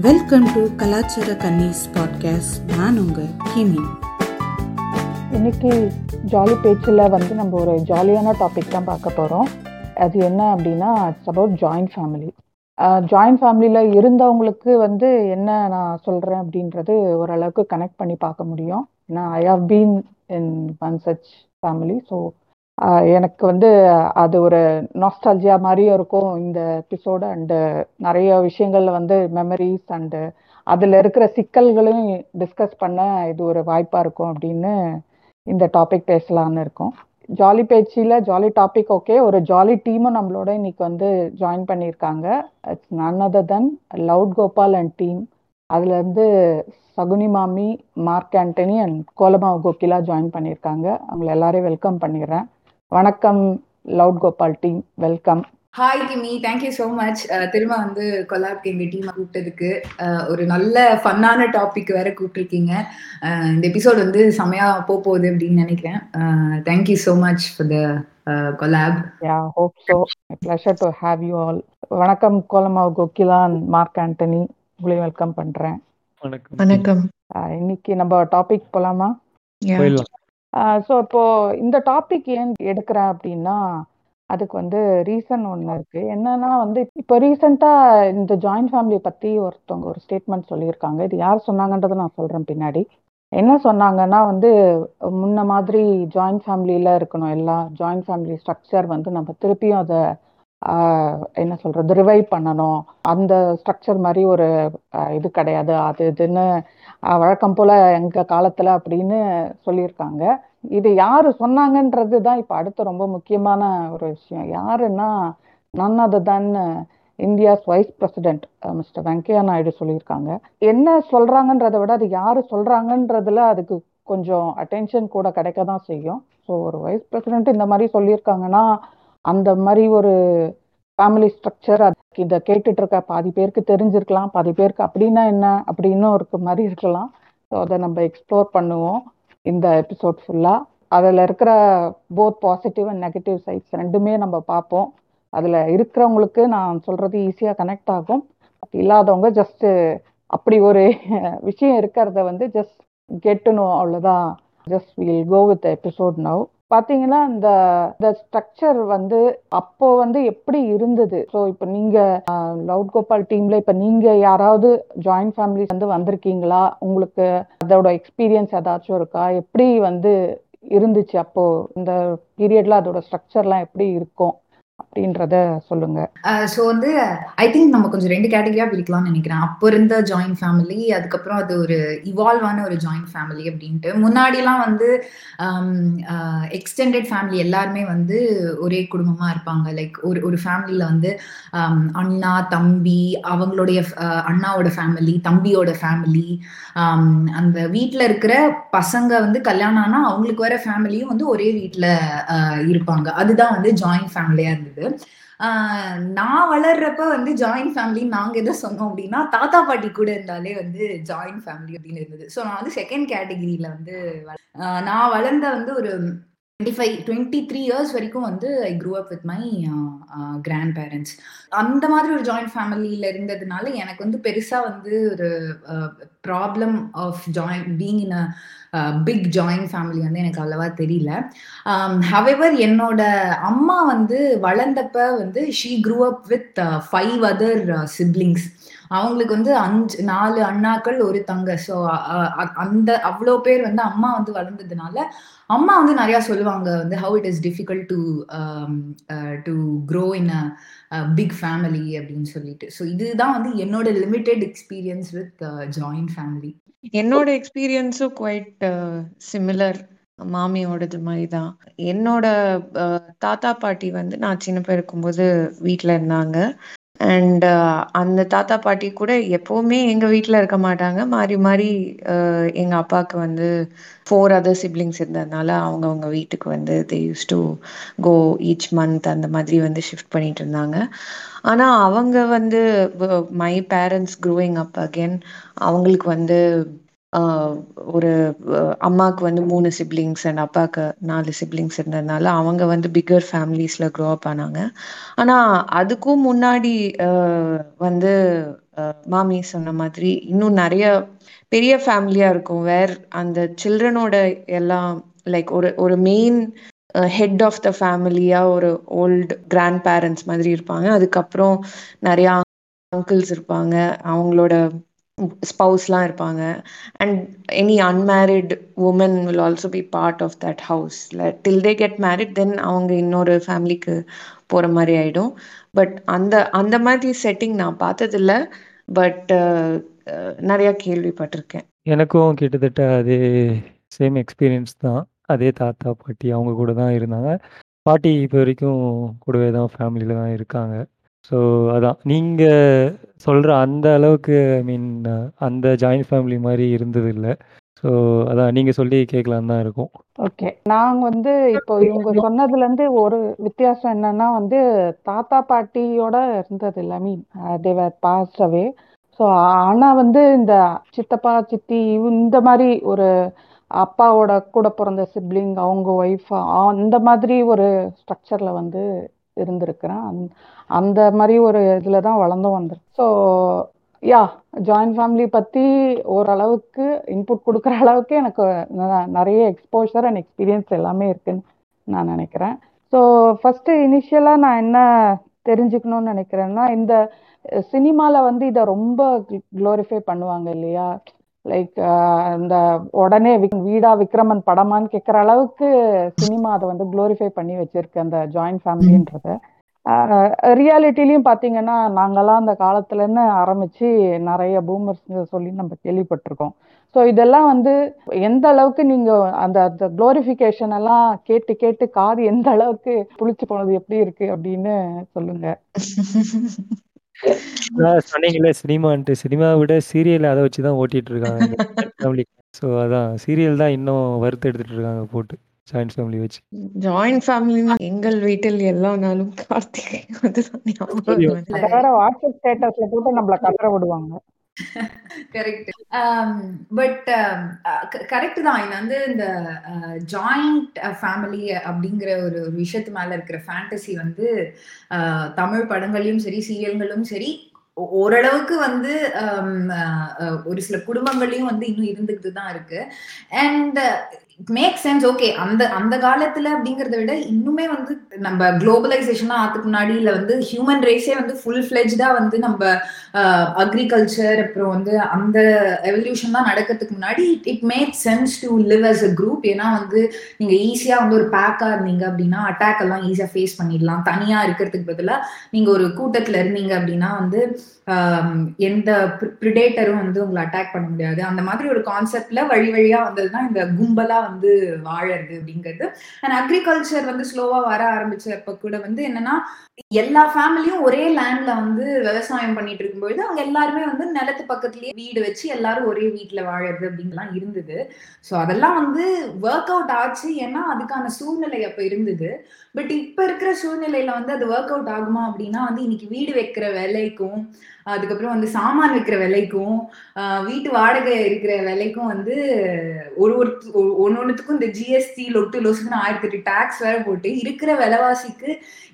Welcome to கலாச்சார கன்னிஸ் podcast நான் உங்க கிமி. இன்னைக்கு ஜாலி பேச்சில் வந்து நம்ம ஒரு ஜாலியான டாபிக் தான் பார்க்க போகிறோம் அது என்ன அப்படின்னா it's about joint family joint ஃபேமிலியில் இருந்தவங்களுக்கு வந்து என்ன நான் சொல்கிறேன் அப்படின்றது ஓரளவுக்கு கனெக்ட் பண்ணி பார்க்க முடியும். ஏன்னா I have been in one such family so எனக்கு வந்து அது ஒரு நாஸ்டாலஜியா மாதிரியும் இருக்கும் இந்த எபிசோடு அண்டு நிறைய விஷயங்கள்ல வந்து மெமரிஸ் அண்டு அதில் இருக்கிற சிக்கல்களையும் டிஸ்கஸ் பண்ண இது ஒரு வாய்ப்பாக இருக்கும் அப்படின்னு இந்த டாபிக் பேசலான்னு இருக்கோம். ஜாலி பேச்சியில் ஜாலி டாபிக் ஓகே ஒரு ஜாலி டீமும் நம்மளோட இன்னைக்கு வந்து ஜாயின் பண்ணியிருக்காங்க. It's none other than loud Gopal and team அதுலேருந்து Saguni Maami Mark Antony and Kolamaavu Kokila join பண்ணியிருக்காங்க. அவங்களை எல்லாரையும் வெல்கம் பண்ணிடுறேன். வணக்கம் Loud Gopal team. Welcome. Hi கிமி thank you so much திரும்ப வந்து கொலாப்க்கு எங்கள் டீமை கூப்பிட்டதுக்கு ஒரு நல்ல ஃபன்னான டாபிக் வேற கூப்பிட்டுருக்கீங்க. இந்த எபிசோட் வந்து செமையா போக போகுது அப்படின்னு நினைக்கிறேன். Thank you so much for the collab yeah hope so pleasure to have you all வணக்கம் கோலமாவு கோகிலா மார்க் ஆண்டனி. உங்களையும் வெல்கம் பண்ணுறேன் வணக்கம். இன்னைக்கு நம்ம டாபிக் போலாமா? ஸோ இப்போ இந்த டாபிக் ஏன் எடுக்கிறேன் அப்படின்னா அதுக்கு வந்து ரீசன் ஒன்று இருக்கு. என்னன்னா வந்து இப்போ ரீசெண்டாக இந்த ஜாயிண்ட் ஃபேமிலியை பற்றி ஒருத்தவங்க ஒரு ஸ்டேட்மெண்ட் சொல்லியிருக்காங்க. இது யார் சொன்னாங்கன்றதை நான் சொல்கிறேன் பின்னாடி. என்ன சொன்னாங்கன்னா வந்து முன்ன மாதிரி ஜாயிண்ட் ஃபேமிலியில் இருக்கணும். எல்லா ஜாயிண்ட் ஃபேமிலி ஸ்ட்ரக்சர் வந்து நம்ம திருப்பியும் அதை என்ன சொல்றது ரிவைவ் பண்ணணும். அந்த ஸ்ட்ரக்சர் மாதிரி ஒரு இது கிடையாது. அது இதுன்னு வழக்கம் போல எங்க காலத்துல அப்படின்னு சொல்லியிருக்காங்க. இது யாரு சொன்னாங்கன்றது தான் இப்ப அடுத்த ரொம்ப முக்கியமான ஒரு விஷயம். யாருன்னா நன் அது தான் India's vice president mister Venkaiah Naidu சொல்லியிருக்காங்க. என்ன சொல்றாங்கன்றதை விட அது யாரு சொல்றாங்கன்றதுல அதுக்கு கொஞ்சம் அட்டென்ஷன் கூட கிடைக்க தான் செய்யும். ஸோ ஒரு வைஸ் பிரசிடென்ட் இந்த மாதிரி சொல்லியிருக்காங்கன்னா அந்த மாதிரி ஒரு ஃபேமிலி ஸ்ட்ரக்சர் அதுக்கு இதை கேட்டுட்டு இருக்க பாதி பேருக்கு தெரிஞ்சிருக்கலாம். பாதி பேருக்கு அப்படின்னா என்ன? அப்படின்னு இருக்க மாதிரி இருக்கலாம். ஸோ அதை நம்ம எக்ஸ்ப்ளோர் பண்ணுவோம். இந்த எபிசோட் ஃபுல்லாக அதில் இருக்கிற both positive and negative sides ரெண்டுமே நம்ம பார்ப்போம். அதில் இருக்கிறவங்களுக்கு நான் சொல்கிறது ஈஸியாக கனெக்ட் ஆகும். இல்லாதவங்க ஜஸ்ட்டு அப்படி ஒரு விஷயம் இருக்கிறத வந்து ஜஸ்ட் கெட்டணும் அவ்வளோதான் just will go with episode now பாத்தீங்கன்னா இந்த இந்த ஸ்ட்ரக்சர் வந்து அப்போ வந்து எப்படி இருந்தது? ஸோ இப்போ நீங்க லவுட் கோபால் டீம்ல இப்போ நீங்க யாராவது ஜாயிண்ட் ஃபேமிலிஸ் வந்து வந்திருக்கீங்களா? உங்களுக்கு அதோட எக்ஸ்பீரியன்ஸ் ஏதாச்சும் இருக்கா? எப்படி வந்து இருந்துச்சு அப்போ? இந்த பீரியட்ல அதோட ஸ்ட்ரக்சர்லாம் எப்படி இருக்கும்? அப்படின்றத சொல்லுங்க. ஸோ வந்து ஐ திங்க் நம்ம கொஞ்சம் ரெண்டு கேட்டகரியா பிரிக்கலாம்னு நினைக்கிறேன். அப்போ இருந்த ஜாயிண்ட் ஃபேமிலி அதுக்கப்புறம் அது ஒரு இவால்வான ஒரு ஜாயிண்ட் ஃபேமிலி அப்படின்ட்டு. முன்னாடிலாம் வந்து எக்ஸ்டெண்டட் ஃபேமிலி எல்லாருமே வந்து ஒரே குடும்பமா இருப்பாங்க. லைக் ஒரு ஒரு ஃபேமிலியில வந்து அண்ணா தம்பி அவங்களுடைய அண்ணாவோட ஃபேமிலி தம்பியோட ஃபேமிலி அந்த வீட்டில் இருக்கிற பசங்க வந்து கல்யாணம் ஆனால் அவங்களுக்கு வர ஃபேமிலியும் வந்து ஒரே வீட்டில் இருப்பாங்க. அதுதான் வந்து ஜாயிண்ட் ஃபேமிலியா இருந்தது. நான் வளர்றப்ப வந்து ஜாயின்ட் ஃபேமிலி நாங்க எதை சொன்னோம் அப்படின்னா தாத்தா பாட்டி கூட இருந்தாலே வந்து ஜாயிண்ட் ஃபேமிலி அப்படின்னு இருந்தது. ஸோ நான் வந்து செகண்ட் கேட்டகிரியில வந்து நான் வளர்ந்த வந்து ஒரு twenty five twenty three years வரைக்கும் வந்து I grew up with my grandparents அந்த மாதிரி ஒரு ஜாயிண்ட் ஃபேமிலியில இருந்ததுனால எனக்கு வந்து பெருசா வந்து ஒரு problem of join being in a big joint family வந்து எனக்கு அவ்வளவா தெரியல. Um, ஹவெவர் என்னோட அம்மா வந்து வளர்ந்தப்ப வந்து she grew up with five other siblings அவங்களுக்கு வந்து அஞ்சு நாலு அண்ணாக்கள் ஒரு தங்க. ஸோ அந்த அவ்வளோ பேர் வந்து அம்மா வந்து வளர்ந்ததுனால அம்மா வந்து நிறையா சொல்லுவாங்க வந்து how it is difficult to to grow in a big family அப்படின்னு சொல்லிட்டு. ஸோ இதுதான் வந்து என்னோட limited experience with joint family என்னோட எக்ஸ்பீரியன்ஸும் குவைட் சிமிலர் மாமியோடது மாதிரி தான் என்னோட uh, தாத்தா பாட்டி வந்து நான் சின்ன பேர் இருக்கும்போது வீட்டில் இருந்தாங்க. அண்ட் uh, அந்த தாத்தா பாட்டி கூட எப்பவுமே எங்க வீட்டில் இருக்க மாட்டாங்க. மாறி மாறி எங்க அப்பாவுக்கு வந்து ஃபோர் அதர் சிப்ளிங்ஸ் இருந்ததுனால அவங்க அவங்க வீட்டுக்கு வந்து they use to go each month அந்த மாதிரி வந்து ஷிஃப்ட் பண்ணிட்டு இருந்தாங்க. ஆனா அவங்க வந்து my parents growing up again அவங்களுக்கு வந்து ஒரு அம்மாவுக்கு வந்து மூணு சிப்ளிங்ஸ் அண்ட் அப்பாவுக்கு நாலு சிப்ளிங்ஸ் இருந்ததுனால அவங்க வந்து பிக்கர் ஃபேமிலிஸில் க்ரோ அப் ஆனாங்க. ஆனால் அதுக்கும் முன்னாடி வந்து மாமி சொன்ன மாதிரி இன்னும் நிறைய பெரிய ஃபேமிலியாக இருக்கும். வேர் அந்த சில்ட்ரனோட எல்லாம் லைக் ஒரு ஒரு மெயின் ஹெட் ஆஃப் த ஃபேமிலியாக ஒரு ஓல்டு கிராண்ட் பேரண்ட்ஸ் மாதிரி இருப்பாங்க. அதுக்கப்புறம் நிறையா அங்கிள்ஸ் இருப்பாங்க. அவங்களோட ஸ்பவுஸ்லாம் இருப்பாங்க. And any unmarried women will also be part of that house till they get married then அவங்க இன்னொரு ஃபேமிலிக்கு போகிற மாதிரி ஆகிடும் பட் அந்த அந்த மாதிரி செட்டிங் நான் பார்த்ததில்ல. பட் uh, uh, நிறையா கேள்விப்பட்டிருக்கேன். எனக்கும் கிட்டத்தட்ட அதே சேம் எக்ஸ்பீரியன்ஸ் தான். அதே தாத்தா பாட்டி அவங்க கூட தான் இருந்தாங்க. பாட்டி இப்போ வரைக்கும் கூடவே தான் ஃபேமிலியில் தான் இருக்காங்க. ஸோ அதான். நீங்கள் சொல்கிற அந்த அளவுக்கு ஐ மீன் அந்த ஜாயிண்ட் ஃபேமிலி மாதிரி இருந்தது இல்லை ஸோ அதான் நீங்கள் சொல்லி கேட்கலான்னு தான் இருக்கும். ஓகே நாங்க வந்து இப்போ இவங்க சொன்னதுல இருந்து ஒரு வித்தியாசம் என்னன்னா வந்து தாத்தா பாட்டியோட இருந்தது இல்லை மீன் தேவர் பாஸ்ட் அவே ஸோ ஆனா வந்து இந்த சித்தப்பா சித்தி இந்த மாதிரி ஒரு அப்பாவோட கூட பிறந்த சிப்ளிங் அவங்க ஒய்ஃப் அந்த மாதிரி ஒரு ஸ்ட்ரக்சர்ல வந்து இருந்திருக்கிறேன். அந் அந்த மாதிரி ஒரு இதில் தான் வளர்ந்தும் வந்திருக்கு ஸோ யா ஜாயிண்ட் ஃபேமிலி பற்றி ஓரளவுக்கு இன்புட் கொடுக்குற அளவுக்கு எனக்கு நிறைய எக்ஸ்போஷர் அண்ட் எக்ஸ்பீரியன்ஸ் எல்லாமே இருக்குன்னு நான் நினைக்கிறேன். ஸோ ஃபஸ்ட்டு இனிஷியலாக நான் என்ன தெரிஞ்சுக்கணும்னு நினைக்கிறேன்னா இந்த சினிமாவில் வந்து இதை ரொம்ப க்ளோரிஃபை பண்ணுவாங்க இல்லையா? லைக் இந்த uh, உடனே வீடா விக்ரமன் படமான்னு கேட்குற அளவுக்கு சினிமா அதை வந்து க்ளோரிஃபை பண்ணி வச்சிருக்கு அந்த ஜாயிண்ட் ஃபேமிலின்றத ரியாலிட்டிலையும் பார்த்தீங்கன்னா நாங்கெல்லாம் அந்த காலத்துலேருந்து ஆரம்பிச்சு நிறைய பூமர்ஸ் சொல்லி நம்ம கேள்விப்பட்டிருக்கோம். ஸோ இதெல்லாம் வந்து எந்த அளவுக்கு நீங்கள் அந்த அந்த குளோரிஃபிகேஷன் எல்லாம் கேட்டு கேட்டு காது எந்த அளவுக்கு புளிச்சு போனது எப்படி இருக்கு அப்படின்னு சொல்லுங்க. சொன்னீங்களே சினிமான்ட்டு சினிமாவை விட சீரியல் அதை வச்சு தான் ஓட்டிட்டு இருக்காங்க ஃபேமிலி ஸோ அதான். சீரியல் தான் இன்னும் வறுத்து எடுத்துட்டு இருக்காங்க போட்டு ஜாயிண்ட் ஃபேமிலி வச்சு. ஜாயிண்ட் ஃபேமிலினா எங்கள் வீட்டில் எல்லா நாளும் கார்த்திகை. அதை வேற வாட்ஸ்அப் ஸ்டேட்டஸ்ல போட்டு நம்மள கதற விடுவாங்க. கரெக்ட் பட் கரெக்ட் தான். இது வந்து இந்த uh, ஜாயிண்ட் ஃபேமிலி uh, அப்படிங்கிற ஒரு விஷயத்து மேல இருக்கிற ஃபேண்டசி வந்து uh, தமிழ் படங்களையும் சரி சீரியல்களும் சரி ஓரளவுக்கு வந்து um, ஒரு சில குடும்பங்களையும் வந்து இன்னும் இருந்துகிட்டு தான் இருக்கு. அண்ட் மேக் சென்ஸ் ஓகே அந்த அந்த காலத்துல அப்படிங்கறத விட இன்னுமே வந்து நம்ம குளோபலைசேஷனா ஆத்துக்கு முன்னாடி இல்ல வந்து ஹியூமன் ரேஸே வந்து ஃபுல் ஃபிளெஜ்டா வந்து நம்ம அக்ரிகல்ச்சர் அப்புறம் வந்து அந்த எவல்யூஷன் தான் நடக்கிறதுக்கு முன்னாடி it make sense to live as a group ஏன்னா வந்து நீங்க ஈஸியா வந்து ஒரு பேக்கா இருந்தீங்க அப்படின்னா அட்டாக் எல்லாம் ஈஸியா ஃபேஸ் பண்ணிடலாம். தனியா இருக்கிறதுக்கு பதிலாக நீங்க ஒரு கூட்டத்துல இருந்தீங்க அப்படின்னா வந்து எந்த ப்ரிடேட்டரும் வந்து உங்களை அட்டாக் பண்ண முடியாது. அந்த மாதிரி ஒரு கான்செப்ட்ல வழி வழியா வந்ததுதான் இந்த கும்பலா வந்து வாழறது அப்படிங்கிறது. அண்ட் அக்ரிகல்ச்சர் வந்து ஸ்லோவா வர ஆரம்பிச்சப்ப கூட வந்து என்னன்னா எல்லா ஃபேமிலியும் ஒரே லேண்ட்ல வந்து விவசாயம் பண்ணிட்டு இருக்கும்பொழுது அவங்க எல்லாருமே வந்து நிலத்து பக்கத்துலயே வீடு வச்சு எல்லாரும் ஒரே வீட்டுல வாழறது அப்படிங்கலாம் இருந்தது. ஸோ அதெல்லாம் வந்து ஒர்க் அவுட் ஆச்சு. ஏன்னா அதுக்கான சூழ்நிலை அப்ப இருந்தது. பட் இப்ப இருக்கிற சூழ்நிலையில வந்து அது ஒர்க் அவுட் ஆகுமா அப்படின்னா வந்து இன்னைக்கு வீடு வைக்கிற விலைக்கும் அதுக்கப்புறம் வந்து சாமான் வைக்கிற விலைக்கும் வீட்டு வாடகை இருக்கிற விலைக்கும் வந்து ஒரு ஒரு ஒன்னு ஒன்றுத்துக்கும் இந்த ஜிஎஸ்டி லொட்டு லொசுக்குன்னு ஆயிரத்தி எட்டு டேக்ஸ் வேற போட்டு இருக்கிற விலைவாசிக்கு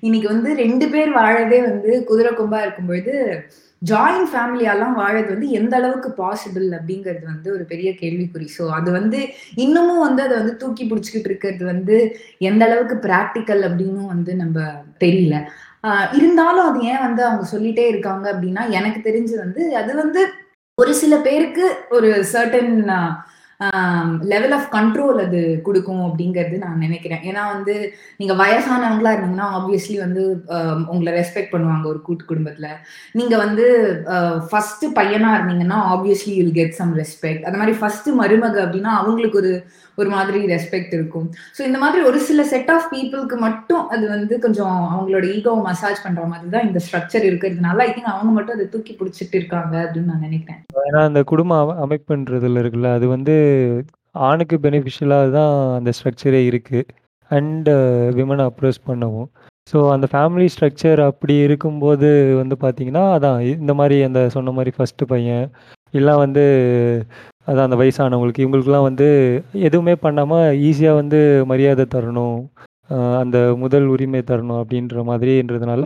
இன்னைக்கு வந்து ரெண்டு பேர் வாழவே வந்து குதிரை கொம்பா இருக்கும்பொழுது ஜாயிண்ட் ஃபேமிலியாலாம் வாழறது வந்து எந்த அளவுக்கு பாசிபிள் அப்படிங்கிறது வந்து ஒரு பெரிய கேள்விக்குறி. ஸோ அது வந்து இன்னமும் வந்து அதை வந்து தூக்கி பிடிச்சிக்கிட்டு இருக்கிறது வந்து எந்த அளவுக்கு ப்ராக்டிக்கல் அப்படின்னு வந்து நம்ம தெரியல. இருந்தாலும் அது ஏன் வந்து அவங்க சொல்லிட்டே இருக்காங்க அப்படின்னா எனக்கு தெரிஞ்சு வந்து அது வந்து ஒரு சில பேருக்கு ஒரு சர்டன் லெவல் ஆஃப் கண்ட்ரோல் அது கொடுக்கும் அப்படிங்கிறது நான் நினைக்கிறேன். ஏன்னா வந்து நீங்க வயசானவங்களா இருந்தீங்கன்னா ஆப்வியஸ்லி வந்து உங்களை ரெஸ்பெக்ட் பண்ணுவாங்க ஒரு கூட்டு குடும்பத்துல. நீங்க வந்து ஃபர்ஸ்ட் பையனா இருந்தீங்கன்னா obviously you'll get some respect அந்த மாதிரி ஃபர்ஸ்ட் மருமக அப்படின்னா அவங்களுக்கு ஒரு ஒரு மாதிரி ரெஸ்பெக்ட் இருக்கும். ஸோ இந்த மாதிரி ஒரு சில செட் ஆஃப் பீப்புளுக்கு மட்டும் அது வந்து கொஞ்சம் அவங்களோட ஈகோ மசாஜ் பண்ற மாதிரி தான் இந்த ஸ்ட்ரக்சர் இருக்கிறதுனால ஐ திங்க் அவங்க மட்டும் அதை தூக்கி பிடிச்சிட்டு இருக்காங்க அப்படின்னு நான் நினைக்கிறேன். ஏன்னா அந்த குடும்ப அமைப்புன்றதுல இருக்குல்ல அது வந்து ஆணுக்கு பெனிஃபிஷியலாக தான் அந்த ஸ்ட்ரக்சரே இருக்குது அண்ட் விமனை அப்ரோச் பண்ணவும். ஸோ அந்த ஃபேமிலி ஸ்ட்ரக்சர் அப்படி இருக்கும்போது வந்து பார்த்தீங்கன்னா அதான் இந்த மாதிரி அந்த சொன்ன மாதிரி ஃபஸ்ட்டு பையன் இல்லை வந்து அதான் அந்த வயசானவங்களுக்கு. இவங்களுக்குலாம் வந்து எதுவுமே பண்ணாமல் ஈஸியாக வந்து மரியாதை தரணும் அந்த முதல் உரிமை தரணும் அப்படின்ற மாதிரின்றதுனால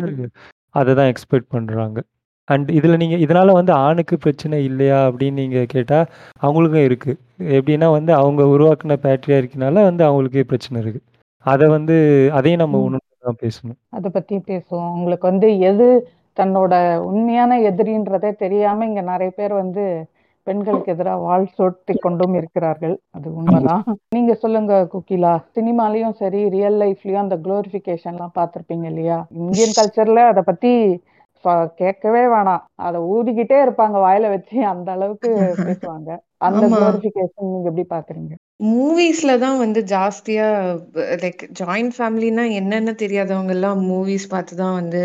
அதை தான் எக்ஸ்பெக்ட் பண்ணுறாங்க அண்ட் இதில் நீங்கள் இதனால் வந்து ஆணுக்கு பிரச்சனை இல்லையா அப்படின்னு நீங்கள் கேட்டால் அவங்களுக்கும் இருக்குது எப்படின்னா வந்து அவங்க உருவாக்குன பேட்ரியார்க்கினால வந்து அவங்களுக்கே பிரச்சனை இருக்குது அதை வந்து அதையும் நம்ம ஒன்று தான் பேசணும். அதை பத்தி பேசுவோம். உங்களுக்கு வந்து எது தன்னோட உண்மையான எதிரின்றதே தெரியாம இங்க நிறைய பேர் வந்து பெண்களுக்கு எதிராக வாழ் சோட்டி கொண்டும் இருக்கிறார்கள். அது உண்மைதான். நீங்க சொல்லுங்க குக்கிலா. சினிமாலையும் சரி ரியல் லைஃப்லயும் அந்த குளோரிபிகேஷன்லாம் பார்த்துருப்பீங்க இல்லையா? இந்தியன் கல்ச்சர்ல அதை பத்தி கேட்கவே வேணாம். அதை ஊதிக்கிட்டே இருப்பாங்க வாயில வச்சு அந்த அளவுக்கு பேசுவாங்க. அந்த குளோரிபிகேஷன் நீங்க எப்படி பாக்குறீங்க? மூவிஸ்ல தான் வந்து ஜாஸ்தியா லைக் ஜாயிண்ட் ஃபேமிலினா என்னென்ன தெரியாதவங்க எல்லாம் மூவிஸ் பார்த்து தான் வந்து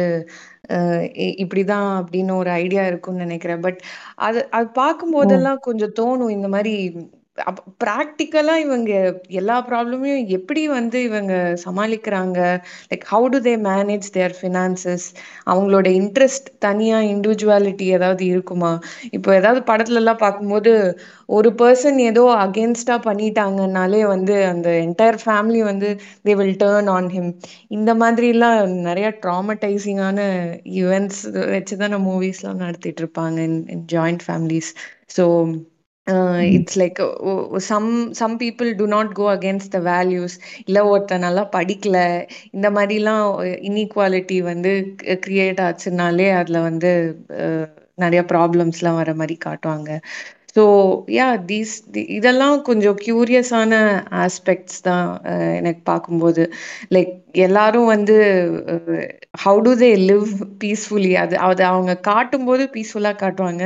இப்படிதான் அப்படின்னு ஒரு ஐடியா இருக்கும்னு நினைக்கிறேன். பட் அது அது பார்க்கும் போதெல்லாம் கொஞ்சம் தோணும் இந்த மாதிரி ப்ராக்டிக்கலா இவங்க எல்லா ப்ராப்ளமையும் எப்படி வந்து இவங்க சமாளிக்கிறாங்க? Like how do they manage their finances அவங்களோட இன்ட்ரெஸ்ட் தனியா இண்டிவிஜுவாலிட்டி ஏதாவது இருக்குமா? இப்போ ஏதாவது படத்துல எல்லாம் பார்க்கும்போது ஒரு பர்சன் ஏதோ அகேன்ஸ்டா பண்ணிட்டாங்கனாலே வந்து அந்த என்டையர் ஃபேமிலி வந்து they will turn on him இந்த மாதிரிலாம் நிறைய ட்ராமடைசிங்கான ஈவெண்ட்ஸ் வச்சு தான் மூவிஸ்லாம் நடத்திட்டு இருப்பாங்க in joint families so it's like some some people do not go against the values இல்லை ஒருத்தர் நல்லா படிக்கல இந்த மாதிரிலாம் இன்இக்வாலிட்டி வந்து கிரியேட் ஆச்சுனாலே அதில் வந்து நிறைய ப்ராப்ளம்ஸ்லாம் வர மாதிரி காட்டுவாங்க. ஸோ யா தீஸ் இதெல்லாம் கொஞ்சம் க்யூரியஸான ஆஸ்பெக்ட்ஸ் தான் எனக்கு பார்க்கும்போது. லைக் எல்லாரும் வந்து how do they live peacefully அது அது அவங்க காட்டும்போது பீஸ்ஃபுல்லாக காட்டுவாங்க.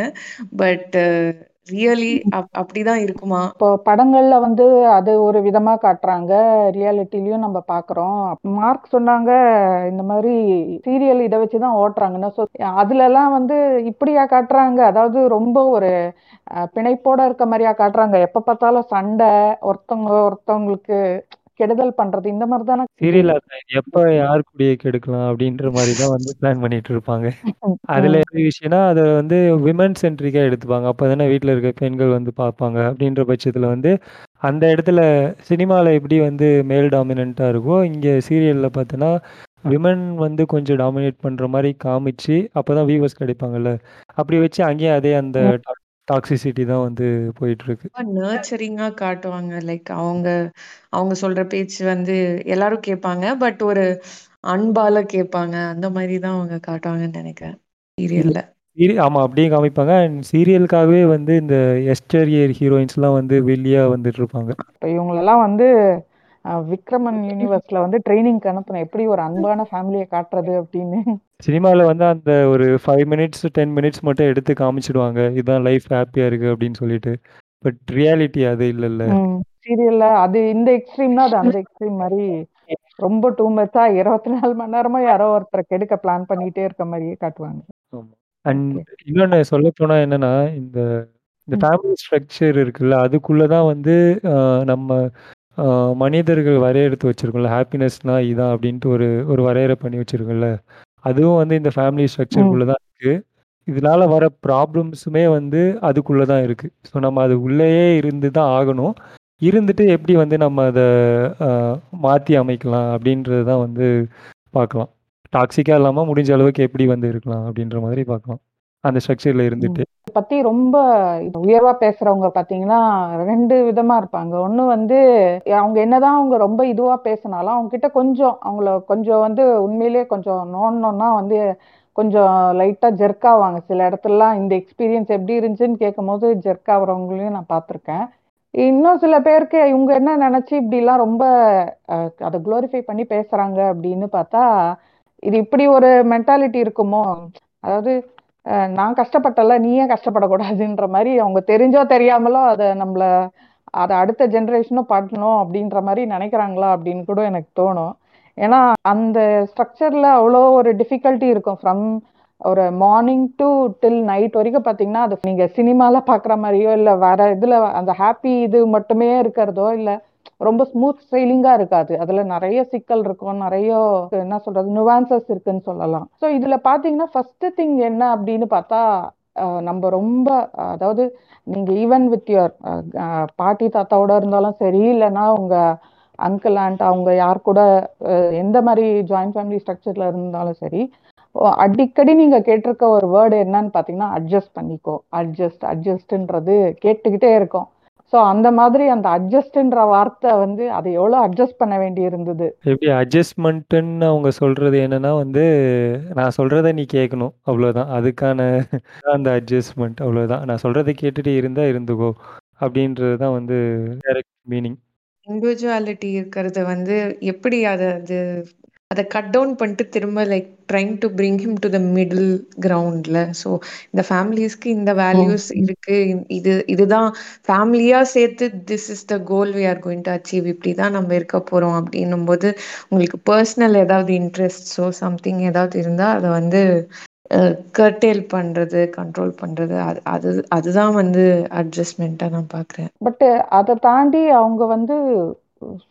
பட் ரியலி அப்படிதான் இருக்குமா? இப்போ படங்கள்ல வந்து அது ஒரு விதமா காட்டுறாங்க. ரியாலிட்டிலயும் நம்ம பாக்குறோம். மார்க் சொன்னாங்க இந்த மாதிரி சீரியல் இதை வச்சுதான் ஓட்டுறாங்கன்னா. ஸோ அதுல எல்லாம் வந்து இப்படியா காட்டுறாங்க. அதாவது ரொம்ப ஒரு பிணைப்போட இருக்க மாதிரியா காட்டுறாங்க. எப்ப பார்த்தாலும் சண்டை ஒருத்தவங்க ஒருத்தவங்களுக்கு கெடுதல் பண்றது இந்த மாதிரி தானே? சீரியல் எப்ப யார் கூடிய கெடுக்கலாம் அப்படின்ற மாதிரி தான் வந்து பிளான் பண்ணிட்டு இருப்பாங்க. அதுல எப்படி விஷயம்னா அதை வந்து விமன் சென்ட்ரிக்கா எடுத்துப்பாங்க. அப்பதானே வீட்டுல இருக்க பெண்கள் வந்து பார்ப்பாங்க அப்படின்ற பட்சத்துல வந்து அந்த இடத்துல சினிமால எப்படி வந்து மேல் டாமினண்டா இருக்கோ இங்க சீரியல்ல பார்த்தோன்னா விமன் வந்து கொஞ்சம் டாமினேட் பண்ற மாதிரி காமிச்சு அப்பதான் வியூவர்ஸ் கிடைப்பாங்கல்ல. அப்படி வச்சு அங்கேயும் அதே அந்த டாக்ஸிசிட்டி தான் வந்து போயிட்டு இருக்கு நர்ச்சரிங்கா காட்டுவாங்க. லைக் அவங்க அவங்க சொல்ற பேச்சு வந்து எல்லாரும் கேட்பாங்க. பட் ஒரு அன்பால கேட்பாங்க. அந்த மாதிரி தான் அவங்க காட்டுவாங்கன்னு நினைக்கிறேன். சீரியல்ல ஆமா அப்படியே காமிப்பாங்க. அண்ட் சீரியலுக்காகவே வந்து இந்த எஸ்டரியர் ஹீரோயின்ஸ்லாம் வந்து வெளியா வந்துட்டு இருப்பாங்க. இப்போ இவங்களெல்லாம் வந்து விக்ரமன் யூனிவர்ஸ்ல வந்து ட்ரைனிங்க்கு அனுப்பணும். எப்படி ஒரு அன்பான ஃபேமிலியை காட்டுறது அப்படின்னு. சினிமாவில் வந்து அந்த ஒரு ஃபைவ் மினிட்ஸ் டென் மினிட்ஸ் மட்டும் எடுத்து காமிச்சிடுவாங்க. இதுதான் லைஃப் ஹாப்பியா இருக்கு அப்படின்னு சொல்லிட்டு. பட் ரியாலிட்டி அது இல்லைல்ல. சீரியல்ல அது இந்த எக்ஸ்ட்ரீம்னா அது அந்த எக்ஸ்ட்ரீம் மாதிரி ரொம்ப டூ மச்சா இருபத்தி நாலு மணி நேரமா யாரோ ஒருத்தரை கெடுக்க பிளான் பண்ணிட்டே இருக்க மாதிரியே காட்டுவாங்க. அண்ட் இன்னொன்னு சொல்ல போனா என்னன்னா இந்த இந்த ஃபேமிலி ஸ்ட்ரக்சர் இருக்குல்ல அதுக்குள்ளதான் வந்து நம்ம மனிதர்கள் வரையறுத்து வச்சிருக்கோம்ல ஹாப்பினஸ்னா இதான் அப்படின்ட்டு ஒரு ஒரு வரையறை பண்ணி வச்சிருக்கோம்ல. அதுவும் வந்து இந்த ஃபேமிலி ஸ்ட்ரக்சருக்குள்ள தான் இருக்கு. இதனால வர ப்ராப்ளம்ஸுமே வந்து அதுக்குள்ள தான் இருக்கு. ஸோ நம்ம அது உள்ளேயே இருந்து தான் ஆகணும். இருந்துட்டு எப்படி வந்து நம்ம அதை மாற்றி அமைக்கலாம் அப்படின்றது தான் வந்து பார்க்கலாம். டாக்ஸிக்காக இல்லாமல் முடிஞ்ச அளவுக்கு எப்படி வந்து இருக்கலாம் அப்படின்ற மாதிரி பார்க்கலாம். அந்த ஸ்ட்ரக்சர்ல இருந்துட்டு. பத்தி ரொம்ப உயர்வா பேசுறவங்க பாத்தீங்கன்னா ரெண்டு விதமா இருப்பாங்க. ஒண்ணு வந்து அவங்க என்னதான் அவங்க ரொம்ப இதுவா பேசினாலும் அவங்க கிட்ட கொஞ்சம் அவங்கள கொஞ்சம் வந்து உண்மையிலேயே கொஞ்சம் நோண்டணும்னா வந்து கொஞ்சம் லைட்டா ஜெர்க் ஆவாங்க. சில இடத்துலலாம் இந்த எக்ஸ்பீரியன்ஸ் எப்படி இருந்துச்சுன்னு கேட்கும் போது ஜெர்க் ஆகுறவங்களையும் நான் பார்த்துருக்கேன் இன்னும் சில பேருக்கு இவங்க என்ன நினைச்சு இப்படிலாம் ரொம்ப அதை குளோரிஃபை பண்ணி பேசுறாங்க அப்படின்னு பார்த்தா இது இப்படி ஒரு மென்டாலிட்டி இருக்குமோ? அதாவது நான் கஷ்டப்பட்டல நீ ஏன் கஷ்டப்படக்கூடாதுன்ற மாதிரி அவங்க தெரிஞ்சோ தெரியாமலோ அதை நம்மள அதை அடுத்த ஜென்ரேஷனும் பண்ணணும் அப்படின்ற மாதிரி நினைக்கிறாங்களா அப்படின்னு கூட எனக்கு தோணும். ஏன்னா அந்த ஸ்ட்ரக்சர்ல அவ்வளோ ஒரு டிஃபிகல்ட்டி இருக்கும். ஃப்ரம் ஒரு மார்னிங் டு டில் நைட் வரைக்கும் பார்த்தீங்கன்னா அது நீங்க சினிமால பார்க்குற மாதிரியோ இல்லை வேற இதுல அந்த ஹாப்பி இது மட்டுமே இருக்கிறதோ இல்லை ரொம்ப ஸ்மூத் ஸ்டைலிங்கா இருக்காது. அதுல நிறைய சிக்கல் இருக்கும். நிறைய என்ன சொல்றது நுவான்சஸ் இருக்குன்னு சொல்லலாம். ஸோ இதுல பாத்தீங்கன்னா ஃபர்ஸ்ட் திங் என்ன அப்படின்னு பார்த்தா நம்ம ரொம்ப அதாவது நீங்க ஈவன் வித் யுவர் பாட்டி தாத்தாவோட இருந்தாலும் சரி இல்லைன்னா உங்க அங்கிள் ஆண்ட் அவங்க யார் கூட எந்த மாதிரி ஜாயிண்ட் ஃபேமிலி ஸ்ட்ரக்சர்ல இருந்தாலும் சரி அடிக்கடி நீங்க கேட்டிருக்க ஒரு வேர்டு என்னன்னு பாத்தீங்கன்னா அட்ஜஸ்ட் பண்ணிக்கோ. அட்ஜஸ்ட் அட்ஜஸ்ட்ன்றது கேட்டுக்கிட்டே இருக்கும். ஸோ அந்த மாதிரி அந்த அட்ஜஸ்ட்ன்ற வார்த்தை வந்து அதை எவ்வளோ அட்ஜஸ்ட் பண்ண வேண்டி இருந்தது எப்படி அட்ஜஸ்ட்மெண்ட்டுன்னு அவங்க சொல்றது என்னன்னா வந்து நான் சொல்றத நீ கேட்கணும் அவ்வளோதான் அதுக்கான அந்த அட்ஜஸ்ட்மெண்ட் அவ்வளோதான் நான் சொல்றதை கேட்டுட்டு இருந்தா இருந்துக்கோ அப்படின்றது தான் வந்து டேரக்ட் மீனிங் இண்டிவிஜுவாலிட்டி இருக்கிறது வந்து எப்படி அதை அது அதை கட் டவுன் பண்ணிட்டு திரும்ப like trying to bring him to the middle கிரவுண்ட்ல ஸோ இந்த ஃபேமிலிஸ்க்கு இந்த வேல்யூஸ் இருக்கு. இது இதுதான். ஃபேமிலியா சேர்த்து this is the goal we are going to achieve இப்படி தான் நம்ம இருக்க போறோம் அப்படின்னும் போது உங்களுக்கு பர்சனல் ஏதாவது இன்ட்ரெஸ்ட்ஸோ சம்திங் ஏதாவது இருந்தால் அதை வந்து கர்டேல் பண்றது கண்ட்ரோல் பண்றது அது அது அதுதான் வந்து அட்ஜஸ்ட்மெண்ட்டாக நான் பார்க்குறேன் பட் அதை தாண்டி அவங்க வந்து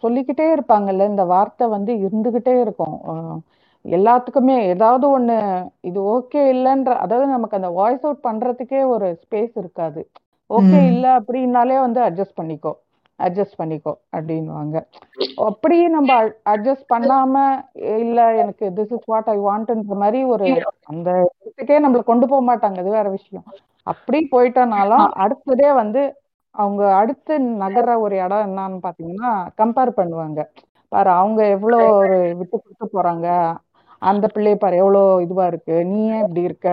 சொல்லிக்கிட்டே இருப்பாங்கல்ல இந்த வார்த்தை வந்து இருந்துகிட்டே இருக்கும். எல்லாத்துக்குமே ஏதாவது ஒண்ணு இது ஓகே இல்லைன்ற அதாவது நமக்கு அந்த வாய்ஸ் அவுட் பண்றதுக்கே ஒரு ஸ்பேஸ் இருக்காது. ஓகே ம். இல்லை அப்படின்னாலே வந்து அட்ஜஸ்ட் பண்ணிக்கோ அட்ஜஸ்ட் பண்ணிக்கோ அப்படின்வாங்க அப்படியே நம்ம அட்ஜஸ்ட் பண்ணாம இல்ல எனக்கு திஸ் இஸ் வாட் ஐ வாண்ட்ன்ற மாதிரி ஒரு அந்த இடத்துக்கே நம்மள கொண்டு போக மாட்டாங்க அது வேற விஷயம். அப்படி போயிட்டனாலும் அடுத்ததே வந்து அவங்க அடுத்து நகர்ற ஒரு இடம் என்னன்னு பாத்தீங்கன்னா கம்பேர் பண்ணுவாங்க. பாரு அவங்க எவ்வளோ ஒரு விட்டு கொடுத்து போறாங்க. அந்த பிள்ளைய பாரு எவ்வளோ இதுவா இருக்கு நீ ஏன் இப்படி இருக்க?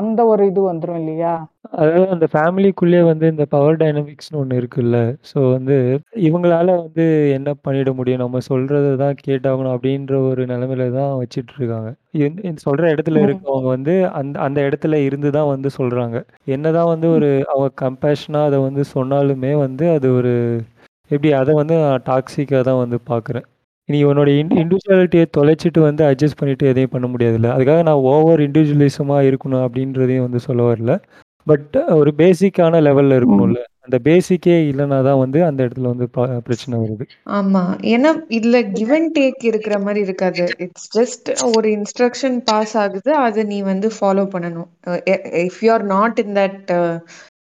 அந்த ஒரு இது வந்துரும் இல்லையா? அதாவது அந்த ஃபேமிலிக்குள்ளே வந்து இந்த பவர் டைனமிக்ஸ்னு ஒன்று இருக்குல்ல. ஸோ வந்து இவங்களால வந்து என்ன பண்ணிட முடியும். நம்ம சொல்றதை தான் கேட்டாகணும் அப்படின்ற ஒரு நிலைமையில தான் வச்சிட்டு இருக்காங்க சொல்ற இடத்துல. இருக்கவங்க வந்து அந்த அந்த இடத்துல இருந்து தான் வந்து சொல்றாங்க. என்னதான் வந்து ஒரு அவங்க கம்பேஷனா அதை வந்து சொன்னாலுமே வந்து அது ஒரு எப்படி அதை வந்து நான் டாக்ஸிக்காக தான் வந்து பார்க்குறேன் நீ உன்னோட இன் இண்டிவிஜுவாலிட்டியை தொலைச்சிட்டு வந்து அட்ஜஸ்ட் பண்ணிட்டு எதையும் பண்ண முடியாதுல்ல. அதுக்காக நான் ஓவர் இண்டிவிஜுவலிசமாக இருக்கணும் அப்படின்றதையும் வந்து சொல்ல வரல. பட் ஒரு பேசிக்கான லெவல்ல இருக்கணும்ல. அந்த பேசிக்கே இல்லைன்னா தான் வந்து அந்த இடத்துல வந்து ப- பிரச்சனை வருது. ஆமா. ஏன்னா இதுல கிவ் அண்ட் டேக் இருக்கிற மாதிரி இருக்காது. இட்ஸ் ஜஸ்ட் ஒரு இன்ஸ்ட்ரக்ஷன் பாஸ் ஆகுது. அதை நீ வந்து ஃபாலோ பண்ணணும். If you are not in that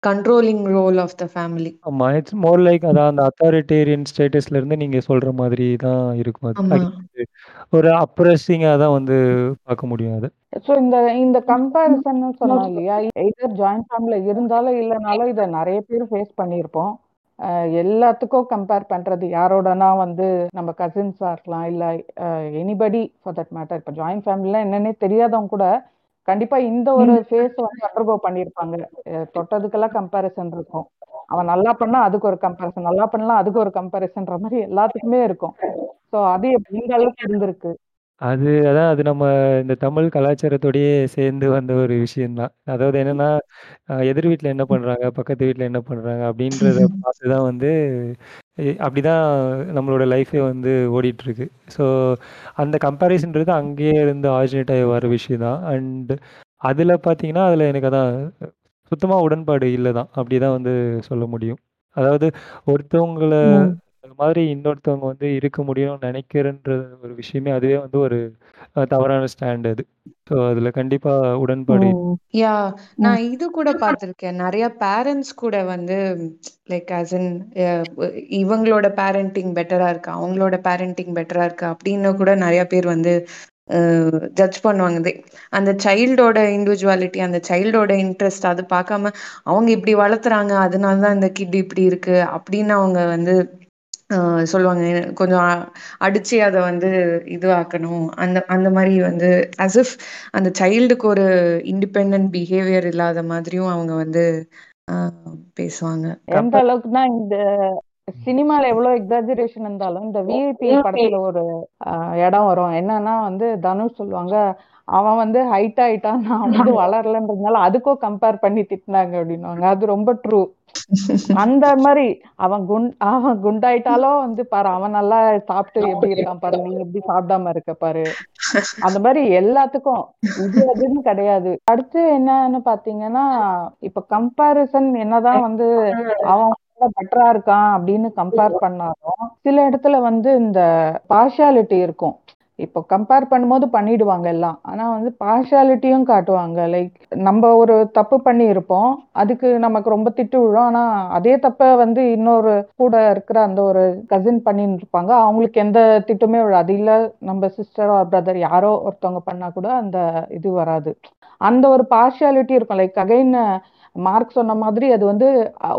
controlling role of the family ஆமா இட்ஸ் மோர் லைக் அதான் அந்த அத்தாரிட்டேரியன் ஸ்டேட்டஸ்ல இருந்து நீங்க சொல்ற மாதிரி தான் இருக்கும் அது. ஆமா. அது ஒரு அப்ரெஸிங்காக தான் வந்து பார்க்க முடியும் அது. ஸோ இந்த இந்த கம்பேரிசன் சொன்னோம் இல்லையா? எய்தர் ஜாயிண்ட் ஃபேமிலில இருந்தாலும் இல்லைனாலும் இதை நிறைய பேர் ஃபேஸ் பண்ணியிருப்போம். அஹ் எல்லாத்துக்கும் கம்பேர் பண்றது யாரோடனா வந்து நம்ம கசின்ஸா இருக்கலாம் இல்ல எனிபடி ஃபார் தட் மேட்டர் இப்போ ஜாயிண்ட் ஃபேமிலில என்னன்னே தெரியாதவங்க கூட கண்டிப்பா இந்த ஒரு ஃபேஸ் வந்து அண்டர்கோ பண்ணியிருப்பாங்க அஹ் தொட்டதுக்கெல்லாம் கம்பேரிசன் இருக்கும். அவன் நல்லா பண்ணா அதுக்கு ஒரு கம்பேரிசன் நல்லா பண்ணலாம் அதுக்கு ஒரு கம்பேரிசன்ற மாதிரி எல்லாத்துக்குமே இருக்கும். ஸோ அது இந்த அளவுக்கு இருந்திருக்கு. அது அதான் அது நம்ம இந்த தமிழ் கலாச்சாரத்தோடயே சேர்ந்து வந்த ஒரு விஷயம்தான். அதாவது என்னன்னா அஹ் எதிர் வீட்டில் என்ன பண்றாங்க பக்கத்து வீட்டில் என்ன பண்றாங்க அப்படின்றத பார்த்து தான் வந்து எ- அப்படிதான் நம்மளோட லைஃபே வந்து ஓடிட்டு இருக்கு ஸோ அந்த கம்பேரிசன்றது அங்கேயே இருந்து ஆரிஜினேட் ஆகி வர விஷயம் தான் அண்ட் அதில் பார்த்தீங்கன்னா அதில் எனக்கு அதான் சுத்தமாக உடன்பாடு இல்லை தான் அப்படி தான் வந்து சொல்ல முடியும். அதாவது ஒருத்தவங்கள. அந்த மாதிரி இன்னொருத்தவங்க வந்து இருக்க முடியும்னு நினைக்கிறன்ற ஒரு விஷயமே அதுவே வந்து ஒரு தவறான ஸ்டாண்ட் அது ஸோ அதில் கண்டிப்பாக உடன்பாடு இல்லை. ம். யா நான் இது கூட பார்த்திருக்கேன் நிறைய பேரண்ட்ஸ் கூட வந்து லைக் in அஹ், இவங்களோட பேரண்டிங் பெட்டரா இருக்கா அவங்களோட பேரண்டிங் பெட்டரா இருக்கா அப்படின்னு கூட நிறைய பேர் வந்து ஜட்ஜ் பண்ணுவாங்க அந்த சைல்டோட இண்டிவிஜுவாலிட்டி அந்த சைல்டோட இன்ட்ரெஸ்ட் அது பார்க்காம அவங்க இப்படி வளர்த்துறாங்க அதனால தான் இந்த கிட் இப்படி இருக்கு அப்படின்னு அவங்க வந்து சொல்லுவாங்க. கொஞ்சம் அடிச்சு அதை வந்து இதுவாக்கணும். அந்த அந்த மாதிரி வந்து as if அந்த சைல்டுக்கு ஒரு இண்டிபெண்ட் பிஹேவியர் இல்லாத மாதிரியும் அவங்க வந்து பேசுவாங்க. எந்த அளவுக்குன்னா இந்த சினிமால எவ்வளவு எக்ஸாஜரேஷன் இருந்தாலும் இந்த விஐபி படத்துல ஒரு இடம் வரும். என்னன்னா வந்து தனுஷ் சொல்லுவாங்க அவன் வந்து ஹைட் ஆயிட்டான் நான் வந்து வளரலன்றதுனால அதுக்கும் கம்பேர் பண்ணி திட்டினாங்க அப்படின்னுவாங்க. அது ரொம்ப ட்ரூ அந்த மாதிரி அவன் குண் அவன் குண்டாயிட்டாலும் வந்து பாரு அவன் நல்லா சாப்பிட்டு எப்படி இருக்கான் பாரு நீ எப்படி சாப்பிடாம இருக்க பாரு. அந்த மாதிரி எல்லாத்துக்கும் இது அதுன்னு கிடையாது. அடுத்து என்னன்னு பாத்தீங்கன்னா இப்ப கம்பாரிசன் என்னதான் வந்து அவன் பெட்டரா இருக்கான் அப்படின்னு கம்பேர் பண்ணாலும் சில இடத்துல வந்து இந்த பார்ஷியாலிட்டி இருக்கும். இப்போ கம்பேர் பண்ணும்போது பண்ணிடுவாங்க எல்லாம். ஆனா வந்து பார்ஷாலிட்டியும் காட்டுவாங்க. லைக் நம்ம ஒரு தப்பு பண்ணியிருப்போம். அதுக்கு நமக்கு ரொம்ப திட்டு விழும். ஆனா அதே தப்ப வந்து இன்னொரு கூட இருக்கிற அந்த ஒரு கசின் பண்ணின்னு இருப்பாங்க. அவங்களுக்கு எந்த திட்டுமே விழாது. இல்ல நம்ம சிஸ்டரோ பிரதர் யாரோ ஒருத்தவங்க பண்ணா கூட அந்த இது வராது. அந்த ஒரு பார்ஷியாலிட்டி இருக்கும். லைக் அகைன் மார்க் சொன்ன மாதிரி அது வந்து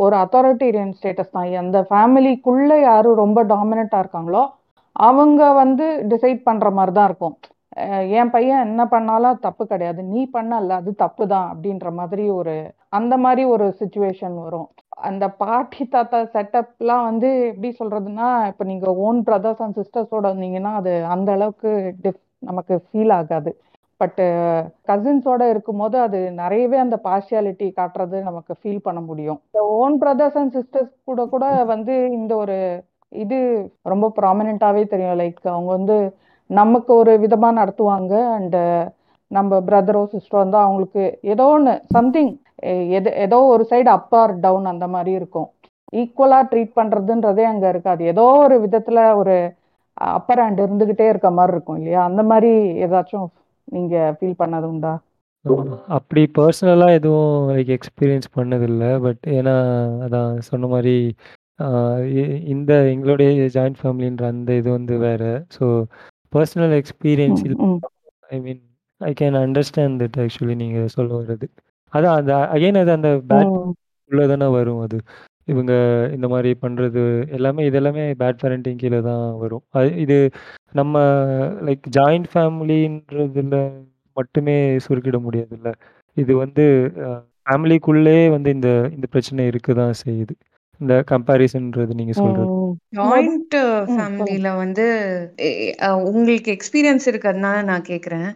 ஒரு அத்தாரிட்டேரியன் ஸ்டேட்டஸ் தான். அந்த ஃபேமிலிக்குள்ள யாரும் ரொம்ப டாமினண்டா இருக்காங்களோ அவங்க வந்து டிசைட் பண்ற மாதிரி தான் இருக்கும் என் பையன் என்ன பண்ணாலும் தப்பு கிடையாது. நீ பண்ணல அது தப்பு தான் அப்படின்ற மாதிரி ஒரு அந்த மாதிரி ஒரு சுச்சுவேஷன் வரும். அந்த பாட்டி தாத்தா செட்டப்லாம் வந்து எப்படி சொல்றதுன்னா இப்போ நீங்க ஓன் பிரதர்ஸ் அண்ட் சிஸ்டர்ஸோட வந்தீங்கன்னா அது அந்த அளவுக்கு டிஃப் நமக்கு ஃபீல் ஆகாது. பட்டு கசின்ஸோட இருக்கும்போது அது நிறையவே அந்த பார்ஷியாலிட்டி காட்டுறது நமக்கு ஃபீல் பண்ண முடியும். ஓன் பிரதர்ஸ் அண்ட் சிஸ்டர்ஸ் கூட கூட வந்து இந்த ஒரு இது ரொம்ப ப்ராமினெண்ட்டாகவே தெரியும். லைக் அவங்க வந்து நமக்கு ஒரு விதமாக நடத்துவாங்க. அண்டு நம்ம பிரதரோ சிஸ்டரோ வந்து அவங்களுக்கு ஏதோ ஒன்று சம்திங் எது ஏதோ ஒரு சைடு அப் ஆர் டவுன் அந்த மாதிரி இருக்கும். ஈக்குவலாக ட்ரீட் பண்ணுறதுன்றதே அங்கே இருக்காது. ஏதோ ஒரு விதத்தில் ஒரு அப்பர் ஹேண்ட் இருந்துக்கிட்டே இருக்க மாதிரி இருக்கும் இல்லையா? அந்த மாதிரி ஏதாச்சும் நீங்கள் ஃபீல் பண்ணது உண்டா? அப்படி பர்சனலாக எதுவும் லைக் எக்ஸ்பீரியன்ஸ் பண்ணதில்லை. பட் ஏன்னா அதான் சொன்ன மாதிரி இந்த எங்களுடைய ஜாயிண்ட் ஃபேமிலின்ற அந்த இது வந்து வேற. So personal experience I mean I can understand that actually நீங்கள் சொல்ல வர்றது. அதான் அந்த அகைன் அது அந்த பேட் உள்ள தானே வரும் அது. இவங்க இந்த மாதிரி பண்ணுறது எல்லாமே இதெல்லாமே பேட் பேரண்டிங் கீழே தான் வரும். அது இது நம்ம லைக் ஜாயிண்ட் ஃபேமிலின்றதுல மட்டுமே சுருக்கிட முடியாதுல்ல. இது வந்து ஃபேமிலிக்குள்ளே வந்து இந்த இந்த பிரச்சனை இருக்க தான் செய்யுது. இந்த கம்பேரிசன்ன்றது நீங்க சொல்றது. ஜாயிண்ட் ஃபேமிலியில வந்து உங்களுக்கு எக்ஸ்பீரியன்ஸ் இருக்கிறதுனால நான் கேக்குறேன்.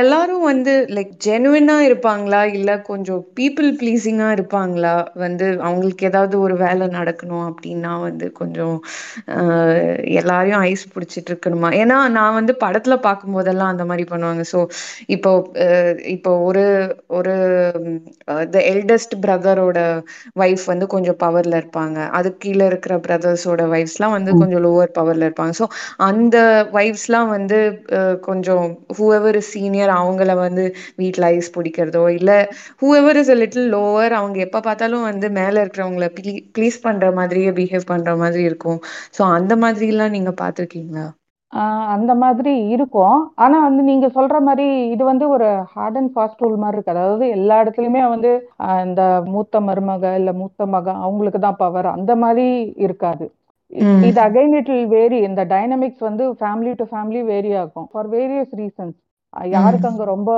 எல்லாரும் வந்து லைக் ஜெனுவினா இருப்பாங்களா? இல்ல கொஞ்சம் பீப்புள் ப்ளீஸிங்கா இருப்பாங்களா? வந்து அவங்களுக்கு ஏதாவது ஒரு வேலை நடக்கணும் அப்படின்னா வந்து கொஞ்சம் எல்லாரையும் ஐஸ் பிடிச்சிட்டு இருக்கணுமா? ஏன்னா நான் வந்து படத்துல பார்க்கும் போதெல்லாம் அந்த மாதிரி பண்ணுவாங்க. ஸோ இப்போ இப்போ ஒரு ஒரு த எல்டஸ்ட் பிரதரோட ஒய்ஃப் வந்து கொஞ்சம் பவர்ல இருப்பாங்க. அதுக்கு கீழே இருக்கிற பிரதர்ஸோட ஒய்ஃப்ஸ்லாம் வந்து கொஞ்சம் லோவர் பவர்ல இருப்பாங்க. ஸோ அந்த ஒய்ஃப்ஸ்லாம் வந்து கொஞ்சம் ஹூஎவர் சீனியர் அவங்கள வந்து வீட்டில் ஐஸ் பிடிக்கிறதோ இல்லை whoever is a little lower அவங்க எப்போ பார்த்தாலும் வந்து மேலே இருக்கிறவங்கள ப்ளீ ப்ளீஸ் பண்ற மாதிரியே பிஹேவ் பண்ற மாதிரி இருக்கும். ஸோ அந்த மாதிரிலாம் நீங்க பார்த்துருக்கீங்களா? அந்த மாதிரி இருக்கும். ஆனா வந்து நீங்க சொல்ற மாதிரி இது வந்து ஒரு ஹார்ட் அண்ட் ஃபாஸ்ட் ரூல் மாதிரி இருக்கு. அதாவது எல்லா இடத்துலயுமே வந்து இந்த மூத்த மருமக இல்ல மூத்த மக அவங்களுக்கு தான் பவர் அந்த மாதிரி இருக்காது. இது அகைன் இட் வில் வேரி இந்த டைனமிக்ஸ் வந்து ஃபேமிலி டு ஃபேமிலி வேரி ஆகும். ஃபார் வேரியஸ் ரீசன்ஸ் யாருக்கு அங்க ரொம்ப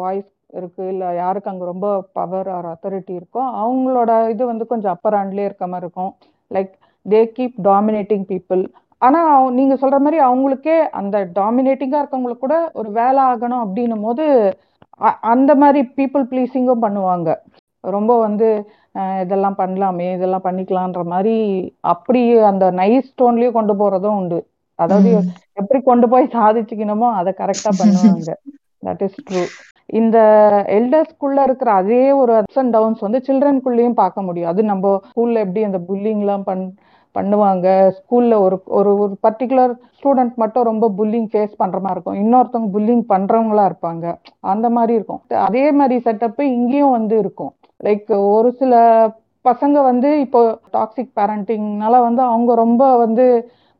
வாய்ஸ் இருக்கு? இல்ல யாருக்கு அங்க ரொம்ப பவர் ஆர் அத்தாரிட்டி இருக்கோ அவங்களோட இது வந்து கொஞ்சம் அப்பர் ஹேண்ட்லயே இருக்க மாதிரி இருக்கும். Like they keep dominating people ஆனா நீங்க சொல்ற மாதிரி அவங்களுக்கே அந்த டாமினேட்டிங்கா இருக்கவங்களுக்கு கூட ஒரு வேலை ஆகணும் அப்படின்னும் போது அந்த மாதிரி பீப்புள் ப்ளீஸிங்கும் பண்ணுவாங்க. ரொம்ப வந்து இதெல்லாம் பண்ணலாமே இதெல்லாம் பண்ணிக்கலான்ற மாதிரி அப்படி அந்த நைஸ் டோன்லயே கொண்டு போறதும் உண்டு. அதாவது எப்படி கொண்டு போய் சாதிச்சுக்கணுமோ அதை கரெக்டா பண்ணுவாங்க. தட் இஸ் ட்ரூ இந்த எல்டர்ஸ்குள்ள இருக்கிற அதே ஒரு அப்ஸ் அண்ட் டவுன்ஸ் வந்து சில்ட்ரனுக்குள்ளேயும் பார்க்க முடியும். அது நம்ம ஸ்கூல்ல எப்படி அந்த புல்லிங்லாம் பண் பண்ணுவாங்க ஸ்கூல்ல ஒரு ஒரு ஒரு பர்டிகுலர் ஸ்டூடெண்ட் மட்டும் ரொம்ப புல்லிங் ஃபேஸ் பண்ற மாதிரி இருக்கும். இன்னொருத்தவங்க புல்லிங் பண்றவங்களா இருப்பாங்க. அந்த மாதிரி இருக்கும். அதே மாதிரி செட்டப் இங்கேயும் வந்து இருக்கும். லைக் ஒரு சில பசங்க வந்து இப்போ டாக்ஸிக் பேரண்டிங்னால வந்து அவங்க ரொம்ப வந்து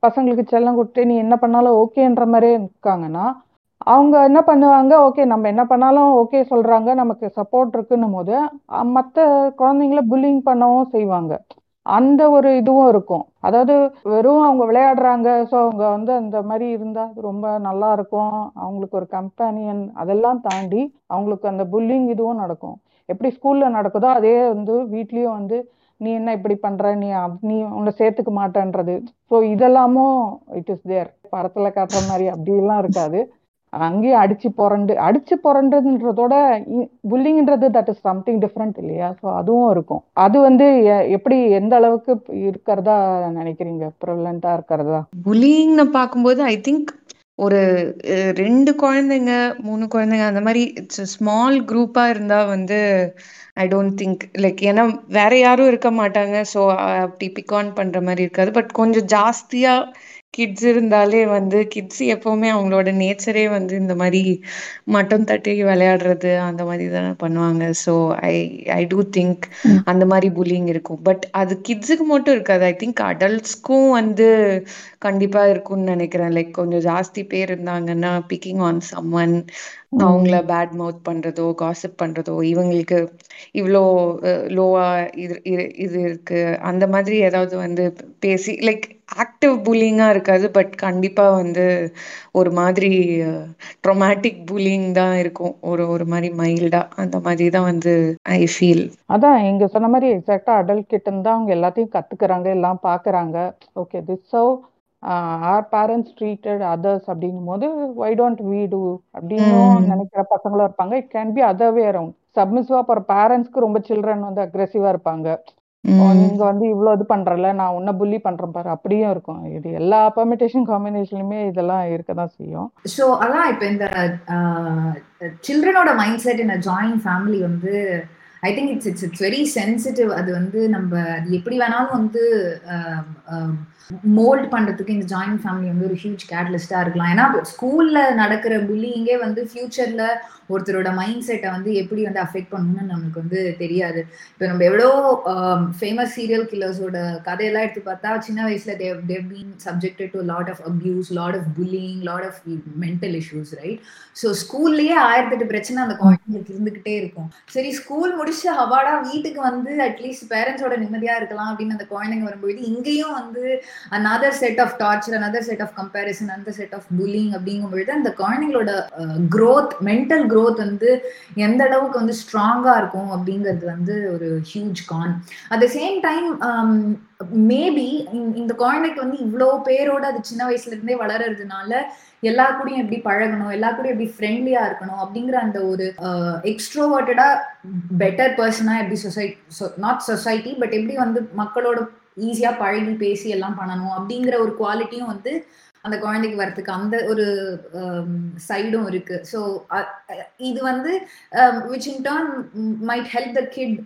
பசங்களுக்கு செல்லம் கொடுத்து நீ என்ன பண்ணாலும் ஓகேன்ற மாதிரியே இருக்காங்கன்னா அவங்க என்ன பண்ணுவாங்க? ஓகே நம்ம என்ன பண்ணாலும் ஓகே சொல்றாங்க. நமக்கு சப்போர்ட் இருக்குன்னும் போது மற்ற குழந்தைங்கள புல்லிங் பண்ணவும் செய்வாங்க. அந்த ஒரு இதுவும் இருக்கும். அதாவது வெறும் அவங்க விளையாடுறாங்க. ஸோ அவங்க வந்து அந்த மாதிரி இருந்தா ரொம்ப நல்லா இருக்கும். அவங்களுக்கு ஒரு கம்பேனியன் அதெல்லாம் தாண்டி அவங்களுக்கு அந்த புல்லிங் இதுவும் நடக்கும். எப்படி ஸ்கூல்ல நடக்குதோ அதே வந்து வீட்லயும் வந்து நீ என்ன இப்படி பண்ற? நீ நீ உன்னை சேர்த்துக்க மாட்டேன்றது. ஸோ இதெல்லாமும் இட் இஸ் தேர் படத்துல காட்டுற மாதிரி அப்படிலாம் இருக்காது. அங்கேயும் அடிச்சு புரண்டு அடிச்சு புரண்டுன்றதோட புல்லிங்ன்றது தட் இஸ் சம்திங் டிஃப்ரெண்ட் இல்லையா? ஸோ அதுவும் இருக்கும். அது வந்து எப்படி எந்த அளவுக்கு இருக்கிறதா நினைக்கிறீங்க? ப்ரிவலண்டா இருக்கிறதா? புல்லிங்னு பார்க்கும்போது ஐ திங்க் ஒரு ரெண்டு குழந்தைங்க மூணு குழந்தைங்க அந்த மாதிரி இட்ஸ் ஸ்மால் குரூப்பா இருந்தா வந்து ஐ டோன்ட் திங்க் லைக் ஏன்னா வேற யாரும் இருக்க மாட்டாங்க. ஸோ அப்படி பிக் ஆன் பண்ற மாதிரி இருக்காது. பட் கொஞ்சம் ஜாஸ்தியா கிட்ஸ் இருந்தாலே வந்து கிட்ஸ் எப்பவுமே அவங்களோட நேச்சரே வந்து இந்த மாதிரி மட்டம் தட்டி விளையாடுறது அந்த மாதிரி தானே பண்ணுவாங்க. So I I do think அந்த மாதிரி புல்லிங் இருக்கும். பட் அது கிட்ஸுக்கு மட்டும் இருக்காது. ஐ திங்க் அடல்ட்ஸ்க்கும் வந்து கண்டிப்பா இருக்கும்னு நினைக்கிறேன். லைக் கொஞ்சம் ஜாஸ்தி பேர் இருந்தாங்கன்னா பிக்கிங் ஆன் சம் ஒன் அவங்கள பேட் மவுத் பண்றதோ காசிப் பண்றதோ இவங்களுக்கு இவ்வளோ லோவா இது இது இருக்கு. அந்த மாதிரி ஏதாவது வந்து பேசி லைக் ஆக்டிவ் புல்லிங்கா இருக்காது பட் கண்டிப்பா வந்து ஒரு மாதிரி ட்ரொமேட்டிக் புல்லிங் தான் இருக்கும். ஒரு ஒரு மாதிரி மைல்டா அந்த மாதிரி தான் வந்து ஐ ஃபீல் அதான் இங்க சொன்ன மாதிரி எக்ஸாக்டா அடல்ட் கிட்ட இருந்தா அவங்க எல்லாத்தையும் கத்துக்கிறாங்க எல்லாம் பாக்குறாங்க. Okay this how our parents treated others அப்படிங்கும் போது ஒய் டோன்ட் வீ டூ அப்படின்னு நினைக்கிற பசங்களும் இருப்பாங்க. It can be other way around சப்மிசிவா போற பேரண்ட்ஸ்க்கு ரொம்ப சில்ட்ரன் வந்து அக்ரெசிவா இருப்பாங்க. நீங்க வந்து இவ்வளவு இது பண்றல நான் உன்ன புள்ளி பண்றேன் பாரு. அப்படியும் இருக்கும். இது எல்லா பெர்மிட்டேஷன் காம்பினேஷன்லயுமே இதெல்லாம் இருக்கதான் செய்யும். ஸோ அதான் இப்போ இந்த சில்ட்ரனோட மைண்ட் செட் இந்த ஜாயிண்ட் ஃபேமிலி வந்து I think it's it's it's very sensitive அது வந்து நம்ம அது எப்படி வேணாலும் வந்து மோல்ட் பண்றதுக்கு இந்த ஜாயிண்ட் ஃபேமிலி வந்து ஒரு ஹியூஜ் கேட்லிஸ்டா இருக்கலாம். ஏன்னா ஸ்கூல்ல நடக்கிற புல்லிங்கே வந்து ஃபியூச்சர்ல ஒருத்தரோட மைண்ட் செட்டை வந்து எப்படி வந்து அஃபெக்ட் பண்ணணும்னு நமக்கு வந்து தெரியாது. இப்போ நம்ம எவ்வளோ ஃபேமஸ் சீரியல் கில்லர்ஸோட கதையெல்லாம் எடுத்து பார்த்தா சின்ன வயசுல they've they've been subjected to lot of abuse lot of bullying lot of mental issues right so ஸ்கூல்லயே ஆயிரத்தெட்டு பிரச்சனை அந்த குழந்தைங்களுக்கு இருந்துகிட்டே இருக்கும். சரி ஸ்கூல் முடிச்சு அவாடா வீட்டுக்கு வந்து அட்லீஸ்ட் பேரண்ட்ஸோட நிம்மதியா இருக்கலாம் அப்படின்னு அந்த குழந்தைங்க வரும்போது இங்கேயும் வந்து another set of torture another set of comparison அந்த செட் ஆஃப் புல்லிங் அப்படிங்கும்பொழுது அந்த குழந்தைங்களோட க்ரோத் மென்டல் க்ரோத் வந்து எந்த அளவுக்கு வந்து ஸ்ட்ராங்காக இருக்கும் அப்படிங்கிறது வந்து ஒரு huge con at the same time maybe இந்த குழந்தைக்கு வந்து இவ்வளோ பேரோட அது சின்ன வயசுல இருந்தே வளர்றதுனால எல்லா கூடயும் எப்படி பழகணும் எல்லா கூடயும் எப்படி ஃப்ரெண்ட்லியா இருக்கணும் அப்படிங்கிற அந்த ஒரு எக்ஸ்ட்ரோவர்டடா பெட்டர் பர்சனா எப்படி சொசைட்டி நாட் சொசைட்டி பட் எப்படி வந்து மக்களோட ஈஸியா பழகி பேசி எல்லாம் பண்ணணும் அப்படிங்கிற ஒரு குவாலிட்டியும் வந்து அந்த குழந்தைக்கு வரத்துக்கு அந்த ஒரு um, சைடும் இருக்கு. ஸோ இது வந்து which in turn might help the kid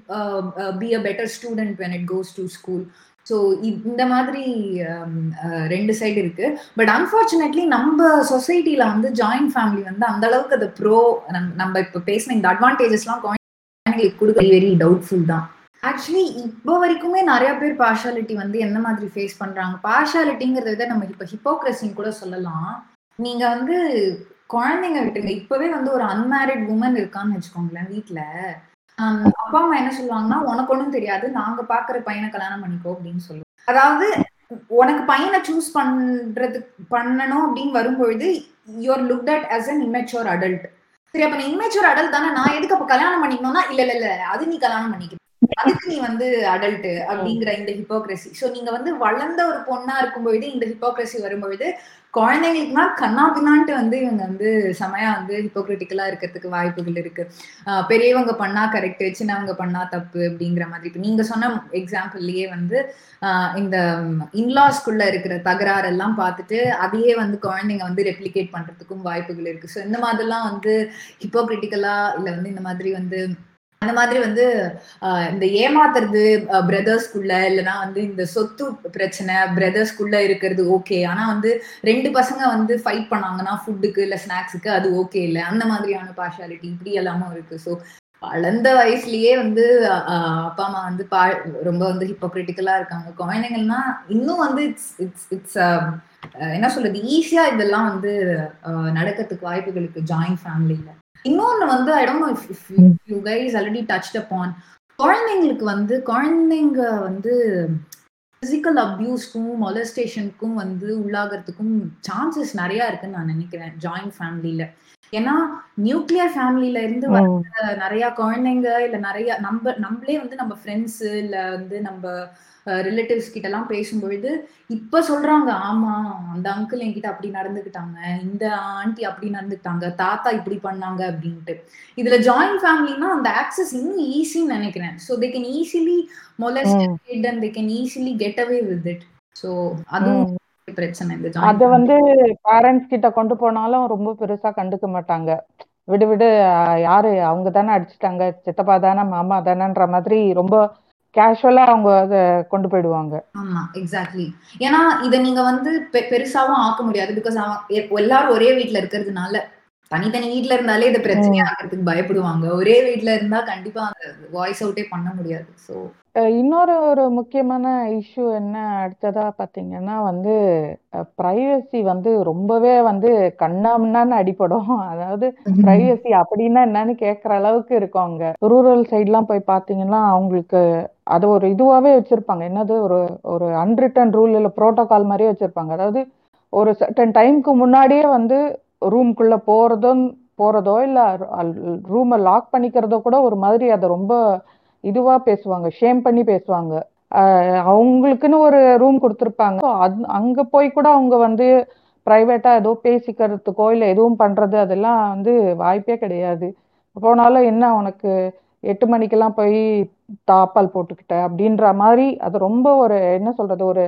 be a better student when it goes to school so இந்த மாதிரி um, ரெண்டு சைடு இருக்கு. பட் அன்ஃபார்ச்சுனேட்லி நம்ம சொசைட்டில வந்து ஜாயிண்ட் ஃபேமிலி வந்து அந்த அளவுக்கு அது ப்ரோ நம்ம இப்போ பேசின இந்த அட்வான்டேஜஸ்லாம் குழந்தைங்களுக்கு கொடுக்க வெரி டவுட்ஃபுல் தான். ஆக்சுவலி இப்போ வரைக்குமே நிறைய பேர் பார்ஷாலிட்டி வந்து என்ன மாதிரி ஃபேஸ் பண்றாங்க? பார்ஷாலிட்டிங்கிறத விட நம்ம இப்போ ஹிப்போக்ரஸின்னு கூட சொல்லலாம். நீங்க வந்து குழந்தைங்க விட்டுருங்க இப்பவே வந்து ஒரு அன்மேரிட் உமன் இருக்கான்னு வச்சுக்கோங்களேன் வீட்டுல அப்பா அம்மா என்ன சொல்லுவாங்கன்னா உனக்கு ஒன்றும் தெரியாது நாங்க பாக்குற பையனை கல்யாணம் பண்ணிக்கோ அப்படின்னு சொல்லுவோம் அதாவது உனக்கு பையனை சூஸ் பண்றது பண்ணணும் அப்படின்னு வரும்பொழுது you're look at as an immature adult சரி அப்ப நீ இமெச்சோர் அடல்ட் தானே நான் எதுக்கு அப்ப கல்யாணம் பண்ணிக்கணும்னா இல்ல இல்ல இல்ல அது நீ கல்யாணம் பண்ணிக்கணும். அதுக்கு நீ வந்து அடல்ட் அப்படிங்கிற இந்த ஹிப்போக்ரசி சோ நீங்க வந்து வளர்ந்த ஒரு பொண்ணா இருக்கும்பொழுது இந்த ஹிப்போக்ரசி வரும்பொழுது குழந்தைங்களுக்குனா கண்ணா பின்னான்ட்டு வந்து இவங்க வந்து செமையா வந்து ஹிப்போக்ரிட்டிக்கலா இருக்கிறதுக்கு வாய்ப்புகள் இருக்கு. பெரியவங்க பண்ணா கரெக்ட் சின்னவங்க பண்ணா தப்பு அப்படிங்கிற மாதிரி. இப்போ நீங்க சொன்ன எக்ஸாம்பிள்லயே வந்து இந்த இன்லாஸ்குள்ள இருக்கிற தகராறு எல்லாம் பார்த்துட்டு அதையே வந்து குழந்தைங்க வந்து ரெப்ளிகேட் பண்றதுக்கும் வாய்ப்புகள் இருக்கு. ஸோ இந்த மாதிரிலாம் வந்து ஹிப்போக்ரிட்டிக்கலா இல்ல வந்து இந்த மாதிரி வந்து அந்த மாதிரி வந்து இந்த ஏமாத்துறது பிரதர்ஸ்குள்ள இல்லைன்னா வந்து இந்த சொத்து பிரச்சனை பிரதர்ஸ்குள்ள இருக்கிறது ஓகே ஆனா வந்து ரெண்டு பசங்க வந்து ஃபைட் பண்ணாங்கன்னா ஃபுட்டுக்கு இல்ல ஸ்நாக்ஸுக்கு அது ஓகே இல்லை. அந்த மாதிரியான பார்ஷாலிட்டி இப்படி எல்லாமும் இருக்கு. ஸோ வளர்ந்த வயசுலயே வந்து அப்பா அம்மா வந்து பா ரொம்ப வந்து ஹிப்போக்ரிட்டிக்கலா இருக்காங்க. குழந்தைங்கள்னா இன்னும் வந்து இட்ஸ் இட்ஸ் இட்ஸ் என்ன சொல்றது? ஈஸியா இதெல்லாம் வந்து நடக்கிறதுக்கு வாய்ப்புகள் இருக்கு ஃபேமிலியில இன்னொன்னு வந்து I don't know if you guys already touch upon குழந்தைங்களுக்கு வந்து குழந்தைங்க வந்து பிசிக்கல் அப்யூஸ்க்கும் மொலஸ்டேஷனுக்கும் வந்து உள்ளாகிறதுக்கும் சான்சஸ் நிறைய இருக்குன்னு நான் நினைக்கிறேன் ஜாயிண்ட் ஃபேமிலியில ஏன்னா நியூக்ளியர் ஃபேமிலியில இருந்து வர நிறைய குழந்தைங்க இல்ல நிறைய நம்ம நம்மளே வந்து நம்ம ஃப்ரெண்ட்ஸ் இல்ல வந்து நம்ம ரிலேட்டிவ்ஸ் கிட்ட எல்லாம் பேசும்பொழுது இப்ப சொல்றாங்க ஆமா அந்த அங்கிள் என்கிட்ட அப்படி நடந்துக்கிட்டாங்க இந்த ஆண்டி அப்படி நடந்துக்கிட்டாங்க தாத்தா இப்படி பண்ணாங்க அப்படின்ட்டு. இதுல ஜாயிண்ட் ஃபேமிலினா அந்த ஆக்சஸ் இன்னும் ஈஸின்னு நினைக்கிறேன். So they can easily molested and they can easily get away with it so அதுவும் பிரச்சனை அத வந்து பேரண்ட்ஸ் கிட்ட கொண்டு போனாலும் ரொம்ப பெருசா கண்டுக்க மாட்டாங்க. விடு விடு யாரு? அவங்க தானே அடிச்சுட்டாங்க. சித்தப்பா தானே மாமா தானேன்ற மாதிரி ரொம்ப கேஷுவலா அவங்க அதை கொண்டு போயிடுவாங்க. ஆமா எக்ஸாக்ட்லி ஏன்னா இதை நீங்க வந்து பெருசாவும் ஆக்க முடியாது. பிகாஸ் அவன் எல்லாரும் ஒரே வீட்டுல இருக்கிறதுனால. தனித்தனி வீட்ல இருந்தாலே இது பிரச்சனையா ஆகிறதுக்கு பயப்படுவாங்க. ஒரே வீட்ல இருந்தா கண்டிப்பா அந்த வாய்ஸ் அவுட்டே பண்ண முடியாது. ஸோ இன்னொரு ஒரு முக்கியமான இஷ்யூ என்ன? அடுத்ததா பாத்தீங்கன்னா வந்து பிரைவசி வந்து ரொம்பவே வந்து கண்ணாமண்ணான்னு அடிப்படும் அதாவது பிரைவசி அப்படின்னா என்னன்னு கேட்குற அளவுக்கு இருக்கும் அங்க. ரூரல் சைட்லாம் போய் பாத்தீங்கன்னா அவங்களுக்கு அது ஒரு இதுவாகவே வச்சிருப்பாங்க. என்னது? ஒரு ஒரு அன்ரிட்டன் ரூல் இல்லை ப்ரோட்டோகால் மாதிரியே வச்சிருப்பாங்க. அதாவது ஒரு சர்டன் டைமுக்கு முன்னாடியே வந்து ரூம்குள்ள போறதும் போறதோ இல்ல ரூமை லாக் பண்ணிக்கிறதோ கூட ஒரு மாதிரி அதை ரொம்ப இதுவா பேசுவாங்க ஷேம் பண்ணி பேசுவாங்க. அவங்களுக்குன்னு ஒரு ரூம் கொடுத்துருப்பாங்க. அங்க போய் கூட அவங்க வந்து பிரைவேட்டா ஏதோ பேசிக்கிறதுக்கோ இல்லை எதுவும் பண்றது அதெல்லாம் வந்து வாய்ப்பே கிடையாது. போனாலும் என்ன உனக்கு எட்டு மணிக்கெல்லாம் போய் தாப்பால் போட்டுக்கிட்ட அப்படின்ற மாதிரி அது ரொம்ப ஒரு என்ன சொல்றது ஒரு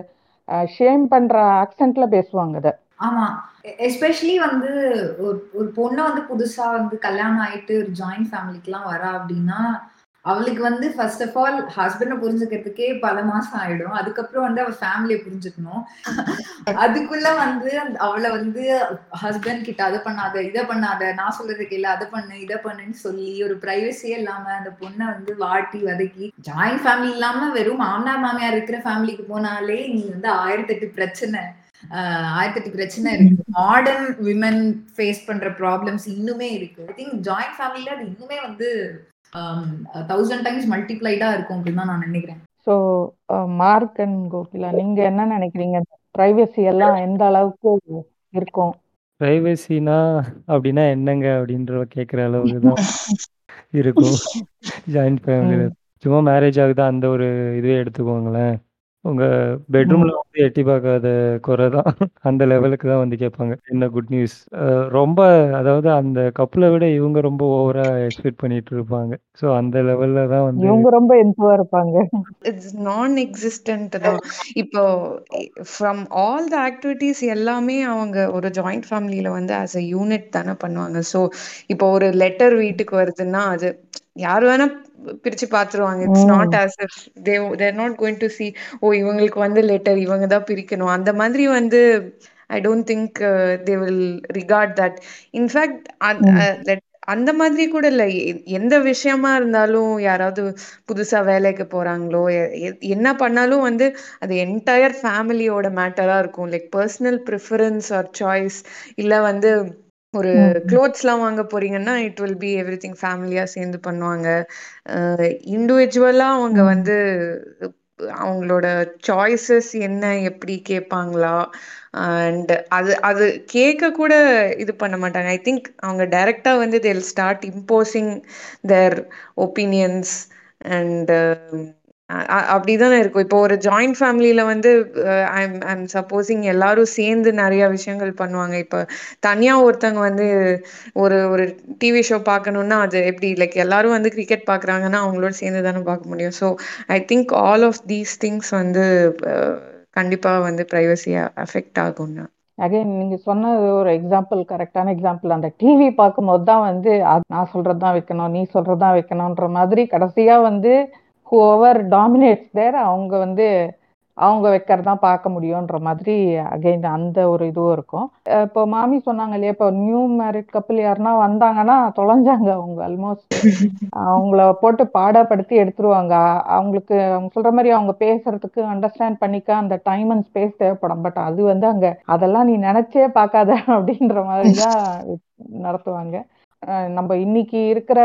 ஷேம் பண்ற ஆக்சென்ட்ல பேசுவாங்க அதை. ஆமா. எஸ்பெஷலி வந்து ஒரு ஒரு பொண்ணு வந்து புதுசா வந்து கல்யாணம் ஆயிட்டு ஒரு ஜாயிண்ட் ஃபேமிலிக்கு எல்லாம் வரா அப்படின்னா அவளுக்கு வந்து ஃபர்ஸ்ட் ஆஃப் ஆல் ஹஸ்பண்ட புரிஞ்சுக்கிறதுக்கே பல மாசம் ஆயிடும். அதுக்கப்புறம் வந்து அவ ஃபேமிலியை புரிஞ்சுக்கணும். அதுக்குள்ள வந்து அவளை வந்து ஹஸ்பண்ட் கிட்ட அதை பண்ணாத இதை பண்ணாத நான் சொல்றதுக்கு இல்ல அதை பண்ணு இதை பண்ணுன்னு சொல்லி ஒரு பிரைவசியே இல்லாம அந்த பொண்ணை வந்து வாட்டி வதக்கி ஜாயிண்ட் ஃபேமிலி இல்லாம வெறும் மாமனார் மாமியார் இருக்கிற ஃபேமிலிக்கு போனாலே நீ வந்து ஆயிரத்தி எட்டு பிரச்சனை. ஆயிரத்தி பிரச்சனை இருக்கு. மாடர்ன் விமன் ஃபேஸ் பண்ற ப்ராப்ளம்ஸ் இன்னுமே இருக்கு. ஐ திங்க் ஜாயிண்ட் ஃபேமிலில அது இன்னுமே வந்து தௌசண்ட் டைம்ஸ் மல்டிப்ளைடா இருக்கும் அப்படின்னு தான் நான் நினைக்கிறேன். ஸோ மார்க் அண்ட் கோகிலா நீங்க என்ன நினைக்கிறீங்க? பிரைவசி எல்லாம் எந்த அளவுக்கு இருக்கும்? பிரைவசினா அப்படின்னா என்னங்க அப்படின்ற கேட்குற அளவுக்கு தான் இருக்கும். ஜாயிண்ட் ஃபேமிலியில் சும்மா மேரேஜ் ஆகுதா? அந்த ஒரு இதுவே எடுத்துக்கோங்களேன். உங்க பெட்ரூம்ல வந்து எட்டி பார்க்காத குறை தான். அந்த லெவலுக்கு தான் வந்து கேட்பாங்க. என்ன குட் நியூஸ் ரொம்ப அதாவது அந்த கப்பலை விட இவங்க ரொம்ப ஓவரா எக்ஸ்பெக்ட் பண்ணிட்டு இருப்பாங்க. ஸோ அந்த லெவல்ல தான் வந்து இவங்க ரொம்ப எந்துவா இருப்பாங்க. இட்ஸ் நான் எக்ஸிஸ்டன்ட் தான். இப்போ ஃப்ரம் ஆல் த ஆக்டிவிட்டீஸ் எல்லாமே அவங்க ஒரு ஜாயிண்ட் ஃபேமிலியில வந்து ஆஸ் அ யூனிட் தானே பண்ணுவாங்க. ஸோ இப்போ ஒரு லெட்டர் வீட்டுக்கு வருதுன்னா அது யார் வேணா பிரிச்சு பாத்துருவாங்க. It's not as if they they're not going to see oh இவங்களுக்கு வந்து லெட்டர் இவங்க தான் பிரிக்கணும். அந்த மாதிரி வந்து I don't think they will regard that in fact அந்த மாதிரி கூட இல்ல. எந்த விஷயமா இருந்தாலும் யாராவது புதுசா வேலைக்கு போறாங்களோ என்ன பண்ணாலும் வந்து அது என்டையர் ஃபேமிலியோட மேட்டரா இருக்கும். Like personal preference or choice இல்ல வந்து ஒரு க்ளோத்ஸ்லாம் வாங்க போறீங்கன்னா it will be everything ஃபேமிலியா சேர்ந்து பண்ணுவாங்க. இண்டிவிஜுவலா அவங்க வந்து அவங்களோட சாய்ஸஸ் என்ன எப்படி கேட்பாங்களா? அண்ட் அது அது கேட்க கூட இது பண்ண மாட்டாங்க. ஐ திங்க் அவங்க டைரக்டா வந்து they'll start imposing their opinions and அப்படிதானே இருக்கும். இப்போ ஒரு ஜாயிண்ட் ஃபேமிலியில வந்து ஐம் ஐம் சப்போஸிங் எல்லாரும் சேர்ந்து நிறைய விஷயங்கள் பண்ணுவாங்க. இப்போ தனியா ஒருத்தவங்க வந்து ஒரு ஒரு டிவி ஷோ பார்க்கணும்னா அது எப்படி? லைக் எல்லாரும் வந்து கிரிக்கெட் பார்க்குறாங்கன்னா அவங்களோட சேர்ந்து தானே பார்க்க முடியும். So I think all of these things வந்து கண்டிப்பா வந்து ப்ரைவசியை அஃபெக்ட் ஆகும்னா அகைன் நீங்க சொன்னது ஒரு எக்ஸாம்பிள் கரெக்டான எக்ஸாம்பிள் அந்த டிவி பார்க்கும்போது தான் வந்து நான் சொல்றது தான் வைக்கணும் நீ சொல்றது தான் வைக்கணுன்ற மாதிரி கடைசியா வந்து ஹூவர் டாமினேட்ஸ் தேர் அவங்க வந்து அவங்க வைக்கிறதான் பார்க்க முடியுன்ற மாதிரி அகைன் அந்த ஒரு இதுவும் இருக்கும். இப்போ மாமி சொன்னாங்க இல்லையா இப்போ நியூ மேரிட் கப்பிள் யாருன்னா வந்தாங்கன்னா தொலைஞ்சாங்க அவங்க ஆல்மோஸ்ட் அவங்கள போட்டு பாடப்படுத்தி எடுத்துருவாங்க. அவங்களுக்கு அவங்க சொல்ற மாதிரி அவங்க பேசுறதுக்கு அண்டர்ஸ்டாண்ட் பண்ணிக்க அந்த டைம் அண்ட் ஸ்பேஸ் தேவைப்படும். பட் அது வந்து அங்க அதெல்லாம் நீ நினைச்சே பார்க்காத அப்படின்ற மாதிரி தான் நடத்துவாங்க நம்ம இன்னைக்கு இருக்கிற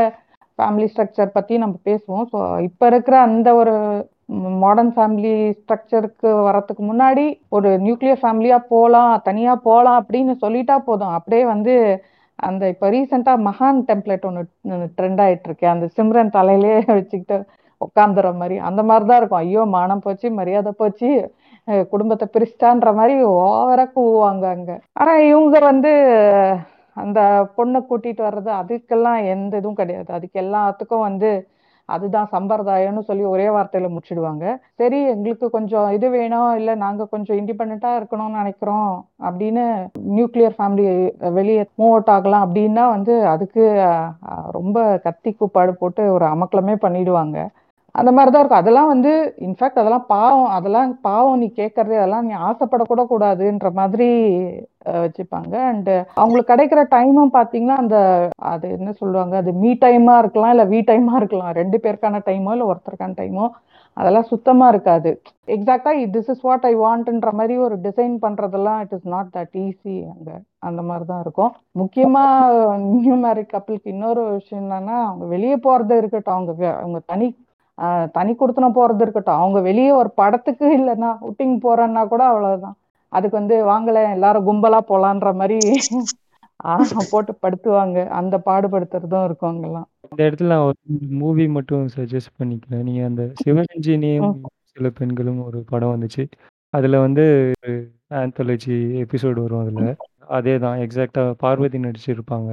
ஃபேமிலி ஸ்ட்ரக்சர் பற்றி நம்ம பேசுவோம். ஸோ இப்போ இருக்கிற அந்த ஒரு மாடர்ன் ஃபேமிலி ஸ்ட்ரக்சருக்கு வரத்துக்கு முன்னாடி ஒரு நியூக்ளியர் ஃபேமிலியாக போகலாம் தனியாக போகலாம் அப்படின்னு சொல்லிட்டா போதும். அப்படியே வந்து அந்த இப்போ ரீசெண்டாக மகான் டெம்ப்ளேட் ஒன்று ட்ரெண்ட் ஆயிட்டு அந்த சிம்ரன் தலையிலே வச்சுக்கிட்டு உட்காந்துற மாதிரி. அந்த மாதிரி தான் இருக்கும். ஐயோ மானம் போச்சு மரியாதை போச்சு குடும்பத்தை பிரிச்சிட்டான்ற மாதிரி ஓவராக கூவாங்க அங்கே. ஆனால் இவங்க வந்து அந்த பொண்ணை கூட்டிட்டு வர்றது அதுக்கெல்லாம் எந்த இதுவும் கிடையாது. அதுக்கு எல்லாத்துக்கும் வந்து அதுதான் சம்பிரதாயம்னு சொல்லி ஒரே வார்த்தையில முடிச்சிடுவாங்க. சரி எங்களுக்கு கொஞ்சம் இது வேணும் இல்லை நாங்க கொஞ்சம் இண்டிபெண்டா இருக்கணும்னு நினைக்கிறோம் அப்படின்னு நியூக்ளியர் ஃபேமிலி வெளியே மூவ் அவுட் ஆகலாம் அப்படின்னா வந்து அதுக்கு ரொம்ப கத்தி கூப்பாடு போட்டு ஒரு அமக்கலமே பண்ணிடுவாங்க. அந்த மாதிரி தான் இருக்கும். அதெல்லாம் வந்து இன்ஃபேக்ட் அதெல்லாம் பாவம். அதெல்லாம் பாவம் நீ கேட்கறது அதெல்லாம் நீ ஆசைப்படக்கூட கூடாதுன்ற மாதிரி வச்சுப்பாங்க. அண்ட் அவங்களுக்கு கிடைக்கிற டைமும் பார்த்தீங்கன்னா அந்த அது என்ன சொல்லுவாங்க? அது மீ டைமா இருக்கலாம் இல்லை வீ டைமா இருக்கலாம். ரெண்டு பேருக்கான டைமோ இல்லை ஒருத்தருக்கான டைமோ அதெல்லாம் சுத்தமா இருக்காது. எக்ஸாக்டா திஸ் இஸ் வாட் ஐ வாண்ட்ன்ற மாதிரி ஒரு டிசைன் பண்றதெல்லாம் it is not that easy அங்க அந்த மாதிரி தான் இருக்கும். முக்கியமா நியூ மேரிட் கப்பிளுக்கு இன்னொரு விஷயம் என்னன்னா அவங்க வெளியே போறது இருக்கட்டும். அவங்க அவங்க தனி தனி கொடுத்தனம் போறது இருக்கட்டும். அவங்க வெளியே ஒரு படத்துக்கு இல்லைன்னா அவுட்டிங் போறேன்னா கூட அவ்வளவுதான். அதுக்கு வந்து வாங்கல எல்லாரும் கும்பலா போலான்ற மாதிரி போட்டு படுத்துவாங்க. அந்த பாடுபடுத்துறதும் இருக்கும் அங்கெல்லாம். இந்த இடத்துல நான் ஒரு மூவி மட்டும் சஜஸ்ட் பண்ணிக்கிறேன். நீங்க அந்த சிவரஞ்சினியும் சில பெண்களும் ஒரு படம் வந்துச்சு. அதுல வந்து ஆந்தாலஜி எபிசோடு வரும் அதுல. அதே தான் எக்ஸாக்டா பார்வதி நடிச்சிருப்பாங்க.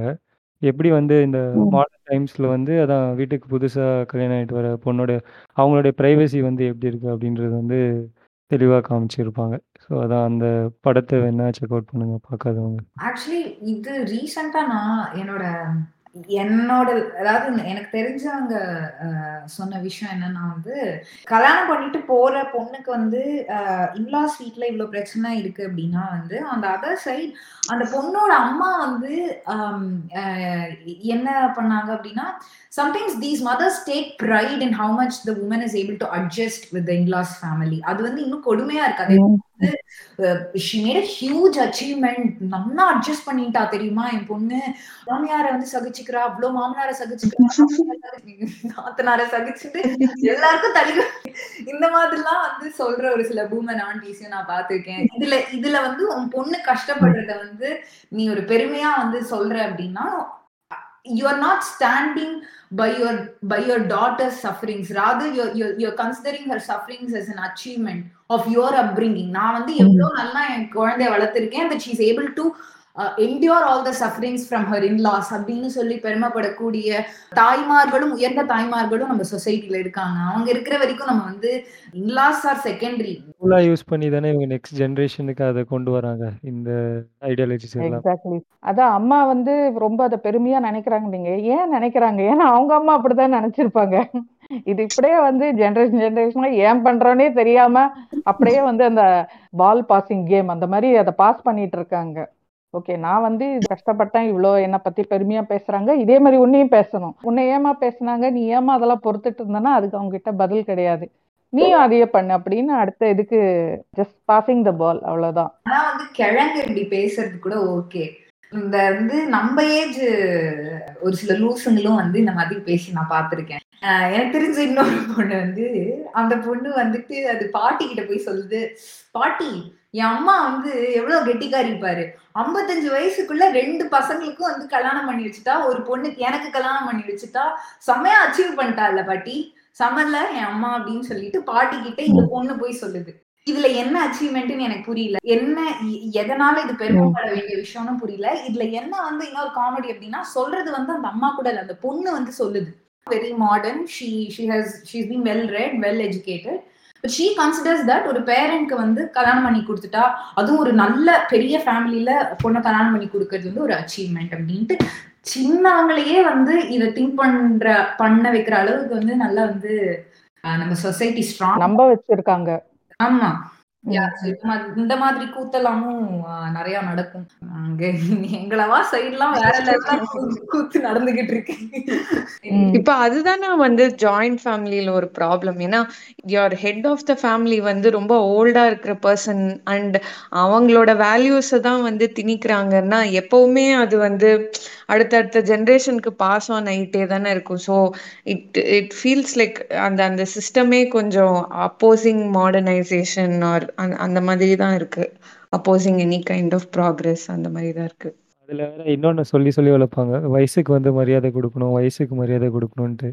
எப்படி வந்து இந்த மாடர்ன் டைம்ஸ்ல வந்து அதான் வீட்டுக்கு புதுசா கல்யாணம் ஆயிட்டு வர பொண்ணோட அவங்களுடைய பிரைவசி வந்து எப்படி இருக்கு அப்படின்றது வந்து தெளிவா காமிச்சிருப்பாங்க. ஸோ அதான் அந்த படத்தை வேணா செக் அவுட் பண்ணுங்க பார்க்காதவங்க. ஆக்சுவலி இது ரீசெண்டா நான் என்னோட என்னோட அதாவது எனக்கு தெரிஞ்சவங்க சொன்ன விஷயம் என்னன்னா வந்து கல்யாணம் பண்ணிட்டு போற பொண்ணுக்கு வந்து இன்லாஸ் வீட்ல இவ்வளவு பிரச்சனை இருக்கு அப்படின்னா வந்து அந்த அதர் சைட் அந்த பொண்ணோட அம்மா வந்து என்ன பண்ணாங்க அப்படின்னா sometimes these mothers take pride in how much the woman is able to adjust with in laws family அது வந்து இன்னும் கொடுமையா இருக்காது ஷி மேட் ஹியூஜ் அச்சீவ்மெண்ட் நல்லா அட்ஜஸ்ட் பண்ணிட்டா தெரியுமா? என் பொண்ணு. மாமியார வந்து சகிச்சுக்கிறா. அவ்வளவு மாமனார சகிச்சுக்கிறா. நாத்தனார சகிச்சுட்டு எல்லாருக்கும் தடி இந்த மாதிரிலாம் வந்து சொல்ற ஒரு சில பூமன் ஆண்டிஸையும் நான் பார்த்திருக்கேன். இதுல இதுல வந்து உன் பொண்ணு கஷ்டப்படுறத வந்து நீ ஒரு பெருமையா வந்து சொல்ற அப்படின்னா you are not standing by your by your daughter's sufferings. Rather you're, you're you're considering her sufferings as an achievement. Of your upbringing. நான் வந்து எவ்வளவு நல்லா என் குழந்தைய வளர்த்திருக்கேன் she is able to endure all the sufferings from her in laws அப்படின்னு சொல்லி பெருமைப்படக்கூடிய தாய்மார்களும் உயர்ந்த தாய்மார்களும் நம்ம சொசைட்டில இருக்காங்க. அவங்க இருக்கிற வரைக்கும் நம்ம வந்து இன்லாஸ் ஆர் செகண்டரி யூஸ் பண்ணி தானே இவங்க நெக்ஸ்ட் ஜெனரேஷனுக்கு அதை கொண்டு வராங்க இந்த ஐடியாலஜிஸ் எக்ஸாக்ட்லி அதான் அம்மா வந்து ரொம்ப அதை பெருமையா நினைக்கிறாங்க நீங்க. ஏன் நினைக்கிறாங்க? ஏன்னா அவங்க அம்மா அப்படிதான் நினைச்சிருப்பாங்க. இது இப்படியே வந்து ஜென்ரேஷன் ஜென்ரேஷனா ஏன் பண்றோன்னே தெரியாம அப்படியே வந்து அந்த பால் பாசிங் கேம் அந்த மாதிரி அதை பாஸ் பண்ணிட்டு இருக்காங்க. ஓகே நான் வந்து கஷ்டப்பட்டேன். இவ்வளோ என்னை பத்தி பெருமையா பேசுறாங்க. இதே மாதிரி உன்னையும் பேசணும். உன்னை ஏமா பேசுனாங்க? நீ ஏமா அதெல்லாம் பொறுத்துட்டு இருந்தனா அதுக்கு அவங்க கிட்ட பதில் கிடையாது. நீயும் அதையே பண்ணு அப்படின்னு அடுத்த இதுக்கு ஜஸ்ட் பாசிங் த பால் அவ்வளவுதான். ஆனா வந்து கிழங்கு இப்படி பேசுறது கூட ஓகே இந்த வந்து நம்ம ஏஜ் ஒரு சில லூசுங்களும் வந்து இந்த மாதிரி பேசி நான் பார்த்துருக்கேன். எனக்கு தெரிஞ்ச இன்னொரு பொண்ணு வந்து அந்த பொண்ணு வந்துட்டு அது பாட்டி கிட்ட போய் சொல்லுது பாட்டி என் அம்மா வந்து எவ்வளவு கெட்டிக்காரி இருப்பாரு. ஐம்பத்தஞ்சு வயசுக்குள்ள ரெண்டு பசங்களுக்கும் வந்து கல்யாணம் பண்ணி வச்சுட்டா ஒரு பொண்ணுக்கு எனக்கு கல்யாணம் பண்ணி வச்சுட்டா செமையா அச்சீவ் பண்ணிட்டா இல்ல பாட்டி. சமர்ல என் அம்மா அப்படின்னு சொல்லிட்டு பாட்டி கிட்ட இந்த பொண்ணு போய் சொல்லுது. இதுல என்ன அச்சீவ்மெண்ட்னு எனக்கு புரியல. என்ன எதனால இது பெருமைப்பட வேண்டிய விஷயம்னு புரியல. இதுல என்ன வந்து இன்னொரு காமெடி அப்படின்னா சொல்றது வந்து அந்த அம்மா கூட அந்த பொண்ணு வந்து சொல்லுது. Very modern she she has she's been well read well educated but she considers that ஒரு பேரண்ட்க்கு வந்து கல்யாணம் பண்ணி கொடுத்துட்டா அதுவும் ஒரு நல்ல பெரிய ஃபேமிலியில பொண்ணை கல்யாணம் பண்ணி கொடுக்கறது வந்து ஒரு அச்சீவ்மெண்ட் அப்படின்ட்டு சின்னவங்களையே வந்து இதை திங்க் பண்ற பண்ண வைக்கிற அளவுக்கு வந்து நல்லா வந்து நம்ம சொசைட்டி ஸ்ட்ராங் நம்ப வச்சிருக்காங்க. ஆமா. இந்த மாதிரி கூத்தலாமும் நிறைய நடக்கும். அங்க எங்களவா சைட்லாம் வேற கூத்து நடந்துகிட்டு இருக்கு. இப்ப அதுதானே வந்து ஜாயிண்ட் ஃபேமிலியில ஒரு ப்ராப்ளம் ஏன்னா your head of the family வந்து ரொம்ப ஓல்டா இருக்கிற பர்சன் அண்ட் அவங்களோட வேல்யூஸை தான் வந்து திணிக்கிறாங்கன்னா எப்பவுமே அது வந்து அடுத்தடுத்த ஜென்ரேஷனுக்கு பாஸ் ஆன் ஆகிட்டே தானே இருக்கும். So it it feels like அந்த அந்த சிஸ்டமே கொஞ்சம் அப்போசிங் மாடர்னைசேஷன் ஆர் அந்த மாதிரி தான் இருக்கு. Opposing any kind of progress அந்த மாதிரி தான் இருக்கு. அதில் வேற இன்னொன்று சொல்லி சொல்லி வளர்ப்பாங்க. வயசுக்கு வந்து மரியாதை கொடுக்கணும் வயசுக்கு மரியாதை கொடுக்கணுன்ட்டு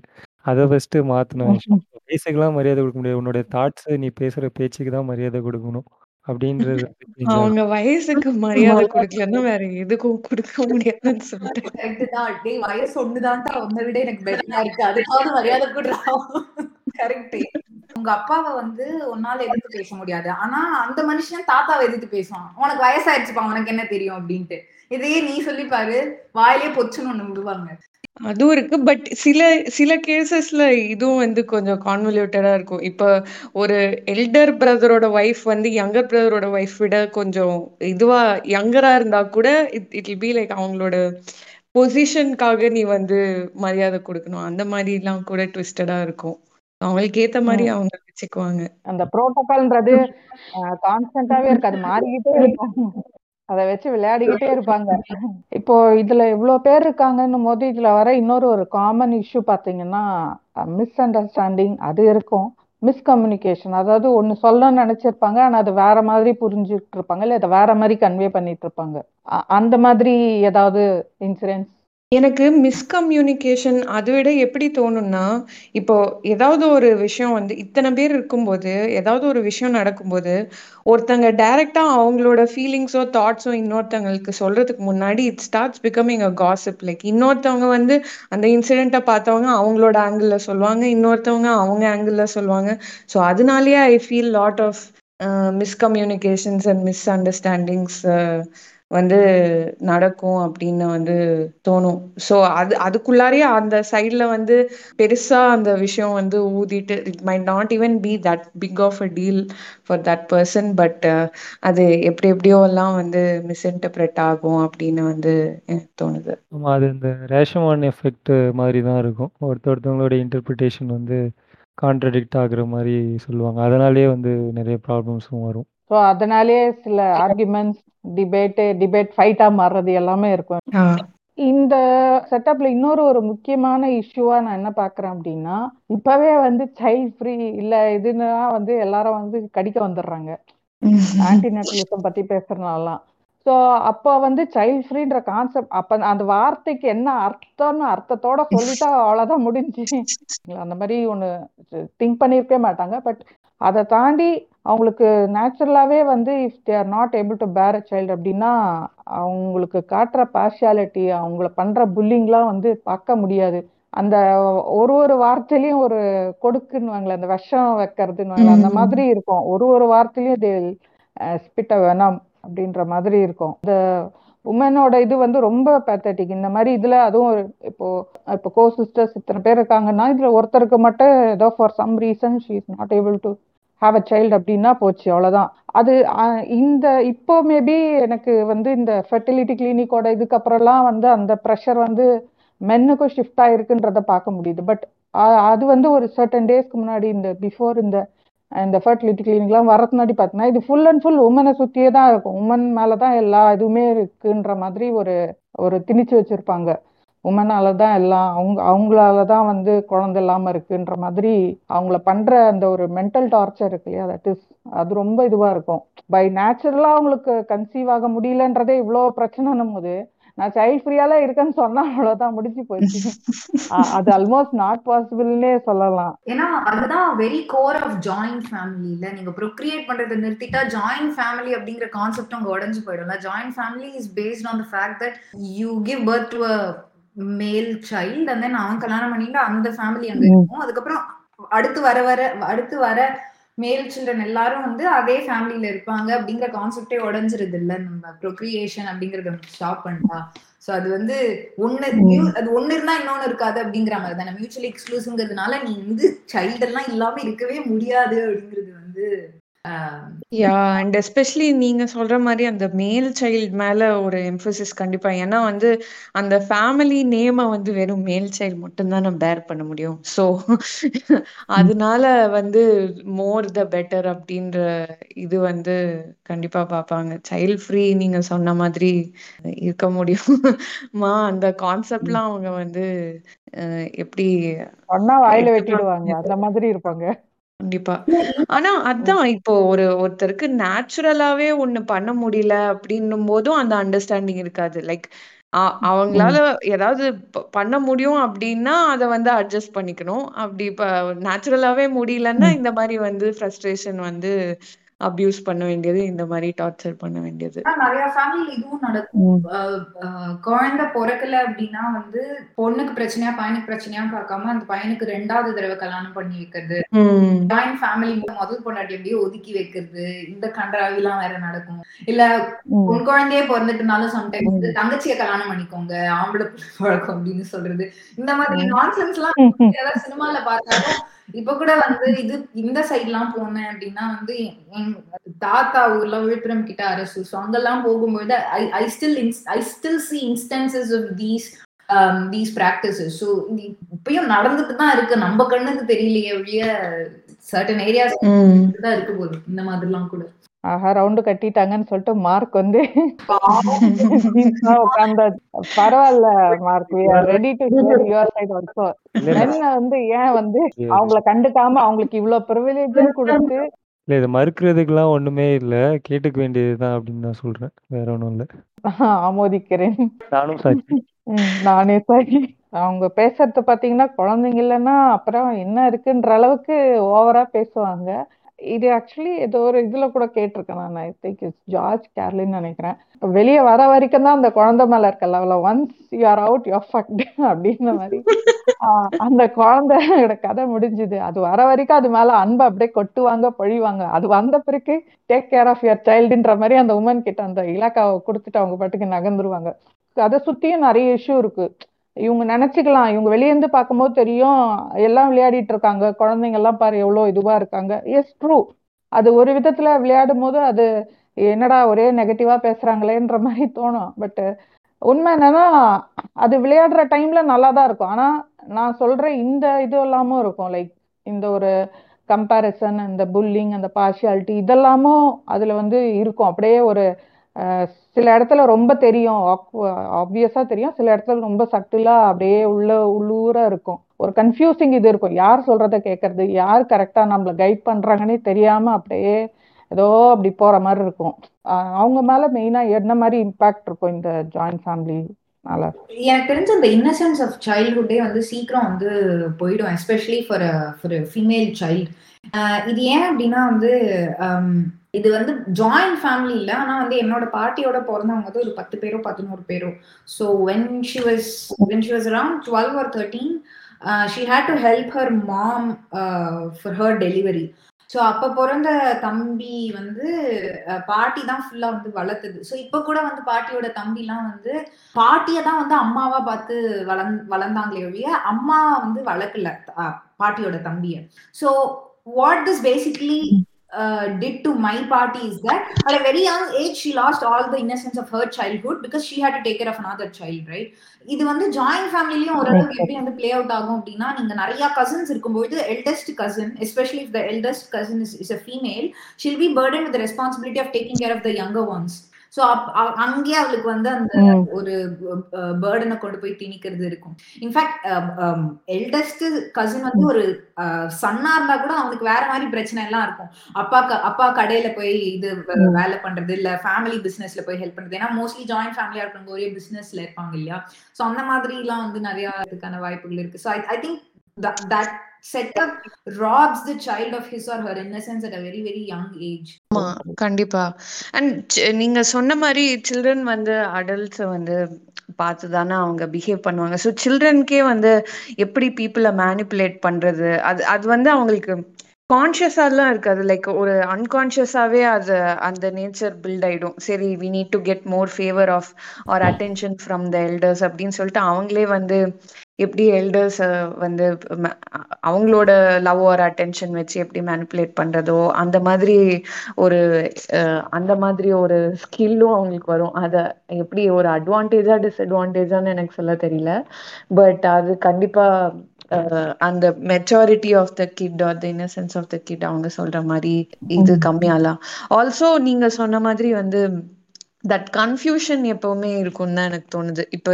அதை ஃபஸ்ட்டு மாற்றணும் வயசுக்கெல்லாம் மரியாதை கொடுக்க முடியாது. உன்னோட தாட்ஸ் நீ பேசுகிற பேச்சுக்கு தான் மரியாதை கொடுக்கணும். அப்படின்றது அவங்க வயசுக்கு மரியாதை கொடுக்கலன்னா வேற எதுக்கும் கொடுக்க முடியாதுன்னு சொல்லிட்டு. வயசு ஒண்ணுதான்டா. உன்னை விட எனக்கு பெட்டரா இருக்கு. அதுக்காவது மரியாதை கொடுறா. கரெக்ட் உங்க அப்பாவை வந்து உன்னால எதிர்த்து பேச முடியாது. ஆனா அந்த மனுஷன் தாத்தாவை எதிர்த்து பேசுவான். உனக்கு வயசாயிருச்சுப்பா உனக்கு என்ன தெரியும் அப்படின்ட்டு. இதையே நீ சொல்லி பாரு வாயிலே பொச்சுன்னு ஒண்ணு விடுவாங்க. அதுவும் இருக்கு. பட் சில சில கேஸஸ்ல இதுவும் வந்து கொஞ்சம் கான்வல்யூட்டடா இருக்கும். இப்ப ஒரு எல்டர் பிரதரோட ஒய்ஃப் வந்து யங்கர் பிரதரோட ஒய்ஃப் விட கொஞ்சம் இதுவா யங்கரா இருந்தா கூட இட் இட் பி லைக் அவங்களோட பொசிஷனுக்காக நீ வந்து மரியாதை கொடுக்கணும். அந்த மாதிரிலாம் கூட ட்விஸ்டடா இருக்கும். அவங்களுக்கு ஏத்த மாதிரி அவங்க வச்சுக்குவாங்க. அந்த புரோட்டோகால்ன்றது கான்ஸ்டன்டாவே இருக்காது. மாறிக்கிட்டே இருக்கும். அத வச்சு விளையாடிக்கிட்டே இருப்பாங்க. இப்போ இதுல இவ்வளவு பேர் இருக்காங்கன்னும் போது, இதுல வர இன்னொரு ஒரு காமன் இஷ்யூ பாத்தீங்கன்னா மிஸ் அண்டர்ஸ்டாண்டிங் அது இருக்கும். மிஸ்கம்யூனிகேஷன் அதாவது ஒண்ணு சொல்லணும்னு நினைச்சிருப்பாங்க ஆனா அது வேற மாதிரி புரிஞ்சுட்டு இருப்பாங்க. இல்ல அத வேற மாதிரி கன்வே பண்ணிட்டு இருப்பாங்க. அந்த மாதிரி ஏதாவது இன்சூரன்ஸ் எனக்கு மிஸ்கம்யூனிகேஷன் அதை விட எப்படி தோணும்னா, இப்போ ஏதாவது ஒரு விஷயம் வந்து இத்தனை பேர் இருக்கும்போது, ஏதாவது ஒரு விஷயம் நடக்கும்போது, ஒருத்தங்க டைரக்ட்டா அவங்களோட ஃபீலிங்ஸோ, தாட்ஸோ இன்னொருத்தங்களுக்கு சொல்றதுக்கு முன்னாடி it starts becoming a gossip. Like இன்னொருத்தவங்க வந்து அந்த இன்சிடென்ட்ட பார்த்தவங்க அவங்களோட ஆங்கிள்ல சொல்லுவாங்க. இன்னொருத்தவங்க அவங்க ஆங்கிள்ல சொல்லுவாங்க. ஸோ அதனாலேயே I feel lot of a miscommunications and misunderstandings வந்து நடக்கும் அப்படின்னு வந்து தோணும். ஸோ அது அதுக்குள்ளாரே அந்த சைட்ல வந்து பெருசா அந்த விஷயம் வந்து ஊதிட்டு it might not even be that big of a deal for that person but அது எப்படி எப்படியோ எல்லாம் வந்து மிஸ்இன்டர்பிரட் ஆகும் அப்படின்னு வந்து எனக்கு தோணுது. அது இந்த ரேஷமான் எஃபெக்ட் மாதிரி தான் இருக்கும். ஒருத்த ஒருத்தவங்களோட இன்டர்பிரிட்டேஷன் வந்து கான்ட்ரடிக்ட் ஆகுற மாதிரி சொல்லுவாங்க. அதனாலேயே வந்து நிறைய ப்ராப்ளம்ஸும் வரும். ஸோ அதனாலேயே சில ஆர்குமெண்ட்ஸ், டிபேட்டு டிபேட் ஃபைட்டா மாறுறது எல்லாமே இருக்கும். இந்த செட்டப்ல இன்னொரு ஒரு முக்கியமான இஷ்யூவா நான் என்ன பார்க்குறேன் அப்படின்னா, இப்பவே வந்து சைல்ட் ஃப்ரீ இல்ல இதுன்னா வந்து எல்லாரும் வந்து கடிக்க வந்துடுறாங்க. ஆன்டிநேட்டலிசம் பத்தி பேசுறனாலலாம். ஸோ அப்போ வந்து சைல்ட் ஃப்ரீன்ற கான்செப்ட் அப்ப அந்த வார்த்தைக்கு என்ன அர்த்தம்னு அர்த்தத்தோட சொல்லிட்டா அவ்வளோதான் முடிஞ்சுச்சு. அந்த மாரி ஒண்ணு திங்க் பண்ணியிருக்கவே மாட்டாங்க. பட் அத தாண்டி அவங்களுக்கு நேச்சுரலாவே வந்து if they are not able to bear a child அப்படின்னா, அவங்களுக்கு காட்டுற பார்ஷியாலிட்டி, அவங்கள பண்ற புல்லிங்லாம் வந்து பார்க்க முடியாது. அந்த ஒரு ஒரு வார்த்தையிலயும் ஒரு கொடுக்குன்னுவாங்கல்ல, அந்த விஷம் வைக்கிறதுன்னுவாங்கல்ல, அந்த. மாதிரி இருக்கும். ஒரு ஒரு வார்த்தையிலயும் they will a spit a venom அப்படின்ற மாதிரி இருக்கும். இந்த உமனோட இது வந்து ரொம்ப பேத்தட்டிக். இந்த மாரி இதுல அதுவும் இப்போ இப்போ கோ சிஸ்டர்ஸ் இத்தனை பேர் இருக்காங்கன்னா, இதுல ஒருத்தருக்கு மட்டும் ஏதோ for some reason she is not able to have a child அப்படின்னா போச்சு அவ்வளோதான். அது இந்த இப்போ மேபி எனக்கு வந்து இந்த ஃபெர்டிலிட்டி கிளினிக்கோட இதுக்கப்புறம்லாம் வந்து அந்த ப்ரெஷர் வந்து மென்னுக்கும் ஷிஃப்ட் ஆயிருக்குன்றத பார்க்க முடியுது. பட் அது வந்து ஒரு சர்டன் டேஸ்க்கு முன்னாடி இந்த பிஃபோர் இந்த இந்த ஃபெர்டிலிட்டி கிளினிக்லாம் வரது முன்னாடி பார்த்தீங்கன்னா, இது ஃபுல் அண்ட் ஃபுல் உமனை சுற்றியே தான் இருக்கும். உமன் மேலே தான் எல்லா இதுவுமே இருக்குன்ற மாதிரி ஒரு ஒரு திணிச்சு வச்சுருப்பாங்க உமனால தான் எல்லாம் அவங்க அவங்களால தான் வந்து குழந்தை இல்லாம இருக்குன்ற மாதிரி அவங்கள பண்ற அந்த ஒரு மென்டல் டார்ச்சர் இருக்கு இல்லையா? தட் இஸ் அது ரொம்ப இதுவா இருக்கும். பை நேச்சுரலா அவங்களுக்கு கன்சீவ் ஆக முடியலன்றதே இவ்ளோ பிரச்சனைன்னும் போது, நான் சைல்ட் ஃப்ரீயால இருக்கேன்னு சொன்னா அவ்வளோதான் முடிஞ்சு. அ அது ஆல்மோஸ்ட் நாட் பாசிபிள்னே சொல்லலாம். ஏன்னா அதுதான் வெரி கோர் ஆஃப் ஜாயிண்ட் ஃபேமிலில நீங்க ப்ரொக்ரியேட் பண்றதை நிறுத்திட்டா ஜாயிண்ட் ஃபேமிலி அப்படிங்கிற கான்செப்ட் அங்க உடைஞ்சு போயிடும்ல joint family is based on the fact that you give birth to male child and then அவன் கல்யாணம் பண்ணிட்டு அந்த ஃபேமிலி அங்க. இருக்கும். அதுக்கப்புறம் அடுத்து வர வர அடுத்து வர மேல் சில்ட்ரன் எல்லாரும் வந்து அதே ஃபேமிலியில இருப்பாங்க அப்படிங்கிற கான்செப்டே உடஞ்சிருது இல்ல நம்ம ப்ரொக்ரியேஷன் அப்படிங்கறத ஸ்டாப் பண்ணிட்டா. சோ அது வந்து ஒண்ணு அது ஒண்ணு இருந்தா இன்னொன்னு இருக்காது அப்படிங்கிற மாதிரி தானே. மியூச்சுவலி எக்ஸ்க்ளூசிவ்ங்கிறதுனால நீ வந்து சைல்டு எல்லாம் இல்லாம இருக்கவே முடியாது அப்படிங்கிறது வந்து யா அண்ட் எஸ்பெஷலி நீங்க சொல்ற மாதிரி அந்த மேல் சைல்டு மேல ஒரு எம்பசிஸ் கண்டிப்பா. ஏன்னா வந்து அந்த ஃபேமிலி நேம வந்து வெறும் மேல் சைல்டு மட்டும்தான் நம்ம பேர் பண்ண முடியும். ஸோ அதனால வந்து மோர் த பெட்டர் அப்படின்ற இது வந்து கண்டிப்பா பார்ப்பாங்க. சைல்ட் ஃப்ரீ நீங்க சொன்ன மாதிரி இருக்க முடியுமா. அந்த கான்செப்ட்லாம் அவங்க வந்து அஹ், எப்படி சொன்னா வாயில வெட்டிடுவாங்க. அந்த மாதிரி இருப்பாங்க. கண்டிப்பா. ஆனா அதான் இப்போ ஒரு ஒருத்தருக்கு நேச்சுரலாவே ஒண்ணு பண்ண முடியல அப்படின்னும் போதும் அந்த அண்டர்ஸ்டாண்டிங் இருக்காது. லைக் அ அவங்களால ம். ஏதாவது ப பண்ண முடியும் அப்படின்னா, அத வந்து அட்ஜஸ்ட் பண்ணிக்கணும். அப்படி இப்ப நேச்சுரலாவே முடியலன்னா, ம். இந்த மாரி வந்து ஃப்ரஸ்ட்ரேஷன் வந்து அபியூஸ் பண்ண வேண்டியது இந்த மாதிரி டார்ச்சர் பண்ண வேண்டியது. நிறைய ஃபேமிலி இதுவும் நடக்கும். குழந்தை பிறக்கல அப்படின்னா வந்து பொண்ணுக்கு பிரச்சனையா பையனுக்கு பிரச்சனையா பார்க்காம அந்த பையனுக்கு ரெண்டாவது தடவை கல்யாணம் பண்ணி வைக்கிறது. ஜாயிண்ட் ஃபேமிலி முதல் பொண்டாட்டி அப்படியே ஒதுக்கி வைக்கிறது. இந்த எல்லாம் வேற நடக்கும். இல்ல பொன் குழந்தையே பிறந்துட்டுனாலும் சம்டைம்ஸ் தங்கச்சிய கல்யாணம் பண்ணிக்கோங்க ஆம்பளை பழக்கம் அப்படின்னு சொல்றது. இந்த மாதிரி நான்சென்ஸ் எல்லாம் சினிமால பார்த்தாலும் இப்ப கூட வந்து இது இந்த சைட் எல்லாம் போனேன் அப்படின்னா வந்து தாத்தா ஊர்ல விழுப்புரம் கிட்ட அரசு. ஸோ அங்கெல்லாம் போகும்போது I I still I still see instances of these these practices so இப்பயும் நடந்துட்டு தான் இருக்கு. நம்ம கண்ணுக்கு தெரியலையே ஒழிய சர்டன் ஏரியாஸ் தான் இருக்கு போது இந்த மாதிரிலாம் கூட. ஆஹா ரவுண்டு கட்டிட்டாங்கன்னு சொல்லிட்டு மார்க் வந்து உட்கார்ந்த பரவாயில்ல mark ready to your side also என்ன வந்து ஏன் வந்து அவங்கள கண்டுக்காம அவங்களுக்கு இவ்வளவு ப்ரிவிலேஜ் கொடுத்து இல்ல இதை மறுக்கிறதுக்கெல்லாம் ஒண்ணுமே இல்ல. கேட்டுக்க வேண்டியதுதான் அப்படின்னு நான் சொல்றேன். வேற ஒண்ணும் இல்ல. ஆமோதிக்கிறேன். நானும் சாட்சி நானே சாட்சி அவங்க பேசுறது பாத்தீங்கன்னா குழந்தைங்க இல்லைன்னா அப்புறம் என்ன இருக்குன்ற அளவுக்கு ஓவரா பேசுவாங்க. இது ஆக்சுவலி ஏதோ ஒரு இதுல கூட கேட்டிருக்கேன் நான். ஐ திங்க் இட்ஸ் ஜார்ஜ் கேர்லின்னு நினைக்கிறேன். வெளியே வர வரைக்கும் தான் அந்த குழந்தை மேல இருக்க லெவல once you are out you fucked அப்படின்ற மாதிரி. அந்த குழந்தையோட கதை முடிஞ்சுது. அது வர வரைக்கும் அது மேல அன்பை அப்படியே கொட்டுவாங்க பொழிவாங்க. அது வந்த பிறகு டேக் கேர் ஆஃப் யுவர் சைல்டுன்ற மாதிரி அந்த உமன் கிட்ட அந்த இலாக்காவை கொடுத்துட்டு அவங்க பாட்டுக்கு நகர்ந்துருவாங்க. அதை சுத்தியும் நிறைய இஷ்யூ இருக்கு. இவங்க நினைச்சுக்கலாம். இவங்க வெளியேந்து பார்க்கும்போது தெரியும். எல்லாம் விளையாடிட்டு இருக்காங்க. குழந்தைங்க எல்லாம் பாரு எவ்வளவு இதுவா இருக்காங்க. எஸ் ட்ரூ அது ஒரு விதத்துல விளையாடும் போது அது என்னடா ஒரே நெகட்டிவா பேசுறாங்களேன்ற மாதிரி தோணும். பட் உண்மை என்னன்னா அது விளையாடுற டைம்ல நல்லா தான் இருக்கும். ஆனா நான் சொல்றேன் இந்த இது எல்லாமும் இருக்கும். லைக் இந்த ஒரு கம்பேரிசன் அந்த புல்லிங் அந்த பார்ஷியாலிட்டி இதெல்லாமும் அதுல வந்து இருக்கும். அப்படியே ஒரு சில இடத்துல ரொம்ப தெரியும். ஆப்வியஸா தெரியும். சில இடத்துல ரொம்ப சட்டிலா அப்படியே உள்ள உள்ளூர இருக்கும். ஒரு கன்ஃபியூசிங் இது இருக்கும். யார் சொல்றத கேட்கறது யார் கரெக்டா நம்மள கைட் பண்றாங்கன்னே தெரியாம அப்படியே ஏதோ அப்படி போற மாதிரி இருக்கும். அவங்க மேல மெயினா என்ன மாதிரி இம்பாக்ட் இருக்கும் இந்த ஜாயிண்ட் ஃபேமிலி எனக்கு தெரிஞ்ச அந்த இன்னசென்ஸ் ஆஃப் சைல்ட்ஹுட்டே வந்து சீக்கிரம் வந்து போயிடும் especially for for female child இது ஏன் அப்படின்னா வந்து இது வந்து ஜாயின்ட் ஃபேமிலி இல்லை. ஆனால் வந்து என்னோட பாட்டியோட பிறந்தவங்க வந்து ஒரு பத்து பேரோ பதினோரு பேரோ. So when she was when she was around twelve or thirteen she had to help her mom for her delivery so அப்போ பிறந்த தம்பி வந்து பாட்டி தான் ஃபுல்லாக வந்து வளர்த்துது. ஸோ இப்போ கூட வந்து பாட்டியோட தம்பிலாம் வந்து பாட்டியை தான் வந்து அம்மாவா பார்த்து வளர்ந் வளர்ந்தாங்களே ஒழிய அம்மா வந்து வளர்க்கல பாட்டியோட தம்பியை. So what this basically uh, did to my party is that at a very young age she lost all the innocence of her childhood because she had to take care of another child right? இது வந்து joint ஃபேமிலிலயும் ஓரளவுக்கு எப்படி வந்து play out ஆகும் அப்படின்னா நீங்க நிறைய cousins இருக்கும்போது eldest cousin especially if the eldest cousin is is a female she'll be burden with responsibility of taking care of the younger ones so அங்கேயே அவளுக்கு வந்து அந்த ஒரு பேர்டனை கொண்டு போய் திணிக்கிறது இருக்கும். இன்ஃபேக்ட் எல்டஸ்ட் கசின் வந்து ஒரு சன்னா இருந்தா கூட அவனுக்கு வேற மாதிரி பிரச்சனை எல்லாம் இருக்கும். அப்பா அப்பா கடையில போய் இது வேலை பண்றது இல்ல ஃபேமிலி பிசினஸ்ல போய் ஹெல்ப் பண்றது. ஏன்னா மோஸ்ட்லி ஜாயிண்ட் ஃபேமிலியா இருக்கிறவங்க ஒரே பிசினஸ்ல இருப்பாங்க இல்லையா? ஸோ அந்த மாதிரி எல்லாம் வந்து நிறைய இதுக்கான வாய்ப்புகள் இருக்கு. So I think that setup robs the child of his or her innocence at a very very young age ஆமா கண்டிப்பா. அண்ட் நீங்க சொன்ன மாதிரி சில்ட்ரன் வந்து அடல்ட்ஸ் வந்து பார்த்து தானே அவங்க பிஹேவ் பண்ணுவாங்க. ஸோ சில்ட்ரனுக்கே வந்து எப்படி பீப்புளை மேனிப்புலேட் பண்றது? அது அது வந்து அவங்களுக்கு கான்ஷியஸாலாம் இருக்காது. லைக் ஒரு அன்கான்ஷியஸாவே அது அந்த நேச்சர் பில்ட் ஆயிடும். சரி we need to get more favour of or attention from the elders அப்படின்னு சொல்லிட்டு அவங்களே வந்து எப்படி எல்டர்ஸ் வந்து அவங்களோட லவ் ஆர் அட்டென்ஷன் வச்சு எப்படி மேனிப்புலேட் பண்றதோ அந்த மாதிரி ஒரு அந்த மாதிரி ஒரு ஸ்கில்லும் அவங்களுக்கு வரும். அதை எப்படி ஒரு அட்வான்டேஜா டிஸ்அட்வான்டேஜான்னு எனக்கு சொல்ல தெரியல. பட் அது கண்டிப்பா அந்த maturity of the kid or the innocence of the kid அவங்க சொல்ற மாதிரி இது கம்மியாலாம். ஆல்சோ நீங்க சொன்ன மாதிரி வந்து தட் கன்ஃபியூஷன் எப்பவுமே இருக்கும் தான் எனக்கு தோணுது. இப்ப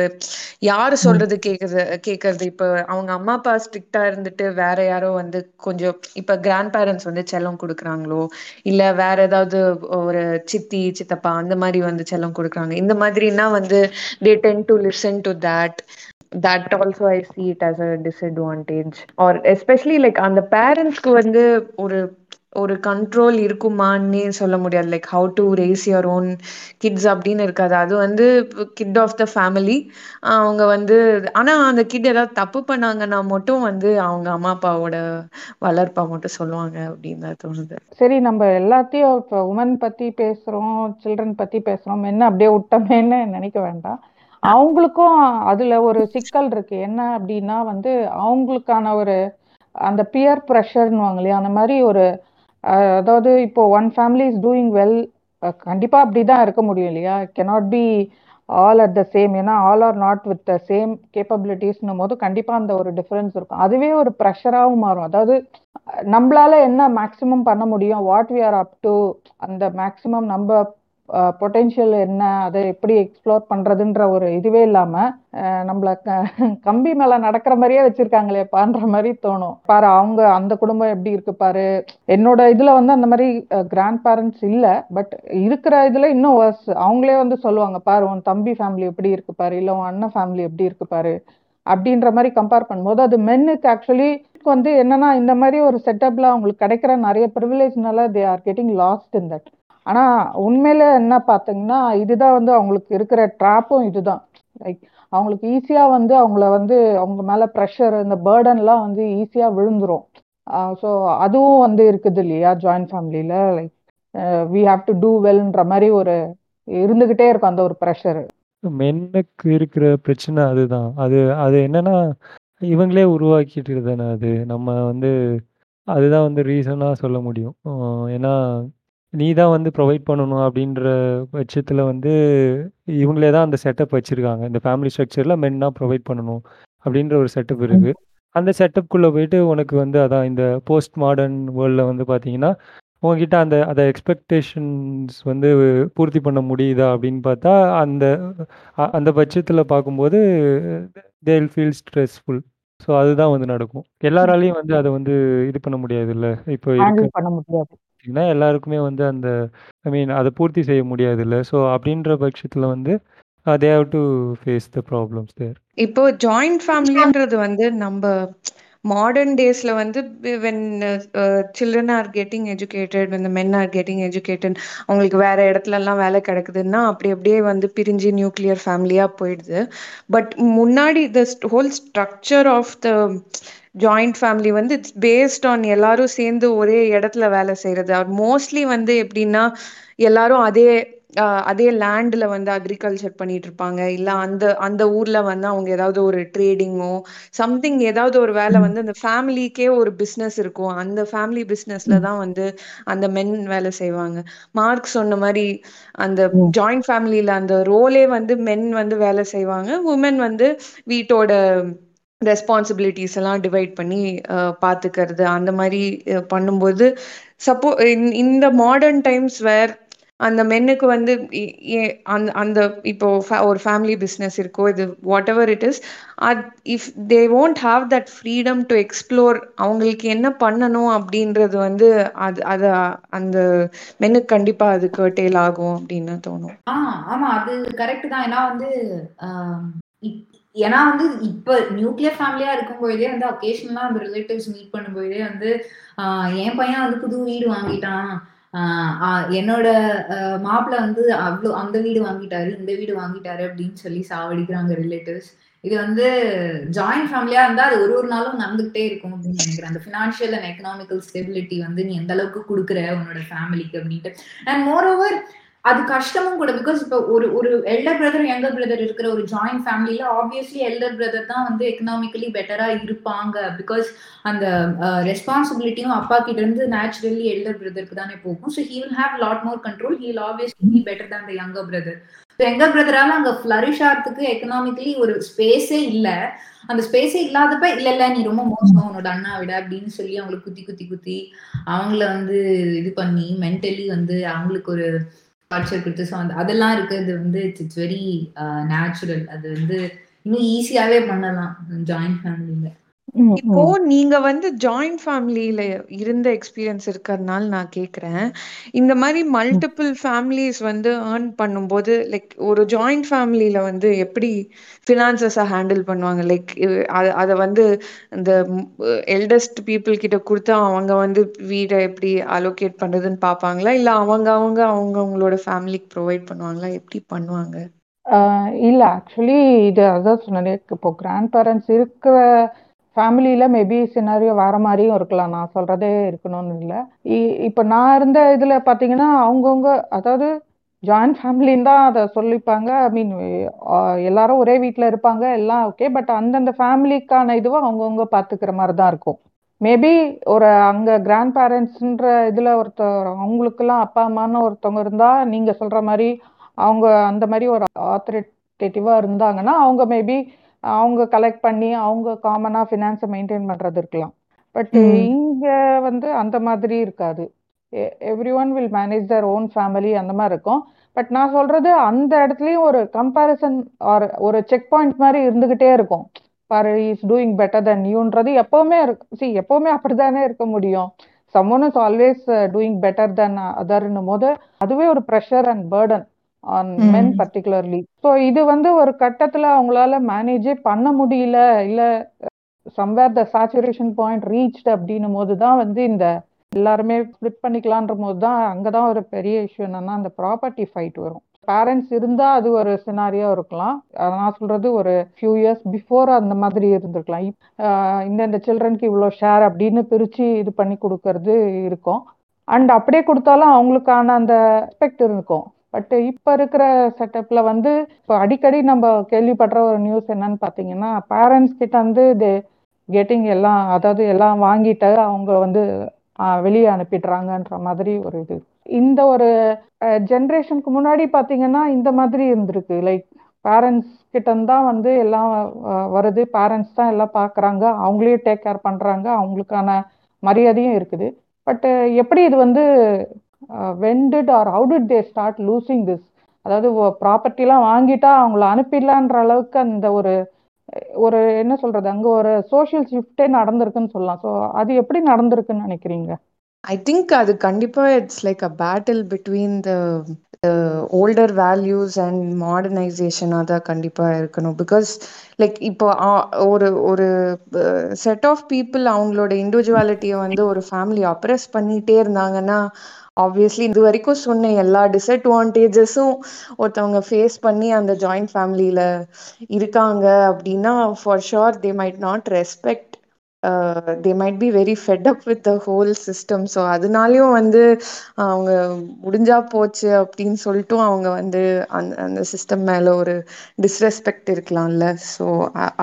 யாரு சொல்றது கேக்குறது கேக்குறது? இப்ப அவங்க அம்மா அப்பா ஸ்ட்ரிக்டா இருந்துட்டு வேற யாரோ வந்து கொஞ்சம் இப்ப கிராண்ட் பேரண்ட்ஸ் வந்து செல்லம் கொடுக்குறாங்களோ? இல்ல வேற ஏதாவது ஒரு சித்தி சித்தப்பா அந்த மாதிரி வந்து செல்லம் கொடுக்குறாங்க. இந்த மாதிரினா வந்து they tend to listen to that that also I see it as a disadvantage or especially like அந்த பேரண்ட்ஸ்க்கு வந்து ஒரு ஒரு கண்ட்ரோல் இருக்குமான்னே சொல்ல முடியாது. Like how to raise your own kids அப்படின்னு இருக்காது. அது வந்து கிட் ஆஃப் த ஃபேமிலி அவங்க வந்து ஆனால் அந்த கிட் ஏதாவது தப்பு பண்ணாங்கன்னா மட்டும் வந்து அவங்க அம்மா அப்பாவோட வளர்ப்பா மட்டும் சொல்லுவாங்க அப்படின்னு தான் தோணுது. சரி நம்ம எல்லாத்தையும் இப்போ உமன் பத்தி பேசுறோம் சில்ட்ரன் பத்தி பேசுறோம் என்ன அப்படியே விட்டமேன்னு நினைக்க வேண்டாம். அவங்களுக்கும் அதுல ஒரு சிக்கல் இருக்கு. என்ன அப்படின்னா வந்து அவங்களுக்கான ஒரு அந்த பியர் ப்ரெஷர்னுவாங்க இல்லையா? அந்த மாதிரி ஒரு அதாவது இப்போ one family is doing well கண்டிப்பா அப்படிதான் இருக்க முடியும் இல்லையா? Cannot be all at the same ஏன்னா all are not with the same கேப்பபிலிட்டிஸ்னும் போது கண்டிப்பா அந்த ஒரு டிஃபரன்ஸ் இருக்கும். அதுவே ஒரு ப்ரெஷராகவும் மாறும். அதாவது நம்மளால என்ன மேக்சிமம் பண்ண முடியும்? What we are up to அந்த மேக்சிமம் நம்ம பொட்டென்ஷியல் என்ன அதை எப்படி எக்ஸ்ப்ளோர் பண்றதுன்ற ஒரு இதுவே இல்லாம நம்மள கம்பி மேல நடக்கிற மாதிரியே வச்சிருக்காங்களே பான்ற மாதிரி தோணும். பாரு அவங்க அந்த குடும்பம் எப்படி இருக்கு பாரு. என்னோட இதுல வந்து அந்த மாதிரி கிராண்ட் பேரண்ட்ஸ் இல்ல பட் இருக்கிற இதுல இன்னும் வர்ஸ் அவங்களே வந்து சொல்லுவாங்க பாரு உன் தம்பி ஃபேமிலி எப்படி இருக்கு பாரு இல்ல உன் அண்ணன் ஃபேமிலி எப்படி இருக்கு பாரு. அப்படின்ற மாதிரி கம்பேர் பண்ணும்போது அது மென்னுக்கு ஆக்சுவலி வந்து என்னன்னா இந்த மாதிரி ஒரு செட்டப்ல அவங்களுக்கு கிடைக்கிற நிறைய ப்ரிவிலேஜ்னால they are getting lost in that ஆனால் உண்மையில் என்ன பார்த்தீங்கன்னா இதுதான் வந்து அவங்களுக்கு இருக்கிற ட்ராப்பும் இதுதான். லைக் அவங்களுக்கு ஈஸியாக வந்து அவங்கள வந்து அவங்க மேலே ப்ரெஷர் இந்த பேர்டன்லாம் வந்து ஈஸியாக விழுந்துரும். ஸோ அதுவும் வந்து இருக்குது இல்லையா ஜாயின்ட் ஃபேமிலியில் like we have to do வெல்ன்ற மாதிரி ஒரு இருந்துகிட்டே இருக்கும் அந்த ஒரு ப்ரெஷர் மென்னுக்கு இருக்கிற பிரச்சனை அதுதான். அது அது என்னன்னா இவங்களே உருவாக்கிட்டு தானே அது. நம்ம வந்து அதுதான் வந்து ரீசனாக சொல்ல முடியும். ஏன்னா நீ தான் வந்து ப்ரொவைட் பண்ணணும் அப்படின்ற பட்சத்தில் வந்து இவங்களே தான் அந்த செட்டப் வச்சுருக்காங்க. இந்த ஃபேமிலி ஸ்ட்ரக்சரில் மென் தான் ப்ரொவைட் பண்ணணும் அப்படின்ற ஒரு செட்டப் இருக்குது அந்த செட்டப்குள்ளே போயிட்டு உனக்கு வந்து அதான் இந்த போஸ்ட் மாடர்ன் வேர்ல்டில் வந்து பார்த்தீங்கன்னா உங்ககிட்ட அந்த அந்த எக்ஸ்பெக்டேஷன்ஸ் வந்து பூர்த்தி பண்ண முடியுதா அப்படின்னு பார்த்தா அந்த அந்த பட்சத்தில் பார்க்கும்போது தேல் ஃபீல் ஸ்ட்ரெஸ்ஃபுல் ஸோ அதுதான் வந்து நடக்கும். எல்லாராலையும் வந்து அதை வந்து இது பண்ண முடியாது இல்லை இப்போ இருக்கு பண்ண முடியாது. பார்த்தீங்கன்னா எல்லாருக்குமே வந்து அந்த ஐ மீன் அதை பூர்த்தி செய்ய முடியாது இல்லை ஸோ அப்படின்ற பட்சத்தில் வந்து they have to face the problems there இப்போ ஜாயிண்ட் ஃபேமிலின்றது வந்து நம்ம மாடர்ன் டேஸ்ல வந்து when children are getting educated when men are getting educated அவங்களுக்கு வேற இடத்துல எல்லாம் வேலை கிடைக்குதுன்னா அப்படி அப்படியே வந்து பிரிஞ்சு நியூக்ளியர் ஃபேமிலியா போயிடுது. பட் முன்னாடி the whole structure of the joint family வந்து இட்ஸ் பேஸ்ட் ஆன் எல்லாரும் சேர்ந்து ஒரே இடத்துல வேலை செய்யறது மோஸ்ட்லி வந்து எப்படின்னா எல்லாரும் அதே அதே லேண்டில் வந்து அக்ரிகல்ச்சர் பண்ணிட்டு இருப்பாங்க இல்லை அந்த அந்த ஊரில் வந்து அவங்க ஏதாவது ஒரு ட்ரேடிங்கோ சம்திங் ஏதாவது ஒரு வேலை வந்து அந்த ஃபேமிலிக்கே ஒரு பிஸ்னஸ் இருக்கும். அந்த ஃபேமிலி பிஸ்னஸ்ல தான் வந்து அந்த மென் வேலை செய்வாங்க. மார்க் சொன்ன மாதிரி அந்த ஜாயிண்ட் ஃபேமிலியில் அந்த ரோலே வந்து மென் வந்து வேலை செய்வாங்க. உமன் வந்து வீட்டோட ரெஸ்பான்சிபிலிட்டிஸ் எல்லாம் டிவைட் பண்ணி பார்த்துக்கிறது அந்த மாதிரி பண்ணும்போது சப்போ இந்த மாடர்ன் டைம்ஸ் வேர் அந்த மென்னுக்கு வந்து அந்த அந்த இப்போ ஒரு ஃபேமிலி பிஸ்னஸ் இருக்கோ இது whatever it is at if they won't have that freedom to explore அவங்களுக்கு என்ன பண்ணணும் அப்படின்றது வந்து அது அது அந்த மென்னுக்கு கண்டிப்பா அது கர்டேல் ஆகும் அப்படின்னு தோணும். ஆமா அது கரெக்ட் தான். ஏன்னா வந்து ஏன்னா வந்து இப்ப நியூக்ளியர் ஃபேமிலியா இருக்கும் போதே வந்து அக்கேஷனலா அந்த ரிலேட்டிவ்ஸ் மீட் பண்ணும்போதே வந்து என் பையன் வந்து புது வீடு வாங்கிட்டான். என்னோட மாப்பிள்ள வந்து அவ்வளோ அந்த வீடு வாங்கிட்டாரு இந்த வீடு வாங்கிட்டாரு அப்படின்னு சொல்லி சாவடிக்கிறாங்க ரிலேட்டிவ்ஸ் இது வந்து ஜாயிண்ட் ஃபேமிலியா இருந்தா அது ஒரு ஒரு நாளும் நடந்துகிட்டே இருக்கும் அப்படின்னு நினைக்கிறேன். அந்த ஃபினான்ஷியல் அண்ட் எக்கனாமிக்கல் ஸ்டெபிலிட்டி வந்து நீ எந்த அளவுக்கு கொடுக்குற உன்னோட ஃபேமிலிக்கு அப்படின்ட்டு. அண்ட் மோர் ஓவர் அது கஷ்டமும் கூட பிகாஸ் இப்போ ஒரு ஒரு எல்டர் பிரதர் யங்கர் பிரதர் இருக்கிற ஒரு ஜாயிண்ட் ஃபேமிலியில ஆப்வியஸ்லி எல்டர் பிரதர் தான் வந்து எக்கனாமிக்கலி பெட்டரா இருப்பாங்க. பிகாஸ் அந்த ரெஸ்பான்சிபிலிட்டியும் அப்பா கிட்ட இருந்து நேச்சுரலி எல்டர் பிரதருக்கு தானே போகும். So he will have lot more control he'll obviously be better than the younger brother so younger பிரதரால அங்க ஃபிளரிஷ் ஆகிறதுக்கு எக்கனாமிக்கலி ஒரு ஸ்பேஸே இல்லை. அந்த ஸ்பேஸே இல்லாதப்ப இல்ல இல்ல நீ ரொம்ப மோசம் உன்னோட அண்ணா விட அப்படின்னு சொல்லி அவங்களுக்கு குத்தி குத்தி குத்தி அவங்கள வந்து இது பண்ணி மென்டலி வந்து அவங்களுக்கு ஒரு டார்ச்சர் கொடுத்து ஸோ அந்த அதெல்லாம் இருக்கிறது வந்து இட்ஸ் இட்ஸ் வெரி நேச்சுரல் அது வந்து இன்னும் ஈஸியாகவே பண்ணலாம் ஜாயின் ஃபேமிலியில் இப்போ நீங்க வந்து ஜாயிண்ட் ஃபேமிலியில இருந்த எக்ஸ்பீரியன்ஸ் இருக்கிறதுனால நான் கேக்குறேன். இந்த மாதிரி மல்டிபிள் ஃபேமிலிஸ் வந்து ஏர்ன் பண்ணும்போது லைக் ஒரு ஜாயிண்ட் ஃபேமிலியில வந்து எப்படி ஃபினான்சஸை ஹேண்டில் பண்ணுவாங்க? லைக் அதை வந்து இந்த எல்டஸ்ட் பீப்புள் கிட்ட கொடுத்தா அவங்க வந்து வீடை எப்படி அலோகேட் பண்றதுன்னு பார்ப்பாங்களா? இல்ல அவங்க அவங்க அவங்க அவங்களோட ஃபேமிலிக்கு ப்ரொவைட் பண்ணுவாங்களா? எப்படி பண்ணுவாங்க? இல்ல ஆக்சுவலி இது அதான் சொன்னேன். இப்போ கிராண்ட் பேரண்ட்ஸ் இருக்கிற ஃபேமிலியில் மேபி சினாரியோ வேற மாதிரியும் இருக்கலாம். நான் சொல்றதே இருக்கணும்னு இல்லை. இப்போ நான் இருந்த இதில் பார்த்தீங்கன்னா அவங்கவுங்க அதாவது ஜாயிண்ட் ஃபேமிலின்னு தான் அதை சொல்லிப்பாங்க. ஐ மீன் எல்லாரும் ஒரே வீட்டில் இருப்பாங்க எல்லாம் ஓகே பட் அந்தந்த ஃபேமிலிக்கான இதுவும் அவங்கவுங்க பார்த்துக்கிற மாதிரி தான் இருக்கும். மேபி ஒரு அங்கே கிராண்ட் பேரண்ட்ஸ்ன்ற இதில் ஒருத்தர் அவங்களுக்கெல்லாம் அப்பா அம்மான்னு ஒருத்தவங்க இருந்தால் நீங்கள் சொல்கிற மாதிரி அவங்க அந்த மாதிரி ஒரு ஆத்தரிட்டேட்டிவாக இருந்தாங்கன்னா அவங்க மேபி அவங்க கலெக்ட் பண்ணி அவங்க காமனாக ஃபினான்ஸை மெயின்டைன் பண்ணுறது இருக்கலாம். பட் இங்கே வந்து அந்த மாதிரி இருக்காது. Everyone will manage their own family அந்த மாதிரி இருக்கும். பட் நான் சொல்றது அந்த இடத்துலையும் ஒரு கம்பேரிசன் ஆர் ஒரு செக் பாயிண்ட் மாதிரி இருந்துகிட்டே இருக்கும். பாரு இஸ் டூயிங் பெட்டர் தென் யூன்றது எப்பவுமே சி எப்பவுமே அப்படித்தானே இருக்க முடியும். Someone is always doing better than அதர்னும் போது அதுவே ஒரு pressure and burden on men particularly so இது வந்து ஒரு கட்டத்தில் அவங்களால மேனேஜே பண்ண முடியல இல்லை somewhere the saturation point reached அப்படின்னும் போது தான் வந்து இந்த எல்லாருமே ஸ்பிளிட் பண்ணிக்கலான்ற போது தான் அங்கே தான் ஒரு பெரிய இஷ்யூ என்னன்னா அந்த ப்ராப்பர்ட்டி ஃபைட் வரும். பேரண்ட்ஸ் இருந்தால் அது ஒரு சினாரியோ இருக்கலாம். நான் சொல்றது ஒரு ஃபியூ இயர்ஸ் பிஃபோர் அந்த மாதிரி இருந்திருக்கலாம். இந்த இந்த சில்ட்ரனுக்கு இவ்வளோ ஷேர் அப்படின்னு பிரித்து இது பண்ணி கொடுக்கறது இருக்கும். அண்ட் அப்படியே கொடுத்தாலும் அவங்களுக்கான அந்த ரெஸ்பெக்ட் இருக்கும். பட் இப்போ இருக்கிற செட்டப்ல வந்து இப்போ அடிக்கடி நம்ம கேள்விப்படுற ஒரு நியூஸ் என்னன்னு பார்த்தீங்கன்னா பேரண்ட்ஸ் கிட்ட வந்து இது கெட்டிங் எல்லாம் அதாவது எல்லாம் வாங்கிட்டு அவங்க வந்து வெளியே அனுப்பிடுறாங்கன்ற மாதிரி ஒரு இது. இந்த ஒரு ஜென்ரேஷனுக்கு முன்னாடி பார்த்தீங்கன்னா இந்த மாதிரி இருந்திருக்கு. லைக் பேரண்ட்ஸ் கிட்டந்தான் தான் வந்து எல்லாம் வருது. பேரண்ட்ஸ் தான் எல்லாம் பார்க்குறாங்க அவங்களே டேக் கேர் பண்ணுறாங்க அவங்களுக்கான மரியாதையும் இருக்குது. பட் எப்படி இது வந்து when did or how did they start losing this அதாவது ப்ராப்பர்ட்டிலாம் வாங்கிட்டா அவங்கள அனுப்பிடலான்ற அளவுக்கு அந்த ஒரு ஒரு என்ன சொல்றது அங்க ஒரு சோஷியல் ஷிஃப்டே நடந்திருக்குன்னு சொல்லலாம். ஸோ அது எப்படி நடந்திருக்குன்னு நினைக்கிறீங்க? ஐ திங்க் அது கண்டிப்பா it's like a battle between the older values and மாடர்னைசேஷனாக தான் கண்டிப்பாக இருக்கணும். பிகாஸ் லைக் இப்போ ஒரு ஒரு செட் ஆஃப் பீப்புள் அவங்களோட இண்டிவிஜுவாலிட்டியை வந்து ஒரு ஃபேமிலி அப்ரெஸ் பண்ணிகிட்டே இருந்தாங்கன்னா ஆப்வியஸ்லி இது வரைக்கும் சொன்ன எல்லா டிஸ்அட்வான்டேஜஸும் ஒருத்தவங்க ஃபேஸ் பண்ணி அந்த ஜாயிண்ட் ஃபேமிலியில் இருக்காங்க அப்படின்னா for sure they might not respect they might be very fed up with the whole system so அதனாலையும் வந்து அவங்க முடிஞ்சா போச்சு அப்படின்னு சொல்லிட்டும் அவங்க வந்து அந்த அந்த சிஸ்டம் மேலே ஒரு டிஸ்ரெஸ்பெக்ட் இருக்கலாம்ல. ஸோ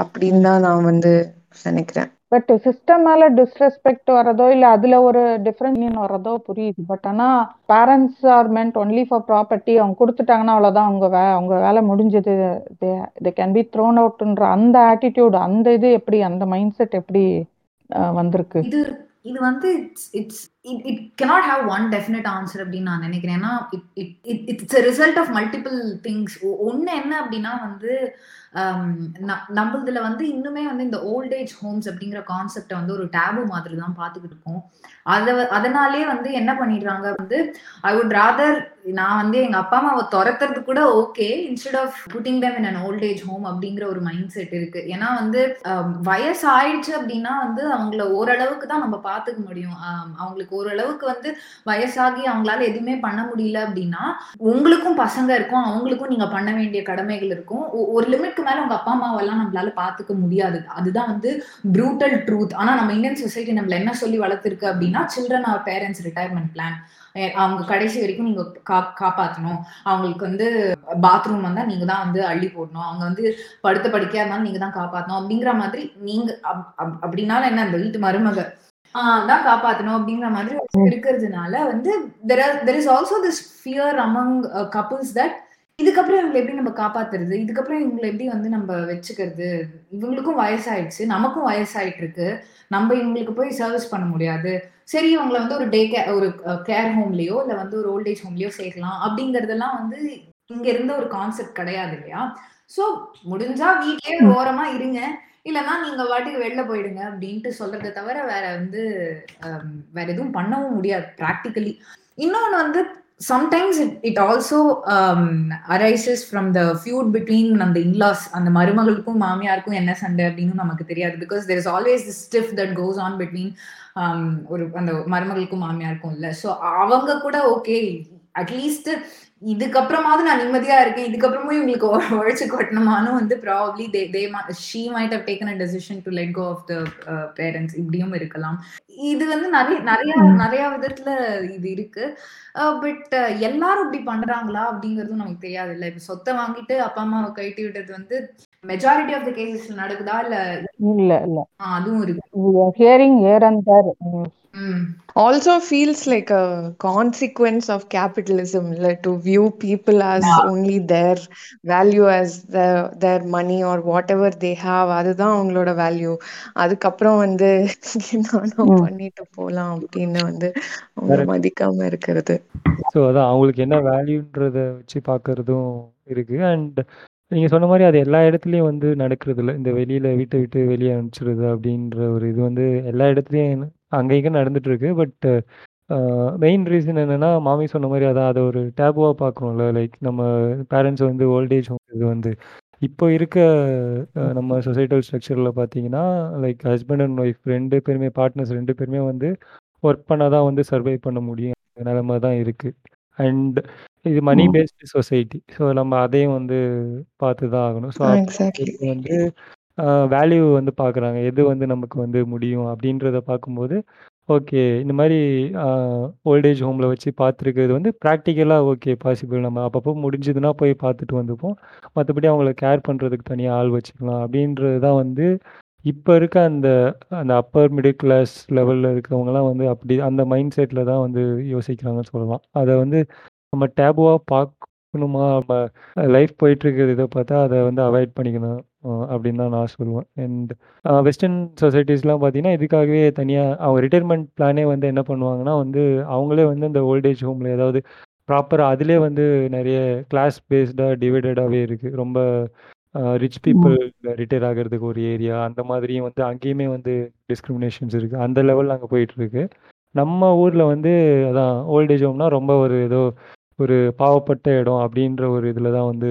அப்படின்னு தான் நான் வந்து நினைக்கிறேன். பட் சிஸ்டம் மேல டிஸ்ரெஸ்பெக்ட் வரதோ இல்ல அதுல ஒரு டிஃபரெண்ட் வரதோ புரியுது. பட் ஆனா parents are meant only for property அவங்க கொடுத்துட்டாங்கன்னா அவ்வளவுதான். அவங்க வே அவங்க வேலை முடிஞ்சது. தே கேன் பி த்ரோன் அவுட்ன்ற அந்த ஆட்டிடியூட் அந்த இது எப்படி அந்த மைண்ட் செட் எப்படி வந்திருக்கு? இது இது வந்து it's it's it it cannot have one definite answer அப்படின்னு நான் நினைக்கிறேன். ஏன்னா it it it's result of multiple things ஒன்று என்ன அப்படின்னா வந்து நம்மளதுல வந்து இன்னுமே வந்து இந்த ஓல்ட் ஏஜ் ஹோம்ஸ் அப்படிங்கிற கான்செப்டை வந்து ஒரு டேபு மாதிரி தான் பார்த்துக்கிட்டு இருக்கோம். அதை அதனாலே வந்து என்ன பண்ணிடுறாங்க வந்து ஐ வுட் ராதர் நான் வந்து எங்க அப்பா அம்மாவை துரத்துறது கூட okay instead of putting them in an old age home அப்படிங்கிற ஒரு மைண்ட் செட் இருக்கு. ஏன்னா வந்து um, வயசு ஆயிடுச்சு அப்படின்னா வந்து அவங்கள ஓரளவுக்கு தான் நம்ம பார்த்துக்க முடியும். Um, அவங்களுக்கு ஓரளவுக்கு வந்து வயசாகி அவங்களால எதுவுமே பண்ண முடியல அப்படின்னா உங்களுக்கும் பசங்க இருக்கும் அவங்களுக்கும் நீங்க பண்ண வேண்டிய கடமைகள் இருக்கும். ஒரு லிமிட்க்கு மேல உங்க அப்பா அம்மாவெல்லாம் நம்மளால பாத்துக்க முடியாது. அதுதான் வந்து ப்ரூட்டல் ட்ரூத் ஆனா நம்ம இந்தியன் சொசைட்டி நம்மள என்ன சொல்லி வளர்த்துருக்கு அப்படின்னா children are parents retirement plan அவங்க கடைசி வரைக்கும் நீங்க கா காப்பாற்றணும் அவங்களுக்கு வந்து பாத்ரூம் வந்தா நீங்க தான் வந்து அள்ளி போடணும். அவங்க வந்து படுத்த படுக்கையா இருந்தாலும் நீங்க தான் காப்பாற்றணும் அப்படிங்கிற மாதிரி நீங்க அப்படின்னால என்ன அந்த வீட்டு மருமக தான் காப்பாற்றணும் அப்படிங்கிற மாதிரி இருக்கிறதுனால வந்து there are there is also this fear among couples that இதுக்கப்புறம் இவங்களை எப்படி நம்ம காப்பாத்துறது? இதுக்கப்புறம் இவங்களை எப்படி வந்து நம்ம வச்சுக்கிறது? இவங்களுக்கும் வயசாயிடுச்சு நமக்கும் வயசாயிட்டு இருக்கு நம்ம இவங்களுக்கு போய் சர்வீஸ் பண்ண முடியாது. சரி இவங்களை வந்து ஒரு டே கேர் ஒரு கேர் ஹோம்லயோ இல்ல வந்து ஒரு ஓல்டேஜ் ஹோம்லயோ சேர்க்கலாம். அப்படிங்கறதெல்லாம் வந்து இங்க இருந்த ஒரு கான்செப்ட் கிடையாது இல்லையா? சோ முடிஞ்சா வீட்லயே ஓரமா இருங்க. இல்லைன்னா நீங்க வாட்டுக்கு வெளில போயிடுங்க அப்படின்ட்டு சொல்றதை தவிர வேற வந்து வேற எதுவும் பண்ணவும் முடியாது ப்ராக்டிக்கலி இன்னொன்று வந்து sometimes it it also arises from the feud between அந்த இன்லாஸ் அந்த மருமகளுக்கும் மாமியாருக்கும் என்ன சண்டை அப்படின்னு நமக்கு தெரியாது. Because there is always the strife that goes on between ஒரு அந்த மருமகளுக்கும் மாமியாருக்கும் இல்லை. ஸோ அவங்க கூட ஓகே அட்லீஸ்ட் இதுக்கப்புறமாவது நான் நிம்மதியா இருக்கேன். இதுக்கப்புறமும் இவங்களுக்கு உழைச்சு கொட்டணுமானும் வந்து probably they they she might have taken a decision to let go of the parents இப்படியும் இருக்கலாம். இது வந்து நிறைய நிறைய நிறைய விதத்துல இது இருக்கு. பட் எல்லாரும் இப்படி பண்றாங்களா அப்படிங்கறதும் நமக்கு தெரியாது இல்ல இப்ப சொத்தை வாங்கிட்டு அப்பா அம்மாவை கைட்டி விட்டது வந்து மெஜாரிட்டி ஆஃப் த கேசஸ் நடக்குதா இல்ல? இல்ல இல்ல. அதுவும் இருக்கு. Hearing here and there also feels like a consequence of capitalism like to view people as yeah. only their value as the, their money or whatever they have. அதுதான் அவங்களோட value அதுக்கப்புறம் வந்து நானும் பண்ணிட்டு போலாம் அப்படின்னு வந்து அவங்க மதிக்காம இருக்கிறது. ஸோ அதான் அவங்களுக்கு என்ன வேல்யூன்றத வச்சு பார்க்கறதும் இருக்கு. அண்ட் நீங்க சொன்ன மாதிரி அது எல்லா இடத்துலயும் வந்து நடக்கிறது இல்லை இந்த வெளியில வீட்டை விட்டு வெளியே அனுப்பிச்சிடுது அப்படின்ற ஒரு இது வந்து எல்லா இடத்துலயும் அங்கே இங்கே நடந்துட்டு இருக்கு பட் மெயின் ரீசன் என்னன்னா மாமி சொன்ன மாதிரி அதான் அதை ஒரு டேபுவாக பார்க்குறோம்ல லைக் நம்ம பேரண்ட்ஸ் வந்து ஓல்டேஜ் ஹோம் இது வந்து இப்போ இருக்க நம்ம சொசைட்டல் ஸ்ட்ரக்சரில் பார்த்தீங்கன்னா லைக் ஹஸ்பண்ட் அண்ட் ஒய்ஃப் ரெண்டு பேருமே பார்ட்னர்ஸ் ரெண்டு பேருமே வந்து ஒர்க் பண்ணால் தான் வந்து சர்வை பண்ண முடியும். நிலைமை தான் இருக்குது அண்ட் இது மணி பேஸ்டு சொசைட்டி. ஸோ நம்ம அதையும் வந்து பார்த்து தான் ஆகணும். ஸோ வந்து வேல்யூ வந்து பார்க்குறாங்க. எது வந்து நமக்கு வந்து முடியும் அப்படின்றத பார்க்கும்போது ஓகே இந்த மாதிரி ஓல்டேஜ் ஹோமில் வச்சு பார்த்துருக்கிறது வந்து ப்ராக்டிக்கலாக ஓகே பாசிபிள். நம்ம அப்பப்போ முடிஞ்சதுன்னா போய் பார்த்துட்டு வந்துப்போம். மற்றபடி அவங்கள கேர் பண்ணுறதுக்கு தனியாக ஆள் வச்சுக்கலாம். அப்படின்றது தான் வந்து இப்போ இருக்க அந்த அந்த அப்பர் மிடில் கிளாஸ் லெவலில் இருக்கிறவங்கலாம் வந்து அப்படி அந்த மைண்ட் செட்டில் தான் வந்து யோசிக்கிறாங்கன்னு சொல்லலாம். அதை வந்து நம்ம டேபுவாக பார்க்கணுமா நம்ம லைஃப் போயிட்டுருக்கிறது இதை பார்த்தா அதை வந்து அவாய்ட் பண்ணிக்கணும் அப்படின்னு தான் நான் சொல்லுவேன். அண்ட் வெஸ்டர்ன் சொசைட்டிஸ்லாம் பார்த்தீங்கன்னா இதுக்காகவே தனியாக அவங்க ரிட்டைர்மெண்ட் பிளானே வந்து என்ன பண்ணுவாங்கன்னா வந்து அவங்களே வந்து இந்த ஓல்டேஜ் ஹோமில் ஏதாவது ப்ராப்பராக அதிலே வந்து நிறைய கிளாஸ் பேஸ்டாக டிவைடடாகவே இருக்குது ரொம்ப ரிச் பீப்புள் ரிட்டையர் ஆகிறதுக்கு ஒரு ஏரியா அந்த மாதிரியும் வந்து அங்கேயுமே வந்து டிஸ்கிரிமினேஷன்ஸ் இருக்குது அந்த லெவலில் அங்கே போயிட்டுருக்கு. நம்ம ஊரில் வந்து அதான் ஓல்டேஜ் ஹோம்னா ரொம்ப ஒரு ஏதோ ஒரு பாவப்பட்ட இடம் அப்படின்ற ஒரு இதில் தான் வந்து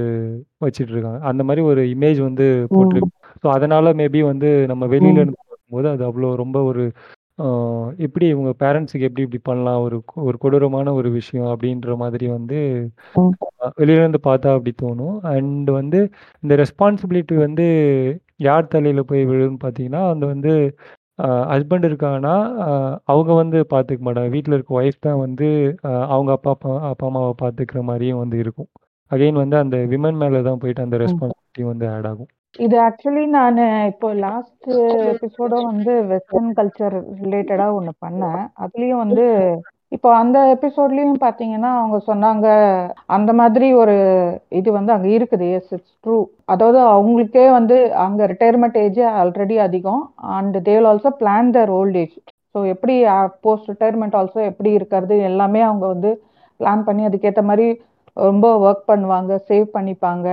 வச்சுட்டு இருக்காங்க. அந்த மாதிரி ஒரு இமேஜ் வந்து போட்டிருக்கு. ஸோ அதனால மேபி வந்து நம்ம வெளியில இருந்து பார்க்கும்போது அது அவ்வளோ ரொம்ப ஒரு எப்படி இவங்க பேரண்ட்ஸுக்கு எப்படி இப்படி பண்ணலாம்? ஒரு ஒரு கொடூரமான ஒரு விஷயம் அப்படின்ற மாதிரி வந்து வெளியில இருந்து பார்த்தா அப்படி தோணும். அண்ட் வந்து இந்த ரெஸ்பான்சிபிலிட்டி வந்து யார் தலையில போய் விழுன்னு பார்த்தீங்கன்னா அந்த வந்து ஹஸ்பண்ட் இருக்காங்கன்னா அவங்க வந்து பார்த்துக்க மாட்டாங்க. வீட்டில் இருக்க ஒய்ஃப் தான் வந்து அவங்க அப்பா அப்பா அப்பா அம்மாவை பார்த்துக்கிற மாதிரியும் வந்து இருக்கும். அகைன் வந்து அந்த விமன் மேலே தான் போயிட்டு அந்த ரெஸ்பான்சிபிலிட்டி வந்து ஆட் ஆகும். இது ஆக்சுவலி நான் இப்போ லாஸ்ட் எபிசோட வந்து வெஸ்டர்ன் கல்ச்சர் ரிலேட்டடா ஒன்று பண்ணேன். அதுலயும் வந்து இப்போ அந்த எபிசோட்லயும் பாத்தீங்கன்னா அவங்க சொன்னாங்க அந்த மாதிரி ஒரு இது வந்து அங்க இருக்குது. எஸ் இட்ஸ் ட்ரூ அதாவது அவங்களுக்கே வந்து அங்க ரிட்டையர்மெண்ட் ஏஜ் ஆல்ரெடி அதிகம். And they'll also plan their old age so எப்படி போஸ்ட் ரிட்டையர்மெண்ட் ஆல்சோ எப்படி இருக்கிறது எல்லாமே அவங்க வந்து பிளான் பண்ணி அதுக்கேற்ற மாதிரி ரொம்ப ஒர்க் பண்ணுவாங்க சேவ் பண்ணிப்பாங்க.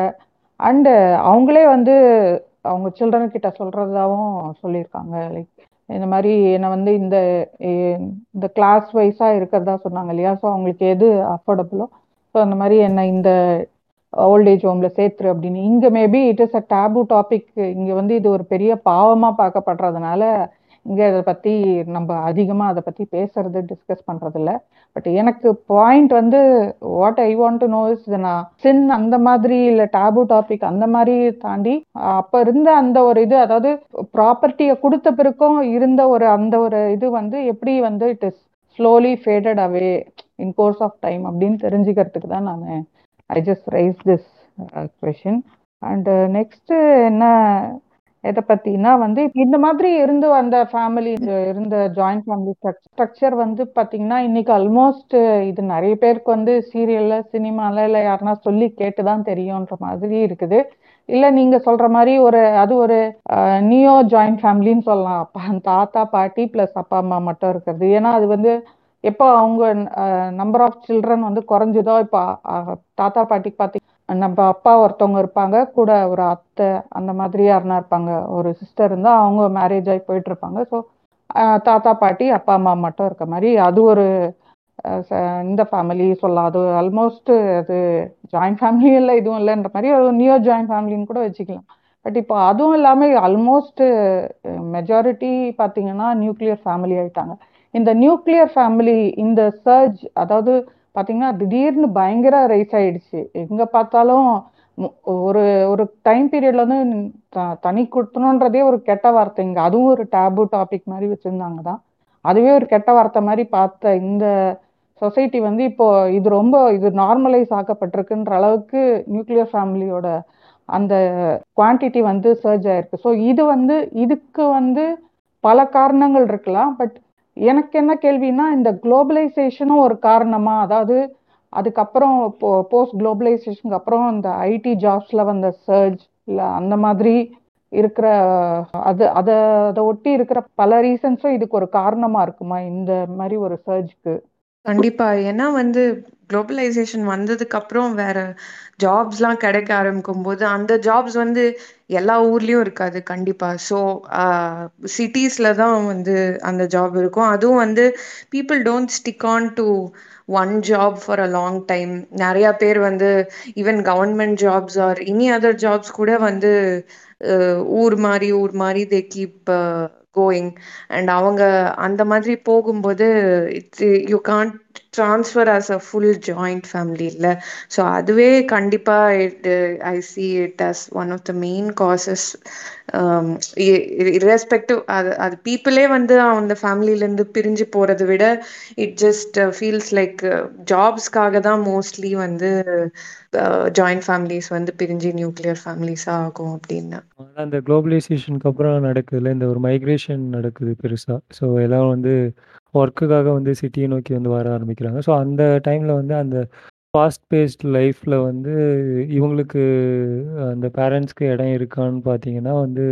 அண்டு அவங்களே வந்து அவங்க சில்ட்ரன் கிட்ட சொல்றதாவும் சொல்லியிருக்காங்க லைக் இந்த மாதிரி என்னை வந்து இந்த இந்த கிளாஸ் வைஸாக இருக்கிறதா சொன்னாங்க இல்லையா? ஸோ அவங்களுக்கு எது அஃபோர்டபுளோ ஸோ அந்த மாதிரி என்னை இந்த ஓல்ட் ஏஜ் ஹோமில் சேர்த்துரு அப்படின்னு. இங்கே maybe it is a taboo topic இங்கே வந்து இது ஒரு பெரிய பாவமாக பார்க்கப்படுறதுனால இங்கே அதை பற்றி நம்ம அதிகமாக அதை பற்றி பேசுறது டிஸ்கஸ் பண்ணுறதில்ல பட் எனக்கு பாயிண்ட் வந்து what I want to know is நான் சின் அந்த மாதிரி இல்லை டேபு டாபிக் அந்த மாதிரி தாண்டி அப்போ இருந்த அந்த ஒரு இது அதாவது ப்ராப்பர்ட்டியை கொடுத்த பிறக்கும் இருந்த ஒரு அந்த ஒரு இது வந்து எப்படி வந்து it is slowly faded away in course of time அப்படின்னு தெரிஞ்சுக்கிறதுக்கு தான் நான் I just raise this question and next என்ன எதை பத்தினா வந்து இந்த மாதிரி இருந்து வந்த ஃபேமிலி இருந்த ஜாயிண்ட் ஃபேமிலி ஸ்ட்ரக்சர் வந்து பாத்தீங்கன்னா இன்னைக்கு ஆல்மோஸ்ட் இது நிறைய பேருக்கு வந்து சீரியல்ல சினிமால இல்ல யாருன்னா சொல்லி கேட்டுதான் தெரியும்ன்ற மாதிரி இருக்குது. இல்ல நீங்க சொல்ற மாதிரி ஒரு அது ஒரு நியோ ஜாயிண்ட் ஃபேமிலின்னு சொல்லலாம். அப்பா தாத்தா பாட்டி பிளஸ் அப்பா அம்மா மட்டும் இருக்கிறது. ஏன்னா அது வந்து எப்போ அவங்க நம்பர் ஆஃப் சில்ட்ரன் வந்து குறைஞ்சதோ இப்போ தாத்தா பாட்டிக்கு பார்த்தி நம்ம அப்பா ஒருத்தவங்க இருப்பாங்க கூட ஒரு அத்தை அந்த மாதிரி யாருனா இருப்பாங்க. ஒரு சிஸ்டர் இருந்தால் அவங்க மேரேஜ் ஆகி போயிட்டு இருப்பாங்க. ஸோ தாத்தா பாட்டி அப்பா அம்மா மட்டும் இருக்க மாதிரி அது ஒரு இந்த ஃபேமிலி சொல்லலாம். அது ஆல்மோஸ்ட் அது ஜாயிண்ட் ஃபேமிலி இல்லை இதுவும் இல்லைன்ற மாதிரி ஒரு நியோ ஜாயிண்ட் ஃபேமிலின்னு கூட வச்சுக்கலாம். பட் இப்போ அதுவும் இல்லாமல் ஆல்மோஸ்ட் மெஜாரிட்டி பார்த்தீங்கன்னா நியூக்ளியர் ஃபேமிலி ஆயிட்டாங்க. இந்த நியூக்ளியர் ஃபேமிலி இந்த சர்ஜ் அதாவது பார்த்தீங்கன்னா திடீர்னு பயங்கர ரைஸ் ஆயிடுச்சு. எங்கே பார்த்தாலும் ஒரு ஒரு டைம் பீரியட்ல வந்து தனி குடுத்தணுன்றதே ஒரு கெட்ட வார்த்தைங்க அதுவும் ஒரு டேபு டாபிக் மாதிரி வச்சிருந்தாங்க தான். அதுவே ஒரு கெட்ட வார்த்தை மாதிரி பார்த்த இந்த சொசைட்டி வந்து இப்போ இது ரொம்ப இது நார்மலைஸ் ஆக்கப்பட்டிருக்குன்ற அளவுக்கு நியூக்ளியர் ஃபேமிலியோட அந்த குவான்டிட்டி வந்து சர்ஜ் ஆயிருக்கு. ஸோ இது வந்து இதுக்கு வந்து பல காரணங்கள் இருக்கலாம். பட் எனக்கு என்ன கேள்வின்னா இந்த குளோபலைசேஷனும் ஒரு காரணமா? அதாவது அதுக்கப்புறம் போ போஸ்ட் குளோபலைசேஷனுக்கு அப்புறம் இந்த ஐடி ஜாப்ஸ்ல வந்த சர்ஜ் இல்லை அந்த மாதிரி இருக்கிற அது அதை அதை ஒட்டி இருக்கிற பல ரீசன்ஸும் இதுக்கு ஒரு காரணமா இருக்குமா? இந்த மாதிரி ஒரு சர்ஜ்க்கு கண்டிப்பா. ஏன்னா வந்து குளோபலைசேஷன் வந்ததுக்கு அப்புறம் வேற ஜாப்ஸ்லாம் கிடைக்க ஆரம்பிக்கும் போது அந்த ஜாப்ஸ் வந்து எல்லா ஊர்லயும் இருக்காது கண்டிப்பா. ஸோ சிட்டிஸ்ல தான் வந்து அந்த ஜாப் இருக்கும். அதுவும் வந்து people don't stick on to one job for a long time நிறைய பேர் வந்து even government jobs or any other jobs கூட வந்து ஊர் மாதிரி ஊர் மாதிரி தே கீப் கோயிங் அண்ட் அவங்க அந்த மாதிரி போகும்போது it's you can't transfer as a full joint family இல்லை. ஸோ அதுவே கண்டிப்பாக it I see it as one of the main causes irrespective அது அது பீப்புளே வந்து அந்த ஃபேமிலியிலேருந்து பிரிஞ்சு போகிறத விட இட் ஜஸ்ட் ஃபீல்ஸ் லைக் ஜாப்ஸ்க்காக தான் மோஸ்ட்லி வந்து uh, ஜாயிண்ட் ஃபேமிலிஸ் வந்து பிரிஞ்சு நியூக்ளியர் ஃபேமிலிஸாக ஆகும் அப்படின்னு. அந்த குளோபலைசேஷனுக்கு அப்புறம் நடக்குதுல இந்த ஒரு மைக்ரேஷன் நடக்குது பெருசாக ஸோ எல்லாம் வந்து ஒர்க்குக்காக வந்து சிட்டியை நோக்கி வந்து வர ஆரம்பிக்கிறாங்க. ஸோ அந்த டைமில் வந்து அந்த ஃபாஸ்ட் பேஸ்ட் லைஃப்பில் வந்து இவங்களுக்கு அந்த பேரண்ட்ஸ்க்கு இடம் இருக்கான்னு பார்த்தீங்கன்னா வந்து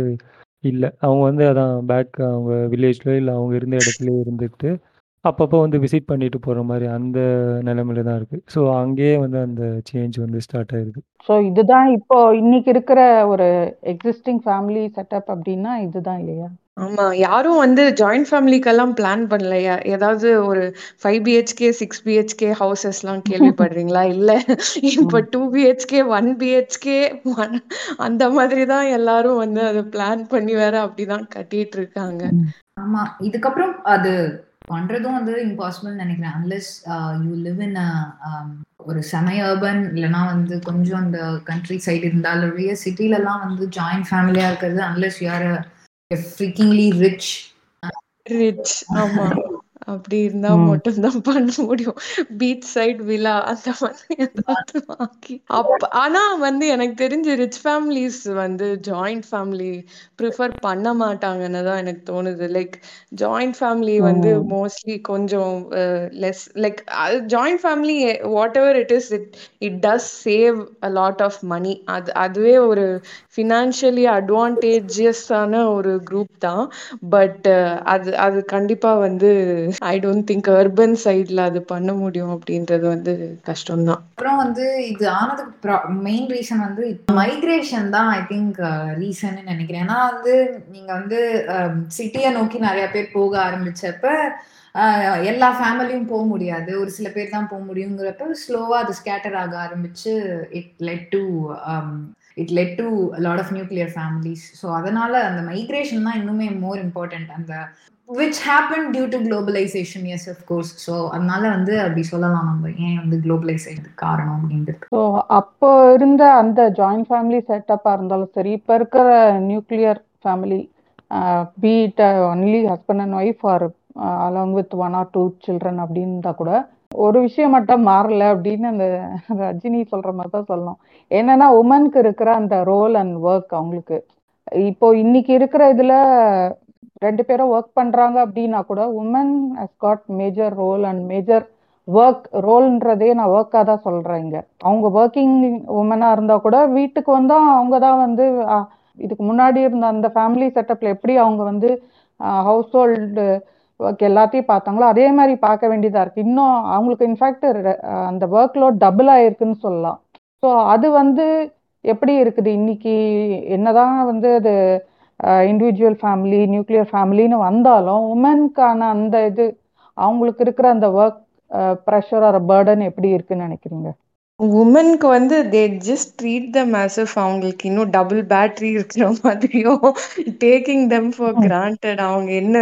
இல்லை. அவங்க வந்து அதான் பேக் அவங்க வில்லேஜ்ல இல்லை அவங்க இருந்த இடத்துல இருந்துட்டு அப்பப்போ வந்து விசிட் பண்ணிட்டு போகிற மாதிரி அந்த நிலைமையில தான் இருக்குது ஸோ அங்கேயே வந்து அந்த சேஞ்ச் வந்து ஸ்டார்ட் ஆயிருக்கு. ஸோ இதுதான் இப்போ இன்னைக்கு இருக்கிற ஒரு எக்ஸிஸ்டிங் ஃபேமிலி செட்டப் அப்படின்னா இதுதான் இல்லையா? ஆமா யாரும் வந்து ஜாயிண்ட் ஃபேமிலிக்கெல்லாம் பிளான் பண்ணலையா? ஏதாவது ஒரு five BHK six BHK houses எல்லாம் கேள்விப்படுறீங்களா? இல்ல இப்ப two BHK one BHK one அந்த மாதிரி தான் எல்லாரும் வந்து அதை பிளான் பண்ணி வேற அப்படிதான் கட்டிட்டு இருக்காங்க. ஆமா இதுக்கப்புறம் அது பண்றதும் வந்து இம்பாசிபிள் நினைக்கிறேன். அன்லெஸ் யூ லிவ் இன் ஒரு செம அர்பன் இல்லைன்னா வந்து கொஞ்சம் அந்த கண்ட்ரி சைடு இருந்தாலும் சிட்டிலலாம் வந்து ஜாயிண்ட் ஃபேமிலியா இருக்கிறது unless you're freakingly rich rich ஆமா. அப்படி இருந்தா மட்டும்தான் பண்ண முடியும். பீச் சைட் விழா அந்த மாதிரி ஏதாவது வாங்கி. அப்ப ஆனா வந்து எனக்கு தெரிஞ்ச ரிச் ஃபேமிலிஸ் வந்து ஜாயிண்ட் ஃபேமிலி ப்ரிஃபர் பண்ண மாட்டாங்கன்னு தான் எனக்கு தோணுது. லைக் ஜாயிண்ட் ஃபேமிலி வந்து மோஸ்ட்லி கொஞ்சம் less like joint family whatever it is it it does save a lot of money அது அதுவே ஒரு ஃபினான்ஷியலி அட்வான்டேஜியஸான ஒரு குரூப் தான். பட் அது அது கண்டிப்பா வந்து ஐ டோன்ட் திங்க் அர்பன் சைட்ல அது பண்ண முடியும் அப்படின்றது வந்து கஷ்டம்தான். அப்புறம் வந்து இது ஆனதுக்கு மெயின் ரீசன் வந்து மைக்ரேஷன் தான் ஐ திங்க் ரீசன் நினைக்கிறேன். ஏன்னா வந்து நீங்க வந்து um, சிட்டியை நோக்கி நிறைய பேர் போக ஆரம்பிச்சப்ப uh, எல்லா ஃபேமிலியும் போக முடியாது. ஒரு சில பேர் தான் போக முடியுங்கிறப்ப ஸ்லோவா அது ஸ்கேட்டர் ஆக ஆரம்பிச்சு it led to it led to lot of nuclear families so அதனால அந்த மைக்ரேஷன் தான் இன்னுமே மோர் இம்பார்ட்டன்ட் அந்த which happen due to globalisation yes of course so அதனால வந்து அப்படி சொல்லலாம் நம்ம. ஏன் வந்து குளோபலைசேஷன் காரணம் அப்படின்றது? ஸோ அப்போ இருந்த அந்த ஜாயிண்ட் ஃபேமிலி செட்டப்பாக இருந்தாலும் சரி இப்போ இருக்கிற nuclear family beat only husband and wife or along with one or two children அப்படின்னா கூட ஒரு விஷயம் மட்டும் மாறல அப்படின்னு அந்த ரஜினி சொல்ற மாதிரி தான் சொல்லணும். என்னன்னா உமனுக்கு இருக்கிற அந்த ரோல் அண்ட் ஒர்க் அவங்களுக்கு. இப்போ இன்னைக்கு இருக்கிற இதுல ரெண்டு பேரும் ஒர்க் பண்றாங்க அப்படின்னா கூட woman has got major role and major work ரோல்ன்றதே நான் ஒர்க்காக தான் சொல்கிறேன் இங்கே. அவங்க ஒர்க்கிங் உமனாக இருந்தால் கூட வீட்டுக்கு வந்தால் அவங்க தான் வந்து இதுக்கு முன்னாடி இருந்த அந்த ஃபேமிலி செட்டப்பில் எப்படி அவங்க வந்து ஹவுஸ் ஹோல்டு ஒர்க் எல்லாத்தையும் பார்த்தாங்களோ அதே மாதிரி பார்க்க வேண்டியதாக இருக்குது இன்னும் அவங்களுக்கு இன்ஃபேக்ட் அந்த ஒர்க் லோட் டபுள் ஆயிருக்குன்னு சொல்லலாம். ஸோ அது வந்து எப்படி இருக்குது? இன்னைக்கு என்னதான் வந்து அது இண்டிவிஜுவல் ஃபேமிலி நியூக்ளியர் ஃபேமிலின்னு வந்தாலும் உமனுக்கான அந்த இது அவங்களுக்கு இருக்கிற அந்த ஒர்க் ப்ரெஷர் ஆர் பேர்டன் எப்படி இருக்குன்னு நினைக்கிறீங்க? உமனுக்கு வந்து they just treat them as if அவங்களுக்கு இன்னும் டபுள் பேட்டரி இருக்கிற மாதிரியோ டேக்கிங் தெம் ஃபார் கிராண்டட் அவங்க என்ன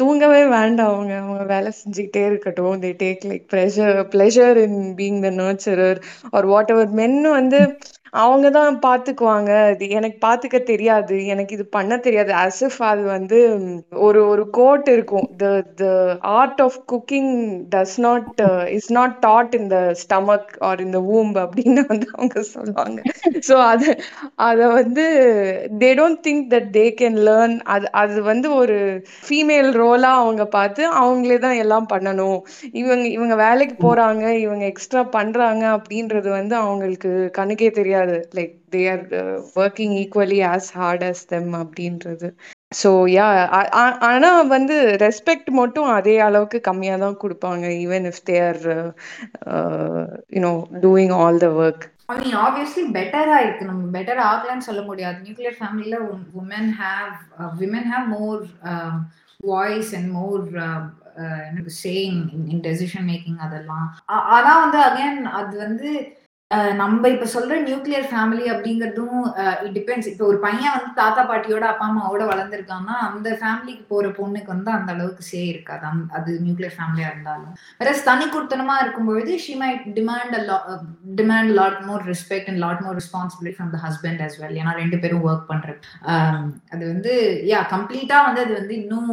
தூங்கவே வேண்டாம். அவங்க அவங்க வேலை செஞ்சுக்கிட்டே இருக்கட்டும். They take like pressure pleasure in being the nurturer or whatever men வந்து அவங்கதான் பாத்துக்குவாங்க. அது எனக்கு பாத்துக்க தெரியாது. எனக்கு இது பண்ண தெரியாது. அசிஃப் இஃப் அது வந்து ஒரு ஒரு கோட் இருக்கும். The the art of cooking does not is not taught in the stomach or இந்த வூம்ப் அப்படின்னு வந்து அவங்க சொல்லுவாங்க. ஸோ அது அதை வந்து they don't think that they can learn அது அது வந்து ஒரு ஃபீமேல் ரோலா அவங்க பார்த்து அவங்களே தான் எல்லாம் பண்ணணும். இவங்க இவங்க வேலைக்கு போறாங்க இவங்க எக்ஸ்ட்ரா பண்றாங்க அப்படின்றது வந்து அவங்களுக்கு கணக்கே தெரியாது like they are working equally as hard as them அப்படின்றது. ஸோ யா ஆனா வந்து ரெஸ்பெக்ட் மட்டும் அதே அளவுக்கு கம்மியாக தான் கொடுப்பாங்க even if they are you know doing all the work I mean obviously பெட்டரா இருக்கு நம்ம பெட்டர் ஆகலன்னு சொல்ல முடியாது. நியூக்ளியர் ஃபேமிலியில woman have women have more voice and more எனக்கு சேயிங் இன் டெசிஷன் மேக்கிங் அதெல்லாம். ஆனா வந்து அகைன் அது வந்து நம்ம இப்ப சொல்ற நியூக்ளியர் ஃபேமிலி அப்படிங்கிறதும் இட் டிபெண்ட்ஸ் இப்போ ஒரு பையன் வந்து தாத்தா பாட்டியோட அப்பா அம்மாவோட வளர்ந்துருக்கான்னா, அந்த ஃபேமிலிக்கு போற பொண்ணுக்கு வந்து அந்த அளவுக்கு சே இருக்காது. அது நியூக்ளியர் ஃபேமிலியா இருந்தாலும். வேற தனி குடுத்தனமா இருக்கும்பொழுது she might demand demand lot more respect and lot more responsibility from the husband as well ஏன்னா ரெண்டு பேரும் ஒர்க் பண்றது அது வந்து யா கம்ப்ளீட்டா வந்து அது வந்து இன்னும்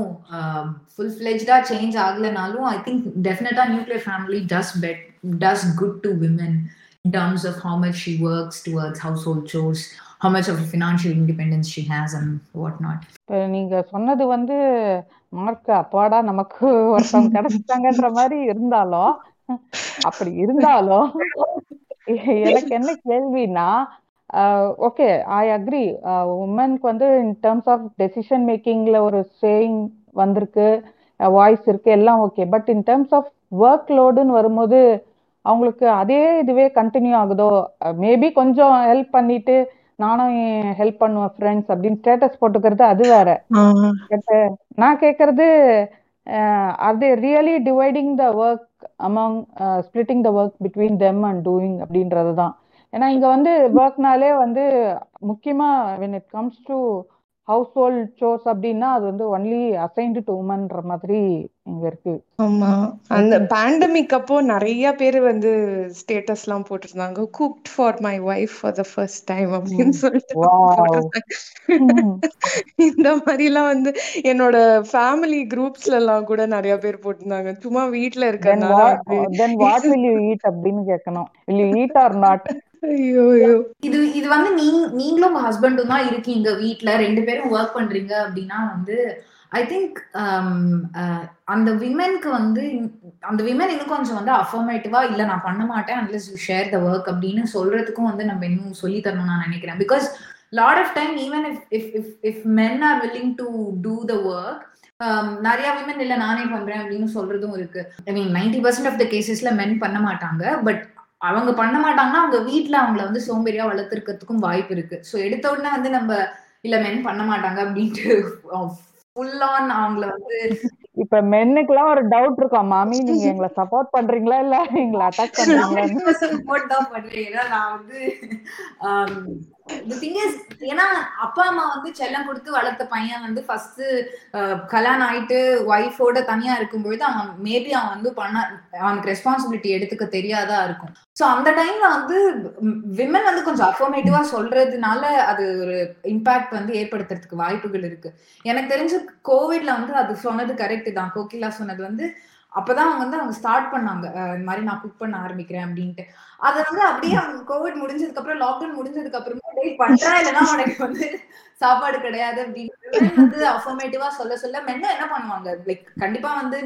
ஃபுல் ஃபிளெஜ்டா சேஞ்ச் ஆகலைனாலும் ஐ திங்க் டெஃபினட்டா nuclear family does bet does good to women in terms of how much she works towards household chores, how much of a financial independence she has and whatnot. இப்போ நீங்க சொன்னது வந்து mark அப்பாடா நமக்கு ஒருத்தவங்க கிடைச்சிட்டாங்கன்ற மாதிரி இருந்தாலும் அப்படி இருந்தாலும் எனக்கு என்ன கேள்வினா ஓகே ஐ அக்ரி உமனுக்கு வந்து இன் டேர்ம்ஸ் ஆஃப் டெசிஷன் மேக்கிங்ல ஒரு சேயிங் வந்திருக்கு வாய்ஸ் இருக்கு எல்லாம் okay but in terms of work லோடுன்னு வரும்போது அவங்களுக்கு அதே இதுவே கண்டினியூ ஆகுதோ? மேபி கொஞ்சம் ஹெல்ப் பண்ணிட்டு நானும் ஹெல்ப் பண்ணுவேன் ஃப்ரெண்ட்ஸ் அப்படின்னு ஸ்டேட்டஸ் போட்டுக்கிறது அது வேற. நான் கேட்கறது are they really dividing the work among splitting the work between them and doing அப்படின்றது தான். ஏன்னா இங்க வந்து ஒர்க்னாலே வந்து முக்கியமா when it comes to household chores அப்படின்னா அது வந்து ஒன்லி அசைன்டு டு உமன்ற மாதிரி இங்க இருக்கு. ஆமா. அந்த பேண்டமிக் அப்போ நிறைய பேர் வந்து ஸ்டேட்டஸ் எல்லாம் போட்டிருந்தாங்க. Cooked for my wife for the first time அப்படின்னு சொல்லிட்டு இந்த மாதிரி எல்லாம் வந்து என்னோட ஃபேமிலி குரூப்ஸ்ல எல்லாம் கூட நிறைய பேர் போட்டிருந்தாங்க. சும்மா வீட்ல ஈட் அப்படின்னு கேட்கணும் வில் ஈட் ஆர் நாட் ஐயோ இது இது வந்து நீங்க நீங்களும் உங்க ஹஸ்பண்டும் தான் இருக்கீங்க வீட்ல. ரெண்டு பேரும் ஒர்க் பண்றீங்க அப்படின்னா வந்து ஐ திங்க் um, uh, அந்த விமென்க்கு வந்து அந்த விமன் இன்னும் கொஞ்சம் வந்து அஃபர்மேட்டிவா இல்ல நான் பண்ண மாட்டேன் unless you share the work அப்படின்னு சொல்றதுக்கும் வந்து நம்ம இன்னும் சொல்லி தரணும் நான் நினைக்கிறேன். Because lot of time even if if if if men are willing to do the work நிறைய விமன் இல்லை நானே பண்றேன் அப்படின்னு சொல்றதும் இருக்கு. I mean ninety percent of the கேசஸ்ல men பண்ண மாட்டாங்க பட் அவங்க பண்ண மாட்டாங்கன்னா அவங்க வீட்டுல அவங்கள வந்து சோம்பேறியா வளர்த்துருக்கிறதுக்கும் வாய்ப்பு இருக்கு. ஸோ எடுத்த உடனே வந்து நம்ம இல்ல மென் பண்ண மாட்டாங்க அப்படின்ட்டு ஃபுல் ஆன் அவங்கள வந்து இப்ப மென்னுக்குலாம் ஒரு டவுட் இருக்கும் மாமி நீங்க எங்களை சப்போர்ட் பண்றீங்களா? இல்ல எங்களை அட்டாக் பண்றீங்களா? சப்போர்ட் தான் பண்றேன். நான் வந்து um, ஏன்னா அப்பா அம்மா வந்து செல்லம் கொடுத்து வளர்த்த பையன் வந்து ஃபர்ஸ்ட் கல்யாணம் ஆயிட்டு ஒய்ஃபோட தனியா இருக்கும்பொழுது அவன் மேபி அவன் வந்து பண்ண அவனுக்கு ரெஸ்பான்சிபிலிட்டி எடுத்துக்க தெரியாதா இருக்கும். ஸோ அந்த டைம்ல வந்து விமன் வந்து கொஞ்சம் அஃபர்மேட்டிவா சொல்றதுனால அது ஒரு இம்பாக்ட் வந்து ஏற்படுத்துறதுக்கு வாய்ப்புகள் இருக்கு. எனக்கு தெரிஞ்சு கோவிட்ல வந்து அது சொன்னது கரெக்ட் தான். கோகிலா சொன்னது வந்து அப்பதான் அவங்க வந்து அவங்க ஸ்டார்ட் பண்ணாங்க. இந்த மாதிரி நான் குக் பண்ண ஆரம்பிக்கிறேன் அப்படின்ட்டு. அதை வந்து அப்படியே அவங்க கோவிட் முடிஞ்சதுக்கு அப்புறம் லாக்டவுன் முடிஞ்சதுக்கு அப்புறமா பண்றா இல்லைன்னா உனக்கு வந்து சாப்பாடு கிடையாது அப்படின்னு வந்து அஃபர்மேட்டிவா சொல்ல சொல்ல மென்ன என்ன பண்ணுவாங்க? லைக் கண்டிப்பா வந்து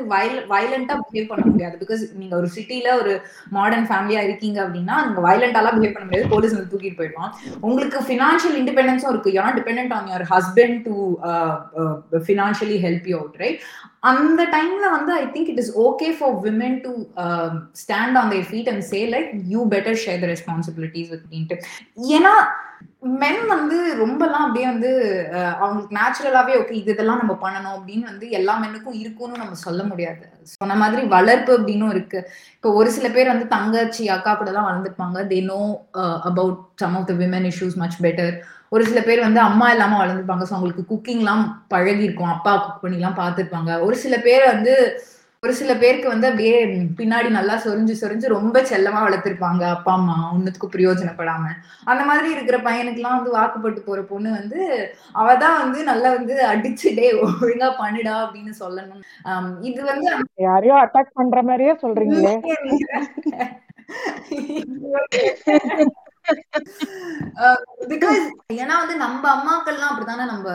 வயலண்டா பிஹேவ் பண்ண முடியாது. பிகாஸ் நீங்க ஒரு சிட்டில ஒரு மாடர்ன் ஃபேமிலியா இருக்கீங்க அப்படின்னா நீங்க வயலண்டாலாம் பிஹேவ் பண்ண முடியாது. போலீஸ் வந்து தூக்கிட்டு போயிடுவான். உங்களுக்கு ஃபினான்ஷியல் இண்டிபெண்டன்ஸும் இருக்கு. You not depend on your husband to financially help you out right அந்த டைம்ல வந்து I think it is okay for women to stand on their feet and say like you better share the responsibilities அப்படின்ட்டு ஏன்னா மென் வந்து ரொம்பலாம் அப்படியே வந்து அவங்களுக்கு நேச்சுரலாவே ஓகே இது இதெல்லாம் நம்ம பண்ணணும் அப்படின்னு வந்து எல்லா மென்னுக்கும் இருக்கும்னு நம்ம சொல்ல முடியாது. சொன்ன மாதிரி வளர்ப்பு அப்படின்னும் இருக்கு. இப்போ ஒரு சில பேர் வந்து தங்கச்சி அக்கா கூட எல்லாம் வளர்ந்துருப்பாங்க they know about some of the women issues much better ஒரு சில பேர் வந்து அம்மா இல்லாம வளர்ந்துருப்பாங்க. ஸோ அவங்களுக்கு குக்கிங்லாம் பழகி இருக்கும் அப்பா குக் பண்ணிலாம் பார்த்துருப்பாங்க. ஒரு சில பேர் வந்து ஒரு சில பேருக்கு வந்து அப்படியே பின்னாடி நல்லா சொரிஞ்சு சொரிஞ்சு ரொம்ப செல்லமா வளர்த்துருப்பாங்க அப்பா அம்மா ஒன்னுத்துக்கும் பிரயோஜனப்படாம. அந்த மாதிரி இருக்கிற பையனுக்குலாம் வந்து வாக்குப்பட்டு போற பொண்ணு வந்து அவதான் வந்து நல்லா வந்து அடிச்சுடே ஒழுங்கா பண்ணுடா அப்படின்னு சொல்லணும். இது வந்து யாரையோ அட்டாக் பண்ற மாதிரியே சொல்றீங்களே. பிகாஸ் ஏன்னா வந்து நம்ம அம்மாக்கள்லாம் அப்படித்தானே நம்ம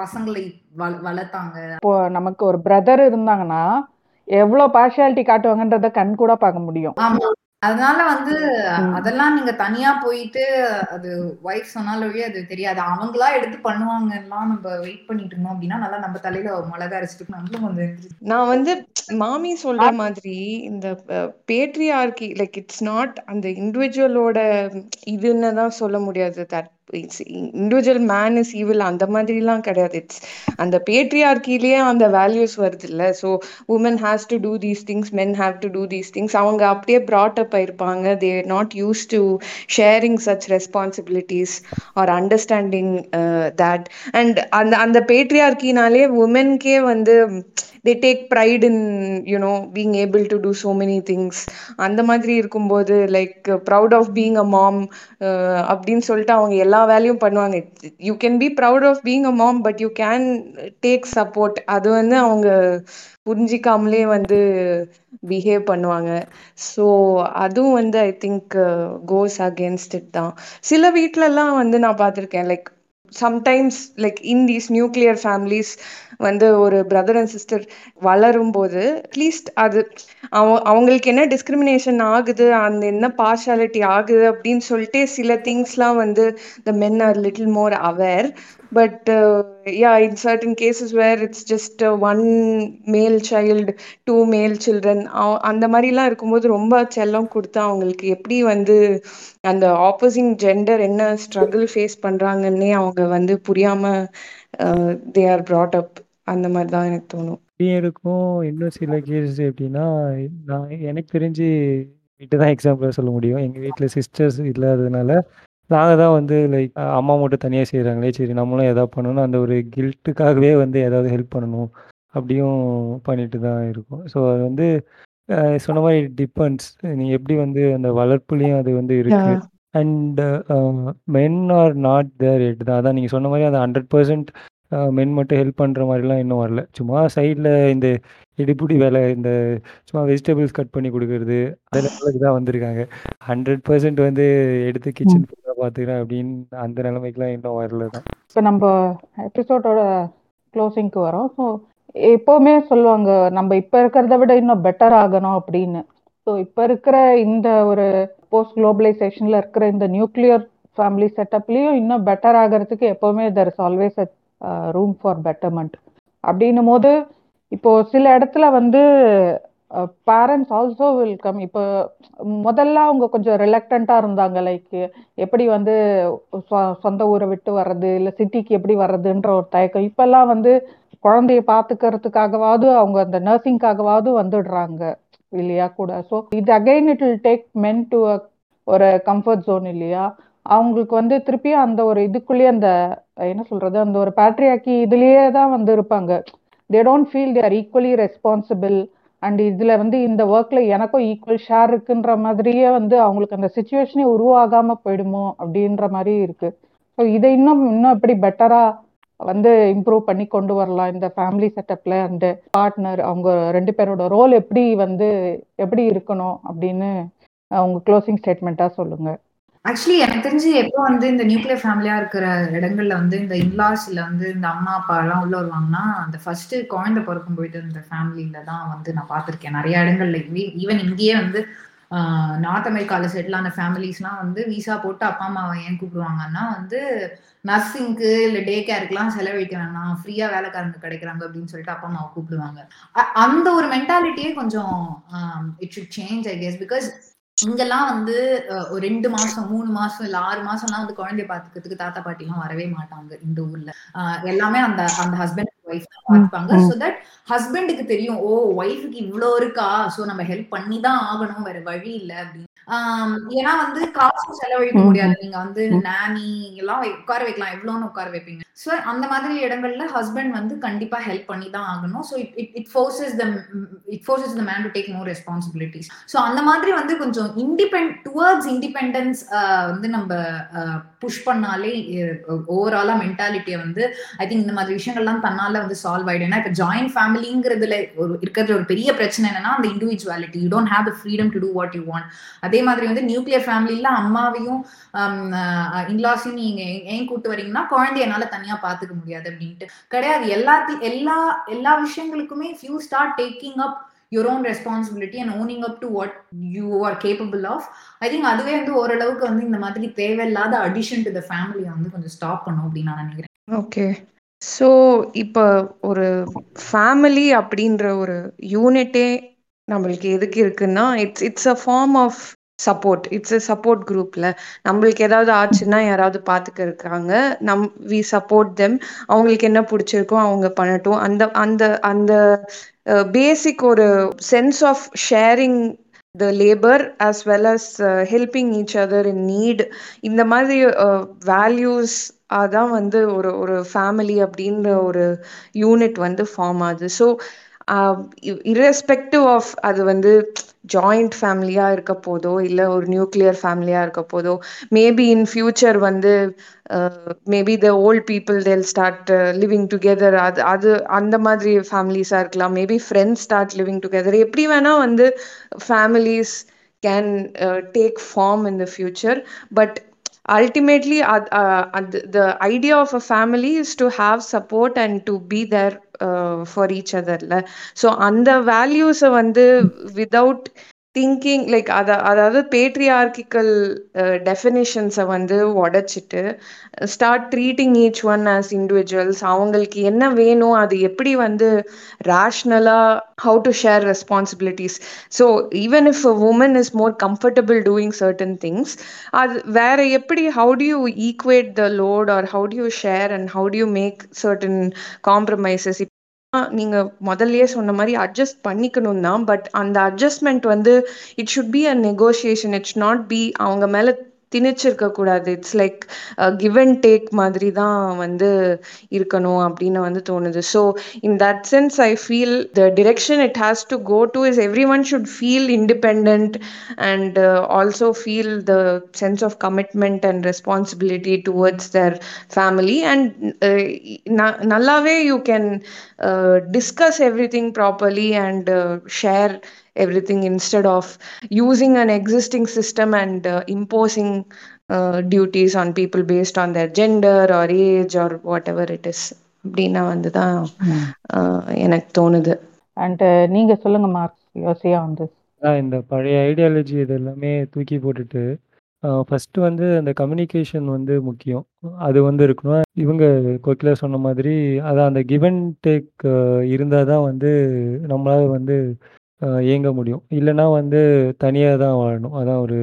பசங்களை வளர்த்தாங்க. இப்போ நமக்கு ஒரு பிரதர் இருந்தாங்கன்னா எவ்வளவு பார்ஷியாலிட்டி காட்டுவாங்கன்றத கண் கூட பார்க்க முடியும். ஆமா. அதனால வந்து அதெல்லாம் நீங்க தனியா போயிட்டு அது ஒய்ஃப் சொன்னாலே அது தெரியாது. அவங்களா எடுத்து பண்ணுவாங்க எல்லாம் நம்ம வெயிட் பண்ணிட்டு இருந்தோம் அப்படின்னா நல்லா நம்ம தலையில மிளகா அரைச்சிட்டு நம்மளும் வந்து நான் வந்து மாமி சொல்ற மாதிரி இந்த பேட்ரியார்கி லைக் இட்ஸ் நாட் அந்த இண்டிவிஜுவலோட இதுன்னு தான் சொல்ல முடியாது that. It's individual man is evil அந்த மாதிரிலாம் கிடையாது. இட்ஸ் அந்த பேட்ரியார்கிலேயே அந்த வேல்யூஸ் வருது இல்லை so woman has to do these things men have to do these things அவங்க அப்படியே brought up ஆயிருப்பாங்க. They not use to sharing such responsibilities or understanding that and அந்த அந்த பேட்ரியார்கினாலே உமன்கே வந்து they take pride in you know being able to do so many things அந்த மாதிரி இருக்கும்போது like proud of being a mom அப்படின்னு சொல்லிட்டு அவங்க எல்லா வேலையும் பண்ணுவாங்க. You can be proud of being a mom but you can take support அது வந்து அவங்க புரிஞ்சிக்காமலே வந்து பிஹேவ் பண்ணுவாங்க. ஸோ அதுவும் வந்து I think goes against it தான். சில வீட்டிலலாம் வந்து நான் பார்த்துருக்கேன் like sometimes like in these nuclear families வந்து ஒரு பிரதர் அண்ட் சிஸ்டர் வளரும் போது அட்லீஸ்ட் அது அவ அவங்களுக்கு என்ன டிஸ்கிரிமினேஷன் ஆகுது அந்த என்ன பார்ஷாலிட்டி ஆகுது அப்படின்னு சொல்லிட்டு சில திங்ஸ்லாம் வந்து the men are little more aware but yeah in certain cases where it's just one male child two male children அந்த மாதிரிலாம் இருக்கும்போது ரொம்ப செல்லம் கொடுத்தா அவங்களுக்கு எப்படி வந்து அந்த ஆப்போசிங் ஜெண்டர் என்ன ஸ்ட்ரகிள் ஃபேஸ் பண்ணுறாங்கன்னே அவங்க வந்து புரியாம தே ஆர் ப்ராட் அப் அந்த மாதிரி தான் எனக்கு தோணும். இருக்கும். இன்னும் சில கேஸ் எப்படின்னா நான் எனக்கு தெரிஞ்சு வீட்டு தான் எக்ஸாம்பிளாக சொல்ல முடியும். எங்கள் வீட்டில் சிஸ்டர்ஸ் இல்லாததுனால நாங்கள் தான் வந்து லைக் அம்மா மட்டும் தனியாக செய்கிறாங்களே சரி நம்மளும் எதாவது பண்ணணும். அந்த ஒரு கில்ட்டுக்காகவே வந்து ஏதாவது ஹெல்ப் பண்ணணும் அப்படியும் பண்ணிட்டு தான் இருக்கும். ஸோ அது வந்து சொன்ன மாதிரி டிபெண்ட்ஸ் நீங்கள் எப்படி வந்து அந்த வளர்ப்புலேயும் அது வந்து இருக்கு. And men are not there yet தான். அதான் நீங்கள் சொன்ன மாதிரி அந்த ஹண்ட்ரட் பர்சன்ட் மென் மட்டும் ஹெல்ப் பண்ணுற மாதிரிலாம் இன்னும் வரல. சும்மா சைடில் இந்த இடிப்புடி வேலை இந்த சும்மா வெஜிடபிள்ஸ் கட் பண்ணி கொடுக்கறது அதெல்லாம் தான் வந்திருக்காங்க. ஹண்ட்ரட் பர்சன்ட் வந்து எடுத்து கிச்சன் ஃபுல்லாக அப்படின்னு அந்த நிலைமைக்குலாம் இன்னும் வரல தான். இப்போ நம்ம எபிசோடோட க்ளோசிங்க்கு வரோம். ஸோ எப்போவுமே சொல்லுவாங்க நம்ம இப்போ இருக்கிறத விட இன்னும் பெட்டர் ஆகணும் அப்படின்னு. ஸோ இப்போ இருக்கிற இந்த ஒரு போஸ்ட் குளோபலைசேஷனில் இருக்கிற இந்த நியூக்ளியர் ஃபேமிலி செட்டப்லேயும் இன்னும் பெட்டர் ஆகிறதுக்கு எப்போவுமே there is always a room for betterment அப்படின்னும் போது இப்போ சில இடத்துல வந்து பேரண்ட்ஸ் ஆல்சோ வெல்கம் இப்போ முதல்ல அவங்க கொஞ்சம் ரிலக்டண்ட்டாக இருந்தாங்க லைக் எப்படி வந்து சொந்த ஊரை விட்டு வர்றது இல்லை சிட்டிக்கு எப்படி வர்றதுன்ற ஒரு தயக்கம். இப்பெல்லாம் வந்து குழந்தைய பார்த்துக்கிறதுக்காகவாவது அவங்க அந்த நர்சிங்காகவாவது வந்துடுறாங்க இல்லையா கூட. ஸோ இது again it will take men to a ஒரு கம்ஃபர்ட் ஜோன் இல்லையா. அவங்களுக்கு வந்து திருப்பியும் அந்த ஒரு இதுக்குள்ளேயே அந்த என்ன சொல்றது அந்த ஒரு பேட்ரியாக்கி இதுலேயே தான் வந்து இருப்பாங்க. They don't feel they are equally responsible and இதுல வந்து இந்த ஒர்க்ல எனக்கும் ஈக்குவல் ஷேர் இருக்குன்ற மாதிரியே வந்து அவங்களுக்கு அந்த சுச்சுவேஷனே உருவாகாம போயிடுமோ அப்படின்ற மாதிரி இருக்கு. ஸோ இதை இன்னும் இன்னும் எப்படி பெட்டரா வந்து இம்ப்ரூவ் பண்ணி கொண்டு வரலாம் இந்த ஃபேமிலி செட்டப்ல அந்த பார்ட்னர் அவங்க ரெண்டு பேரோட ரோல் எப்படி வந்து எப்படி இருக்கணும் அப்படின்னு அவங்க க்ளோசிங் ஸ்டேட்மெண்ட்டா சொல்லுங்க. ஆக்சுவலி எனக்கு தெரிஞ்சு எப்போ வந்து இந்த நியூக்ளியர் ஃபேமிலியா இருக்கிற இடங்கள்ல வந்து இந்த இன்லாஸ்ல வந்து இந்த அம்மா அப்பா எல்லாம் உள்ள வருவாங்கன்னா அந்த ஃபர்ஸ்ட் குழந்தை பிறக்கும் போயிட்டு இந்த ஃபேமிலியில தான் வந்து நான் பார்த்திருக்கேன். நிறைய இடங்கள்ல ஈவன் இங்கேயே வந்து நார்த் அமெரிக்கால செட்டில் ஆன ஃபேமிலிஸ்லாம் வந்து விசா போட்டு அப்பா அம்மாவை ஏன் கூப்பிடுவாங்கன்னா வந்து நர்சிங்க்கு இல்லை டே கேருக்குலாம் செலவழிக்க வேணாம் ஃப்ரீயா வேலைக்காரங்க கிடைக்கிறாங்க அப்படின்னு சொல்லிட்டு அப்பா அம்மாவை கூப்பிடுவாங்க. அந்த ஒரு மென்டாலிட்டியே கொஞ்சம் it should change I guess because இங்கெல்லாம் வந்து ஒரு ரெண்டு மாசம் மூணு மாசம் இல்ல ஆறு மாசம்லாம் வந்து குழந்தைய பாத்துக்கிறதுக்கு தாத்தா பாட்டி எல்லாம் வரவே மாட்டாங்க இந்த ஊர்ல. எல்லாமே அந்த அந்த ஹஸ்பண்ட் ஒய்ஃப் பார்த்துப்பாங்க ஸோ தட் ஹஸ்பண்டுக்கு தெரியும் ஓ ஒய்ஃபுக்கு இவ்வளோ இருக்கா? ஸோ நம்ம ஹெல்ப் பண்ணி தான் ஆகணும் வேற வழி இல்லை அப்படின்னு. ஏன்னா வந்து காசு செலவழிக்க முடியாது. நீங்க வந்து நானி எல்லாம் உட்கார வைக்கலாம். எவ்வளோன்னு உட்கார வைப்பீங்க. ஸோ அந்த மாதிரி இடங்கள்ல ஹஸ்பண்ட் வந்து கண்டிப்பா ஹெல்ப் பண்ணி தான் ஆகணும். So it it forces the it forces the man to take more responsibilities so அந்த மாதிரி வந்து கொஞ்சம் இண்டிபெண்ட் டுவர்ட்ஸ் இண்டிபெண்டன்ஸ் வந்து நம்ம புஷ் பண்ணாலே ஓவராலா மென்டாலிட்டியை வந்து ஐ திங்க் இந்த மாதிரி விஷயங்கள்லாம் தன்னால வந்து சால்வ் ஆயிடும். ஏன்னா இப்போ ஜாயிண்ட் ஃபேமிலிங்கிறதுல ஒரு இருக்கிற ஒரு பெரிய பிரச்சனை என்னன்னா அந்த individuality you don't have the freedom to do what you want அதே மாதிரி வந்து நியூக்ளியர் ஃபேமிலியில அம்மாவையும் இன்லாஸையும் நீங்க ஏன் கூட்டு வரீங்கன்னா குழந்தைய என்னால தனியா பாத்துக்க முடியாது அப்படின்ட்டு. கிடையாது. எல்லாத்தையும் எல்லா எல்லா விஷயங்களுக்குமே few start taking up your own responsibility and owning up to what you are capable of I think அதுவே வந்து ஓரளவுக்கு வந்து இந்த மாதிரி தேவையில்லாத அடிஷன் டு த ஃபேமிலியை வந்து கொஞ்சம் ஸ்டாப் பண்ணும் அப்படின்னு நான் நினைக்கிறேன். ஓகே ஸோ இப்போ ஒரு ஃபேமிலி அப்படின்ற ஒரு யூனிட்டே நம்மளுக்கு எதுக்கு இருக்குன்னா it's it's a form of support it's a support குரூப்ல நம்மளுக்கு ஏதாவது ஆச்சுன்னா யாராவது பாத்துக்க இருக்காங்க நம் வி சப்போர்ட் தெம் அவங்களுக்கு என்ன பிடிச்சிருக்கோ அவங்க பண்ணட்டும். அந்த அந்த அந்த பேசிக் ஒரு sense of sharing the labour as well as helping each other in need இந்த மாதிரி வேல்யூஸ் அதான் வந்து ஒரு ஒரு ஃபேமிலி அப்படின்ற ஒரு யூனிட் வந்து ஃபார்ம் ஆகுது. ஸோ இரஸ்பெக்டிவ் ஆஃப் அது வந்து ஜாயிண்ட் ஃபேமிலியாக இருக்க போதோ இல்லை ஒரு நியூக்ளியர் ஃபேமிலியாக இருக்க போதோ மேபி இன் ஃபியூச்சர் வந்து maybe the old people they'll start living together அது அது அந்த மாதிரி ஃபேமிலிஸாக இருக்கலாம். Maybe friends start living together எப்படி வேணால் வந்து families can take form in the future but ultimately uh, uh, the idea of a family is to have support and to be there for each அதர்ல so அந்த வேல்யூஸை வந்து without thinking like அதை அதாவது patriarchal டெஃபினேஷன்ஸை வந்து உடைச்சிட்டு start treating each one as individuals அவங்களுக்கு என்ன வேணும் அது எப்படி வந்து ரேஷ்னலாக how to share responsibilities so even if a woman is more comfortable doing certain things அது வேற எப்படி how do you equate the load or how do you share and how do you make certain compromises நீங்க முதல்லயே சொன்ன மாதிரி adjust பண்ணிக்கணும் தான் but அந்த அட்ஜஸ்ட்மெண்ட் வந்து it should be a negotiation it's not be அவங்க மேல திணிச்சிருக்க கூடாது it's like give and take மாதிரி தான் வந்து இருக்கணும் அப்படின்னு வந்து தோணுது. So in that sense I feel the direction it has to go to is everyone should feel independent and also feel the sense of commitment and responsibility towards their family and நல்லாவே you can discuss everything properly and share everything instead of using an existing system and uh, imposing uh, duties on people based on their gender or age or whatever it is. அப்படின்னா வந்து தான் எனக்கு தோணுது. And நீங்க சொல்லுங்க mark யோசியா வந்து. இந்த பழைய ஐடியாலஜி இது எல்லாமே தூக்கி போட்டுட்டு ஃபஸ்ட்டு வந்து அந்த கம்யூனிகேஷன் வந்து முக்கியம். அது வந்து இருக்கணும். இவங்க கோகிலா சொன்ன மாதிரி அதான் அந்த கிவ் அண்ட் டேக் இருந்தால் தான் வந்து நம்மளால் வந்து இயங்க முடியும். இல்லைன்னா வந்து தனியாக தான் வாழணும். அதான் ஒரு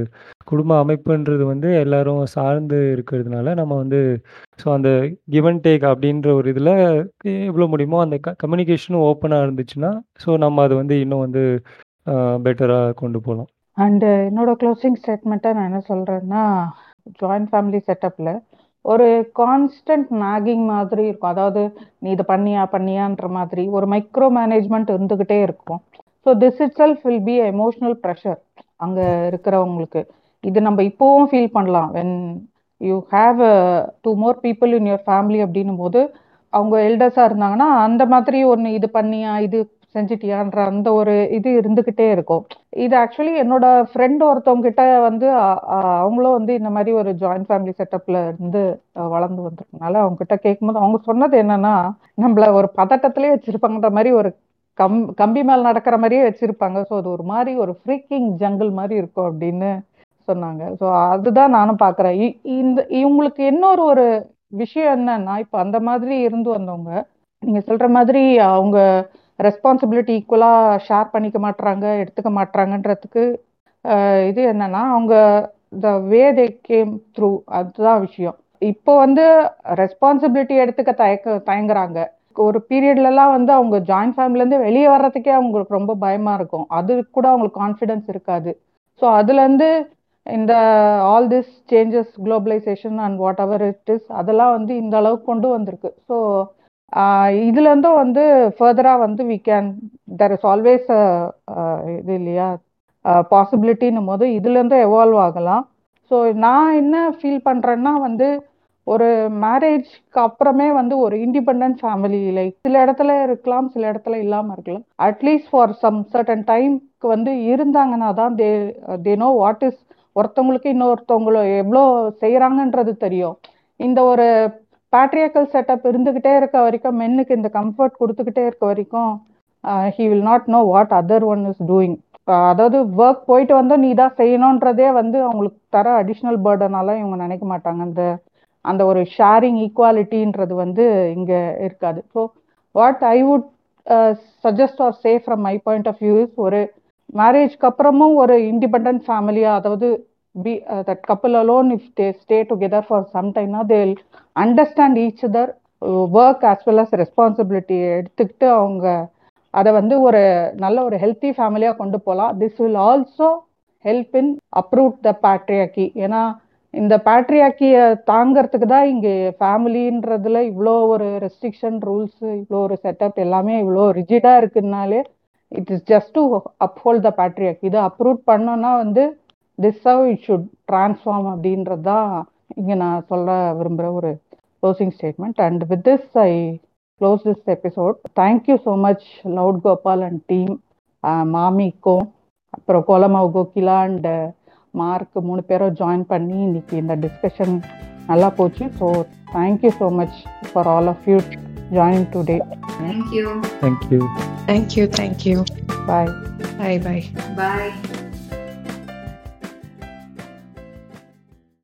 குடும்ப அமைப்புன்றது வந்து எல்லாரும் சார்ந்து இருக்கிறதுனால நம்ம வந்து ஸோ அந்த கிவ் அண்ட் டேக் அப்படின்ற ஒரு இதில் எவ்வளோ முடியுமோ அந்த க கம்யூனிகேஷனும் ஓப்பனாக இருந்துச்சுன்னா ஸோ நம்ம அதை வந்து இன்னும் வந்து பெட்டராக கொண்டு போகலாம். அண்டு என்னோட க்ளோசிங் ஸ்டேட்மெண்ட்டாக நான் என்ன சொல்கிறேன்னா ஜாயிண்ட் ஃபேமிலி செட்டப்பில் ஒரு கான்ஸ்டன்ட் நாகிங் மாதிரி இருக்கும். அதாவது நீ இதை பண்ணியா பண்ணியான்ற மாதிரி. ஒரு மைக்ரோ மேனேஜ்மெண்ட் இருந்துக்கிட்டே இருக்கும். So this itself will be emotional pressure அங்கே இருக்கிறவங்களுக்கு. இது நம்ம இப்போவும் ஃபீல் பண்ணலாம். When you have two more people in your family அப்படின்னும் போது அவங்க எல்டர்ஸாக இருந்தாங்கன்னா அந்த மாதிரி ஒன்று இது பண்ணியா இது செஞ்சிட்டியான்ற அந்த ஒரு இது இருந்துகிட்டே இருக்கும். இது ஆக்சுவலி என்னோட ஃப்ரெண்ட் ஒருத்தவங்க கிட்ட வந்து அவங்களும் வந்து இந்த மாதிரி ஒரு ஜாயிண்ட் ஃபேமிலி செட்டப்ல இருந்து வளர்ந்து வந்திருக்கனால அவங்க கிட்ட கேட்கும்போது அவங்க சொன்னது என்னன்னா நம்மள ஒரு பதட்டத்திலே வச்சிருப்பாங்கன்ற மாதிரி ஒரு கம் கம்பி மேல் நடக்கிற மாதிரியே வச்சிருப்பாங்க. ஸோ அது ஒரு மாதிரி ஒரு ஃப்ரீக்கிங் ஜங்கிள் மாதிரி இருக்கும் அப்படின்னு சொன்னாங்க. ஸோ அதுதான் நானும் பார்க்குறேன் இந்த இவங்களுக்கு இன்னொரு ஒரு விஷயம் என்னன்னா இப்போ அந்த மாதிரி இருந்து வந்தவங்க நீங்க சொல்ற மாதிரி அவங்க ரெஸ்பான்சிபிலிட்டி ஈக்குவலா ஷேர் பண்ணிக்க மாட்டாங்க எடுத்துக்க மாட்டாங்கன்றதுக்கு இது என்னன்னா அவங்க த வே தே கேம் த்ரூ அதுதான் விஷயம். இப்போ வந்து ரெஸ்பான்சிபிலிட்டி எடுத்துக்க தயக்க தயங்குறாங்க. ஒரு பீரியட்லலாம் வந்து அவங்க ஜாயிண்ட் ஃபேமிலிலேருந்து வெளியே வர்றதுக்கே அவங்களுக்கு ரொம்ப பயமாக இருக்கும். அது கூட அவங்களுக்கு கான்ஃபிடென்ஸ் இருக்காது. ஸோ அதுலேருந்து இந்த all this changes globalisation and whatever it is அதெல்லாம் வந்து இந்த அளவுக்கு கொண்டு வந்திருக்கு. ஸோ இதுலேருந்தும் வந்து ஃபர்தராக வந்து we can there is always இது இல்லையா? பாசிபிலிட்டின்னும் போது இதுலேருந்து எவால்வ் ஆகலாம். ஸோ நான் என்ன ஃபீல் பண்ணுறேன்னா வந்து ஒரு மேரேஜ்க்கு அப்புறமே வந்து ஒரு இண்டிபெண்ட் ஃபேமிலி லைக் சில இடத்துல இருக்கலாம் சில இடத்துல இல்லாமல் இருக்கலாம். அட்லீஸ்ட் ஃபார் சம் சர்டன் டைம்க்கு வந்து இருந்தாங்கன்னா தான் they they know what is ஒருத்தவங்களுக்கு இன்னொருத்தவங்களோ எவ்வளோ செய்கிறாங்கன்றது தெரியும். இந்த ஒரு பேட்ரியாக்கல் செட்டப் இருந்துக்கிட்டே இருக்க வரைக்கும் மென்னுக்கு இந்த கம்ஃபர்ட் கொடுத்துக்கிட்டே இருக்க வரைக்கும் he will not know what other one is doing அதாவது ஒர்க் போயிட்டு வந்தால் நீ தான் செய்யணுன்றதே வந்து அவங்களுக்கு தர அடிஷ்னல் பேர்டனால இவங்க நினைக்க மாட்டாங்க. இந்த அந்த ஒரு ஷேரிங் ஈக்குவாலிட்டின்றது வந்து இங்கே இருக்காது. So what I would suggest or say from my point of view is ஒரு மேரேஜ்க்கு அப்புறமும் ஒரு இண்டிபெண்ட் ஃபேமிலியாக அதாவது be that couple alone if they stay together for some டைம்னா they understand each other work as well as responsibility எடுத்துக்கிட்டு அவங்க அதை வந்து ஒரு நல்ல ஒரு ஹெல்த்தி ஃபேமிலியாக கொண்டு போகலாம். This will also help in approve the patriarchy ஏன்னா இந்த பேட்ரியாக்கியை தாங்கிறதுக்கு தான் இங்கே ஃபேமிலின்றதுல இவ்வளோ ஒரு ரெஸ்ட்ரிக்ஷன் ரூல்ஸ் இவ்வளோ ஒரு செட்டப் எல்லாமே இவ்வளோ ரிஜிடாக இருக்குன்னாலே it is just to uphold the patriarch இதை அப்ரூவ் பண்ணோன்னா வந்து this how it should transform அப்படின்றது தான் இங்கே நான் சொல்ல விரும்புகிற ஒரு closing statement and with this I close this episode thank you so much loud Gopal and team மாமிக்கும் அப்புறம் கோலமாவ் கோகிலா அண்ட் மார்க் மூணு பேரும் ஜாயின் பண்ணி இன்னைக்கு இந்த டிஸ்கஷன் நல்லா போச்சு. So thank you so much for all of you join today thank you thank you thank you thank you bye bye bye bye